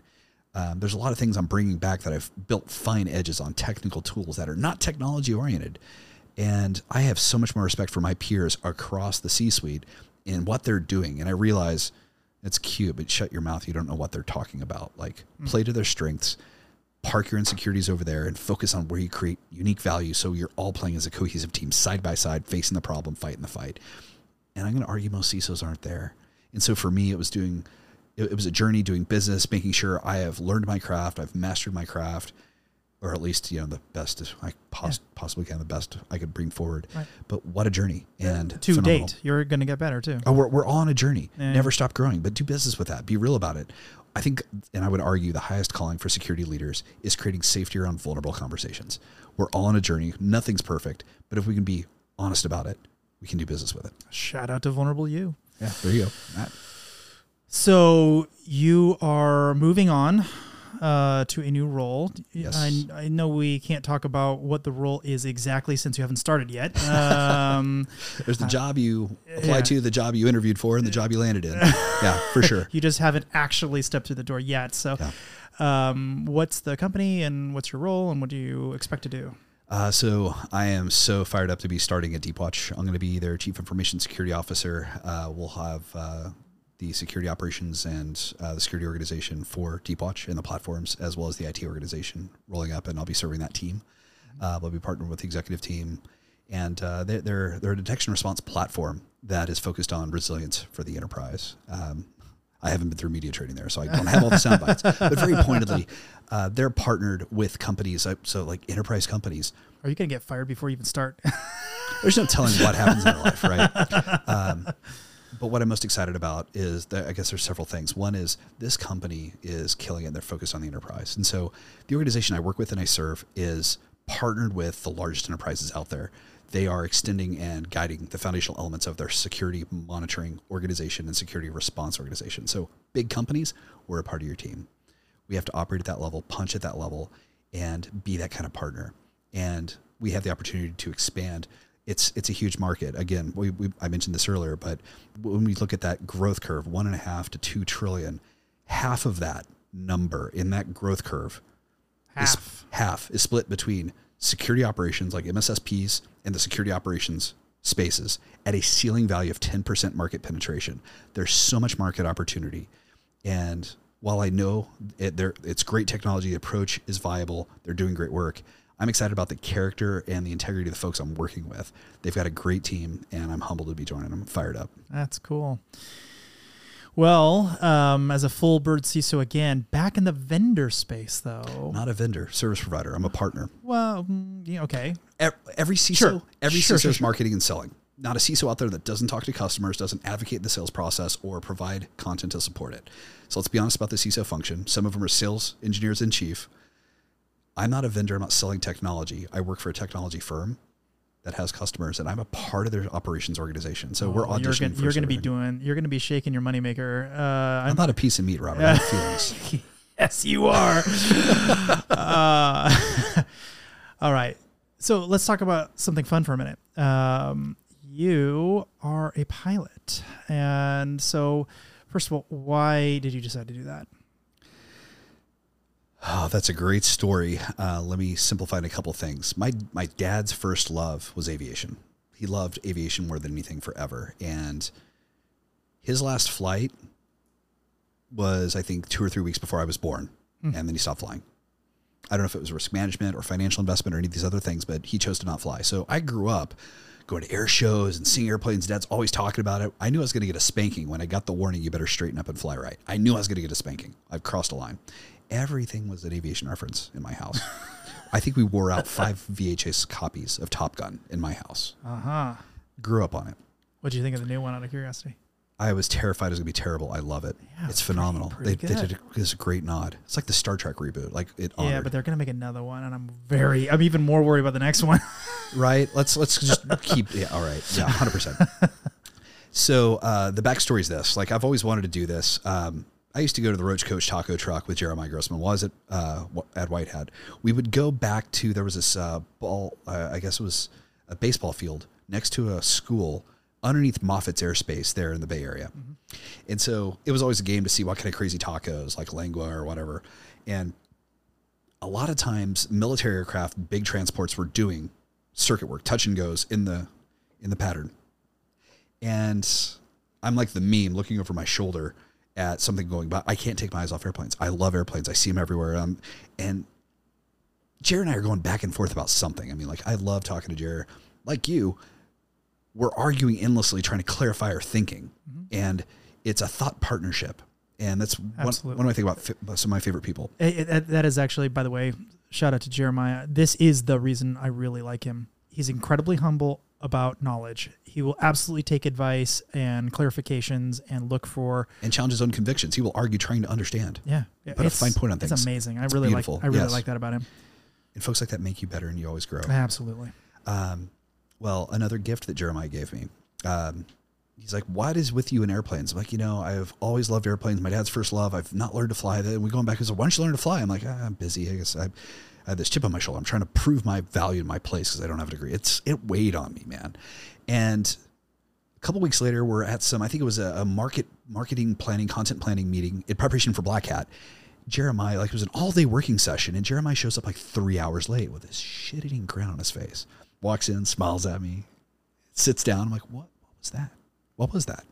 Um, there's a lot of things I'm bringing back that I've built fine edges on technical tools that are not technology oriented. And I have so much more respect for my peers across the C suite in what they're doing. And I realize it's cute, but shut your mouth. You don't know what they're talking about. Like, play to their strengths, park your insecurities over there, and focus on where you create unique value so you're all playing as a cohesive team, side by side, facing the problem, fighting the fight. And I'm going to argue most CISOs aren't there. And so for me, it was doing, it, it was a journey doing business, making sure I have learned my craft, I've mastered my craft, or at least you know the best I pos- possibly can, the best I could bring forward. Right. But what a journey! And To phenomenal. date, you're going to get better too. Oh, we're, we're all on a journey. Yeah. Never stop growing, but do business with that. Be real about it. I think, and I would argue, the highest calling for security leaders is creating safety around vulnerable conversations. We're all on a journey. Nothing's perfect, but if we can be honest about it, we can do business with it. Shout out to vulnerable you. Yeah, there you go. Matt. So you are moving on uh, to a new role. Yes. I, I know we can't talk about what the role is exactly since you haven't started yet. Um, There's the job you applied yeah. to, the job you interviewed for, and the job you landed in. yeah, for sure. you just haven't actually stepped through the door yet. So, um, what's the company and what's your role and what do you expect to do? Uh, so I am so fired up to be starting at Deepwatch. I'm going to be their chief information security officer. Uh, we'll have uh, the security operations and uh, the security organization for Deepwatch and the platforms, as well as the IT organization rolling up, and I'll be serving that team. Uh, we'll be partnering with the executive team, and uh, they're, they're they're a detection response platform that is focused on resilience for the enterprise. Um, I haven't been through media training there, so I don't have all the sound bites. But very pointedly, uh, they're partnered with companies, uh, so like enterprise companies Are you going to get fired before you even start? there's no telling what happens in their life, right? Um, but what I'm most excited about is that I guess there's several things. One is this company is killing it. They're focused on the enterprise. And so the organization I work with and I serve is partnered with the largest enterprises out there. They are extending and guiding the foundational elements of their security monitoring organization and security response organization. So big companies, we're a part of your team. We have to operate at that level, punch at that level, and be that kind of partner. And we have the opportunity to expand. It's it's a huge market. Again, we, we I mentioned this earlier, but when we look at that growth curve, one and a half to two trillion, half of that number in that growth curve is Half. half is split between security operations like MSSPs and the security operations spaces at a ceiling value of 10% market penetration. There's so much market opportunity. And while I know it, it's great technology, the approach is viable, they're doing great work. I'm excited about the character and the integrity of the folks I'm working with. They've got a great team, and I'm humbled to be joining them. I'm fired up. That's cool. Well, um, as a full bird CISO again, back in the vendor space though. Not a vendor, service provider. I'm a partner. Well, mm, yeah, okay. Ev- every CISO, Sure. every Sure, CISO sure, is marketing and selling. Not a CISO out there that doesn't talk to customers, doesn't advocate the sales process, or provide content to support it. So let's be honest about the CISO function. Some of them are sales engineers in chief. I'm not a vendor. I'm not selling technology. I work for a technology firm. that has customers, and I'm a part of their operations organization. So we're Oh, auditioning. You're gonna, you're gonna be doing. You're gonna be shaking your moneymaker. Uh, I'm I'm, not a piece of meat, Robert. I have feelings. yes, you are. uh, all right. So let's talk about something fun for a minute. Um, you are a pilot, and so first of all, why did you decide to do that? Oh, that's a great story. Uh, let me simplify a couple things. My my dad's first love was aviation. He loved aviation more than anything forever, and his last flight was I think two or three weeks before I was born, and then he stopped flying. I don't know if it was risk management or financial investment or any of these other things, but he chose to not fly. So I grew up going to air shows and seeing airplanes. Dad's always talking about it. I knew I was going to get a spanking when I got the warning, you better straighten up and fly right. I knew I was going to get a spanking. I've crossed a line. Everything was an aviation reference in my house. I think we wore out five VHS copies of Top Gun in my house. Uh huh. Grew up on it. What do you think of the new one? Out of curiosity. I was terrified it was going to be terrible. I love it. Yeah, it's it's pretty- phenomenal. pretty they, they did a, this great nod. It's like the Star Trek reboot. Like it Yeah, but they're gonna make another one, and I'm very. I'm even more worried about the next one. right? Let's let's just keep. Yeah, all right. Yeah, hundred percent. So uh, the backstory is this: like I've always wanted to do this. Um, I used to go to the Roach Coach Taco Truck with Jeremiah Grossman. Was at uh, at WhiteHat. We would go back to there was this uh, ball. Uh, I guess it was a baseball field next to a school underneath Moffett's airspace there in the Bay Area. And so it was always a game to see what kind of crazy tacos, like lengua or whatever. And a lot of times military aircraft, big transports were doing circuit work, touch and goes in the in the pattern. And I'm like the meme looking over my shoulder at something going by. I can't take my eyes off airplanes. I love airplanes. I see them everywhere. Um, and Jared and I are going back and forth about something. I mean, like I love talking to Jared. Like you, we're arguing endlessly trying to clarify our thinking. And it's a thought partnership. And that's one, Absolutely. one of my thing about fi- some of my favorite people. It- it- that is actually, by the way, shout out to Jeremiah. This is the reason I really like him. He's incredibly humble about knowledge. He will absolutely take advice and clarifications and look for and challenge his own convictions. He will argue trying to understand. yeah. Put a it's- fine point on that. It's amazing. I It's really beautiful. like. I really Yes. like that about him. And folks like that make you better and you always grow. Absolutely. Um, well, another gift that Jeremiah gave me. Um, he's like, what is with you in airplanes? I'm like, you know, I've always loved airplanes. My dad's first love. I've not learned to fly. Then we going back. He said, why don't you learn to fly? I'm like, ah, I'm busy. I guess I, I have this chip on my shoulder. I'm trying to prove my value in my place because I don't have a degree. It's it weighed on me, man. And a couple weeks later, we're at some. I think it was a, a market marketing planning, content planning meeting in preparation for Black Hat. Jeremiah, like it was an all day working session, and Jeremiah shows up like three hours late with this shit eating grin on his face. Walks in, smiles at me, sits down. I'm like, what? What was that? What was that?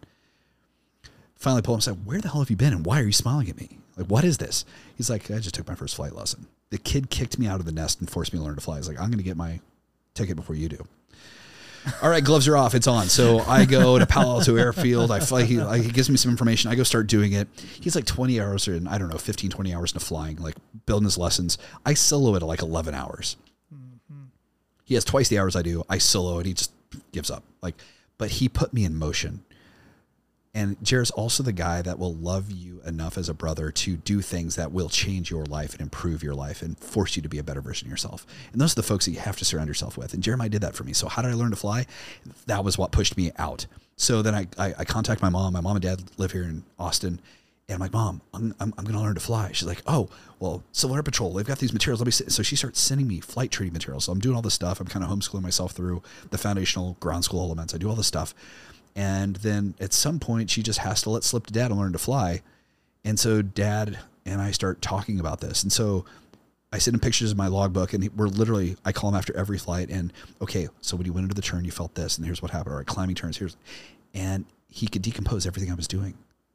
Finally, pull him aside. Where the hell have you been, and why are you smiling at me? Like, what is this? He's like, I just took my first flight lesson. The kid kicked me out of the nest and forced me to learn to fly. He's like, I'm going to get my ticket before you do. All right, gloves are off. It's on. So I go to Palo Alto Airfield. I fly. He, like, he gives me some information. I go start doing it. He's like 20 hours or I don't know, 15, 20 hours into flying, like building his lessons. I solo it at like 11 hours. Mm-hmm. He has twice the hours I do. I solo it. He just gives up. Like, but he put me in motion. And Jared's also the guy that will love you enough as a brother to do things that will change your life and improve your life and force you to be a better version of yourself. And those are the folks that you have to surround yourself with. And Jeremiah did that for me. So how did I learn to fly? That was what pushed me out. So then I, I, I contact my mom. My mom and dad live here in Austin. And I'm like, Mom, I'm, I'm, I'm going to learn to fly. She's like, Oh, well, Civil Air Patrol, they've got these materials. Let me see. So she starts sending me flight training materials. So I'm doing all this stuff. I'm kind of homeschooling myself through the foundational ground school elements. I do all this stuff. And then at some point, she just has to let slip to dad and learn to fly. And so dad and I start talking about this. And so I send him pictures of my logbook, and we're literally, I call him after every flight. And okay, so when you went into the turn, you felt this, and here's what happened. All right, climbing turns, here's, and he could decompose everything I was doing.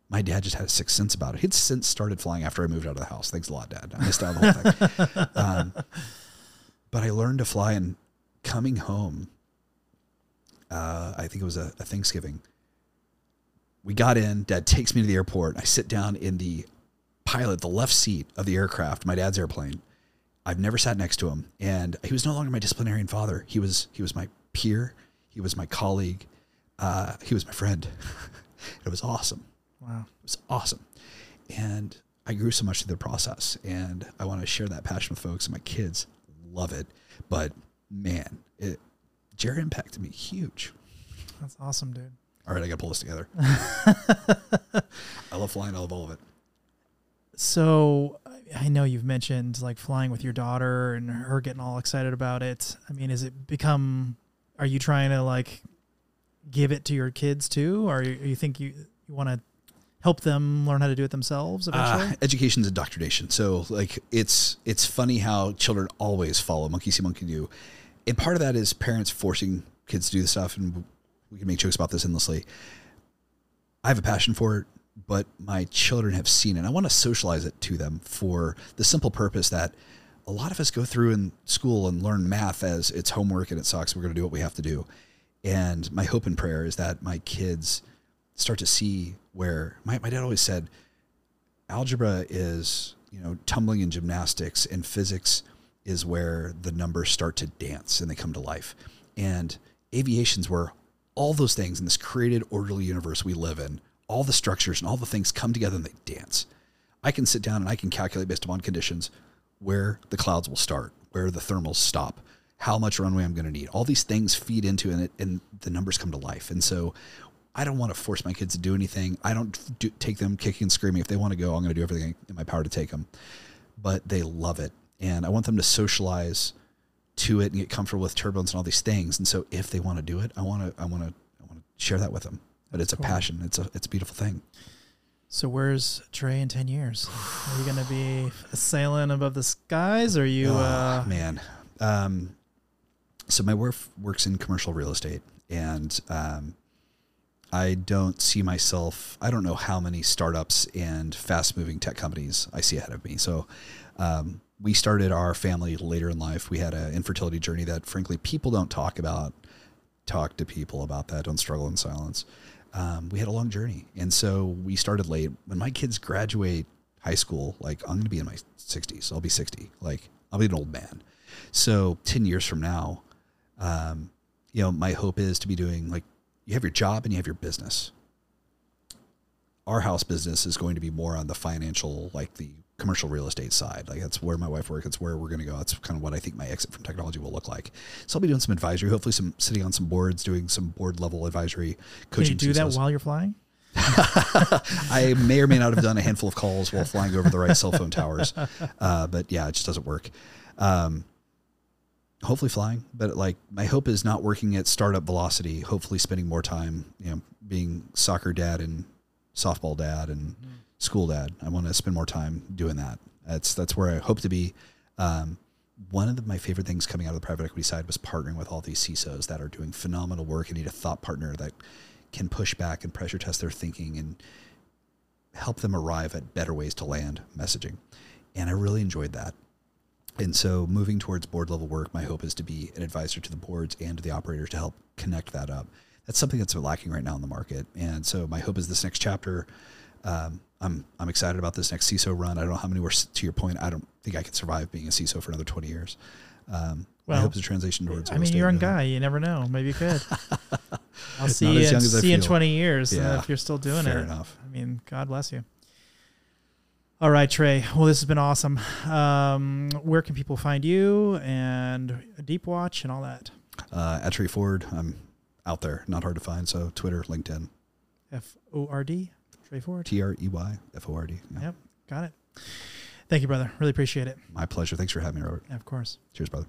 My dad just had a sixth sense about it. He'd since started flying after I moved out of the house. Thanks a lot, Dad. I missed out on the whole thing. Um, but I learned to fly, and coming home, uh, I think it was a, a Thanksgiving. We got in. Dad takes me to the airport. I sit down in the pilot, the left seat of the aircraft, my dad's airplane. I've never sat next to him, and he was no longer my disciplinarian father. He was he was my peer. He was my colleague. Uh, he was my friend. it was awesome. Wow. It was awesome, and I grew so much through the process. And I want to share that passion with folks, and my kids love it. But man, it, Jared impacted me huge. That's awesome, dude. All right, I got to pull this together. I love flying. I love all of it. So I know you've mentioned like flying with your daughter and her getting all excited about it. I mean, is it become? Are you trying to like give it to your kids too, or you, you think you you want to help them learn how to do it themselves eventually? Uh, education is indoctrination. So like it's it's funny how children always follow monkey see monkey do, and part of that is parents forcing kids to do the stuff, and we can make jokes about this endlessly. I have a passion for it, but my children have seen it. I want to socialize it to them for the simple purpose that a lot of us go through in school and learn math as it's homework and it sucks. We're going to do what we have to do. And my hope and prayer is that my kids start to see where my, my dad always said algebra is, you know, tumbling in gymnastics and physics is where the numbers start to dance and they come to life. And aviation's where all those things in this created orderly universe we live in, all the structures and all the things come together and they dance. I can sit down and I can calculate based upon conditions where the clouds will start, where the thermals stop, how much runway I'm going to need. All these things feed into it and the numbers come to life. And so I don't want to force my kids to do anything. I don't do, take them kicking and screaming. If they want to go, I'm going to do everything in my power to take them. But they love it. And I want them to socialize to it and get comfortable with turbulence and all these things. And so if they want to do it, I want to, I want to, I want to share that with them. But it's a passion. It's a, it's a beautiful thing. So where's Trey in ten years? Are you going to be sailing above the skies? Or are you? Oh, uh, man. Um, so my work works in commercial real estate, and um, I don't see myself. I don't know how many startups and fast-moving tech companies I see ahead of me. So um, we started our family later in life. We had an infertility journey that, frankly, people don't talk about. Talk to people about that. Don't struggle in silence. Um, we had a long journey, and so we started late. When my kids graduate high school, like I'm going to be in my 60s. I'll be 60. Like I'll be an old man. So 10 years from now, um, you know, my hope is to be doing like you have your job and you have your business. Our house business is going to be more on the financial, like the commercial real estate side. Like that's where my wife works. That's where we're going to go. That's kind of what I think my exit from technology will look like. So I'll be doing some advisory, hopefully some sitting on some boards, doing some board level advisory coaching. Can you do that while you're flying? I may or may not have done a handful of calls while flying over the right cell phone towers. Uh, but yeah, it just doesn't work. Um, hopefully flying, but like my hope is not working at startup velocity, hopefully spending more time, you know, being soccer dad and softball dad and Mm-hmm. School dad. I want to spend more time doing that. That's, that's where I hope to be. Um, one of the, my favorite things coming out of the private equity side was partnering with all these CISOs that are doing phenomenal work and need a thought partner that can push back and pressure test their thinking and help them arrive at better ways to land messaging. And I really enjoyed that. And so moving towards board level work, my hope is to be an advisor to the boards and to the operators to help connect that up. That's something that's lacking right now in the market. And so my hope is this next chapter. Um, I'm I'm excited about this next CISO run. I don't know how many were to your point. I don't think I could survive being a CISO for another 20 years. Um, Well, hope is a transition towards. I mean, you're a young uh, guy. You never know. Maybe you could. I'll see you, in, I see you in 20 years uh, if you're still doing fair it. Fair enough. I mean, God bless you. All right, Trey. Well, this has been awesome. Um, where can people find you and Deepwatch and all that? Uh, at Trey Ford, I'm out there, not hard to find. So Twitter, LinkedIn, F O R D, Trey Ford. T R E Y F O R D. Yeah. Yep, got it. Thank you, brother. Really appreciate it. My pleasure. Thanks for having me, Robert. Yeah, of course. Cheers, brother.